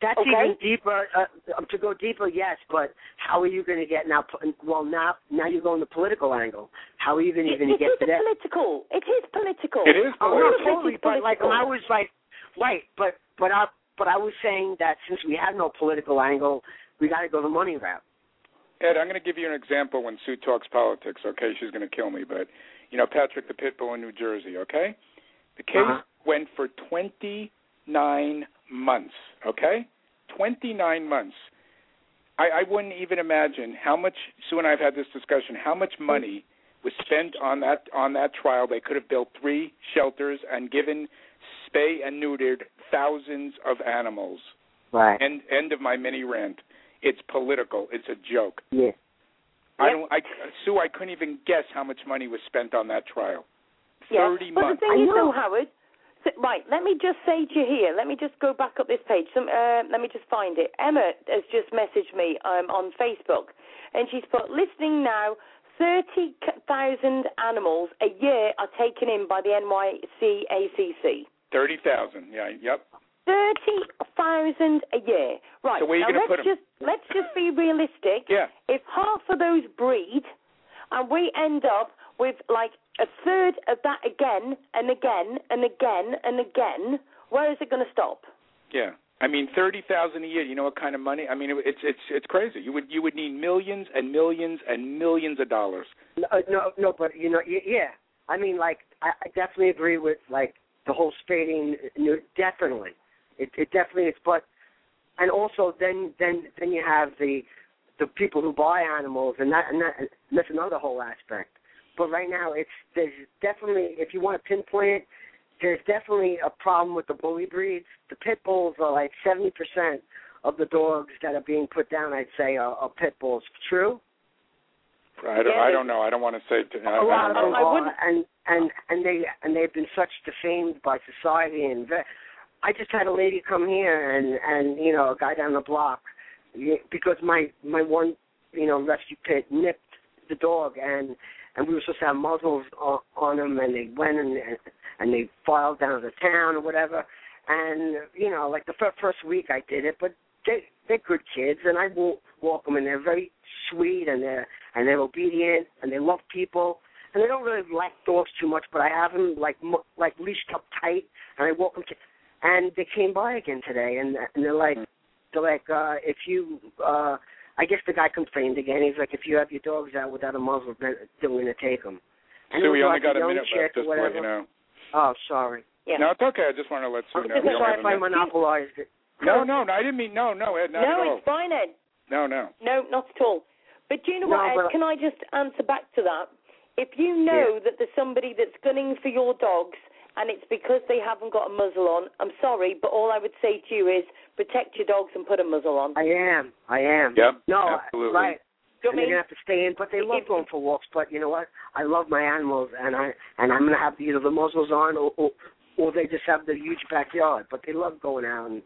That's Okay. even deeper. Uh, um, to go deeper, yes, but how are you going to get now? Well, now now you're going the political angle. How are you going to even get is to that? political. It is political. It is Oh All no, totally. But like political. I was like, right, but but I but I was saying that since we have no political angle, we got to go the money route. Ed, I'm going to give you an example when Sue talks politics. Okay, she's going to kill me, but you know Patrick the Pitbull in New Jersey. Okay, the case Uh-huh. went for 29 months. Okay, 29 months. I, I wouldn't even imagine how much Sue and I have had this discussion. How much money was spent on that on that trial? They could have built three shelters and given spay and neutered thousands of animals. Right. End end of my mini rant. It's political. It's a joke. Yeah. I Yep. don't. I Sue. I couldn't even guess how much money was spent on that trial. Yeah. Thirty But the thing is, though, Howard. So, right, let me just say to you here. Let me just go back up this page. Some, uh, let me just find it. Emma has just messaged me um, on Facebook, and she's put, "Listening now, thirty thousand animals a year are taken in by the NYCACC. Thirty thousand. Yeah. Yep. Thirty thousand a year. Right. So where are you now let's just let's just be realistic. Yeah. If half of those breed, and we end up with like a third of that again and again and again and again, where is it going to stop? Yeah. I mean, thirty thousand a year. You know what kind of money? I mean, it's it's it's crazy. You would you would need millions and millions and millions of dollars. No, uh, no, no, but you know, yeah. I mean, like, I, I definitely agree with like the whole spading. You know, definitely, it, it definitely is. But and also then then then you have the the people who buy animals, and that and that and that's another whole aspect. But right now, it's there's definitely if you want to pinpoint it, there's definitely a problem with the bully breeds. The pit bulls are like seventy percent of the dogs that are being put down. I'd say are, are pit bulls. True. I don't. Yeah, I don't know. I don't want to say. To, I, a lot I of don't them know. I are, and and and they and they've been such defamed by society and ve- I just had a lady come here and and you know a guy down the block because my my one you know rescue pit nipped the dog and and we were supposed to have muzzles on, on them and they went and and they filed down to town or whatever. And you know like the fir- first week I did it but they they're good kids and I walk walk them and they're very sweet and they're and they're obedient and they love people. And they don't really like dogs too much but I have them like like leashed up tight and I walk them to and they came by again today and and they're like they're like uh if you uh I guess the guy complained again he's like if you have your dogs out without a muzzle then they're going to take them and it Sue, was we only like got a young minute left. or Just to let whatever. you know. oh sorry Yeah. No, it's okay. I just want to let you know. I'm just We only sorry have if a I minute. monopolized it No, no, no. I didn't mean no, no, Ed. Not no, at all. it's fine, Ed. No, no. No, not at all. But do you know No, what, Ed? Can I just answer back to that? If you know that there's somebody that's gunning for your dogs and it's because they haven't got a muzzle on, I'm sorry, but all I would say to you is protect your dogs and put a muzzle on. I am I am Yep. no Absolutely. right Do you and know what they're mean? gonna have to stay in, but they love going for walks. But you know what? I love my animals, and I and I'm gonna have either the muzzles on or, or or they just have the huge backyard. But they love going out and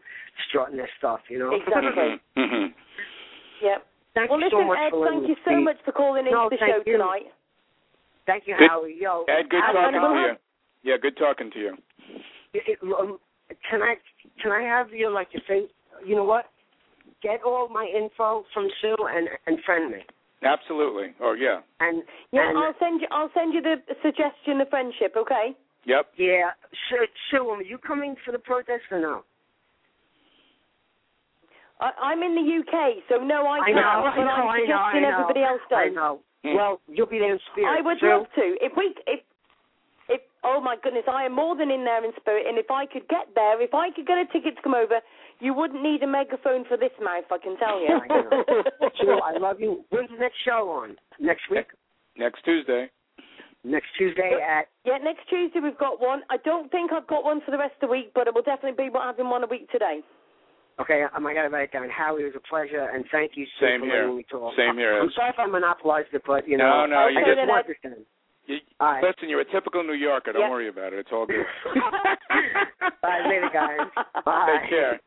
strutting their stuff. You know. Exactly. Mhm. Yep. thank Well, you listen, so much Ed, for thank you so speak. much for calling into No, the show you. tonight. Thank you, Good- Howie. Yo, Ed, good And- talking and we'll to have- you. Yeah, good talking to you. It, it, um, can I can I have your like your face? You know what? Get all my info from Sue and and friend me. Absolutely. Oh yeah. And Yeah, and, I'll send you. I'll send you the suggestion of friendship. Okay. Yep. yeah, Sue, Sue, are you coming for the protest or no? I, I'm in the UK, so no, I I can't. know, but I know, I'm I know, suggesting I know. everybody else does. I know. Hmm. Well, you'll be there in spirit. I would Sue. love to. If we, if, if, oh my goodness, I am more than in there in spirit. And if I could get there, if I could get a ticket to come over, you wouldn't need a megaphone for this mouth. I can tell you. I know. I love you. When's the next show on? Next week? Next Tuesday. Next Tuesday at. yeah, next Tuesday we've got one. I don't think I've got one for the rest of the week, but it will definitely be having one a week today. Okay, I got to write it down. Howie, it was a pleasure, and thank you, so Same for here. letting me talk. Same here. I'm sorry if I monopolized it, but you know, No, no, you I just- just want this done. You, All right. Listen, you're a typical New Yorker. Don't Yeah. worry about it. It's all good. All right, later, guys. Bye. Take care.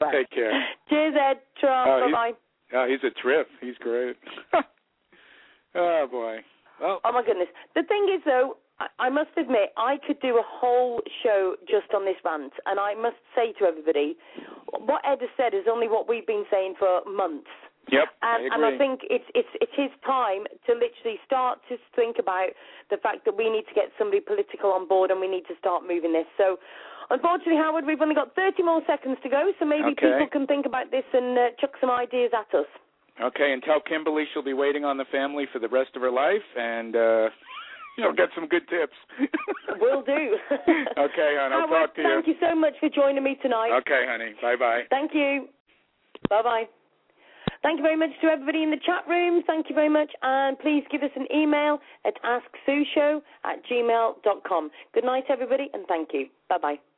Bye. Take care. Cheers, Ed. Tra. Oh, bye he's- bye. Oh, he's a trip. He's great. oh boy. Well, Oh my goodness. The thing is, though, I, I must admit, I could do a whole show just on this rant, and I must say to everybody, what Ed has said is only what we've been saying for months. Yep. And, I and. I think it's it's it's time to literally start to think about the fact that we need to get somebody political on board and we need to start moving this. So Unfortunately, Howard, we've only got 30 more seconds to go, so maybe Okay. people can think about this and uh, chuck some ideas at us. Okay, and tell Kimberly she'll be waiting on the family for the rest of her life, and uh, you'll get some good tips. Will do. okay, hon. I'll Howard, talk to you. thank you so much for joining me tonight. Okay, honey. Bye bye. Thank you. Bye bye. Thank you very much to everybody in the chat room. Thank you very much. And please give us an email at asksueshow at gmail.com. Good night, everybody, and thank you. Bye bye.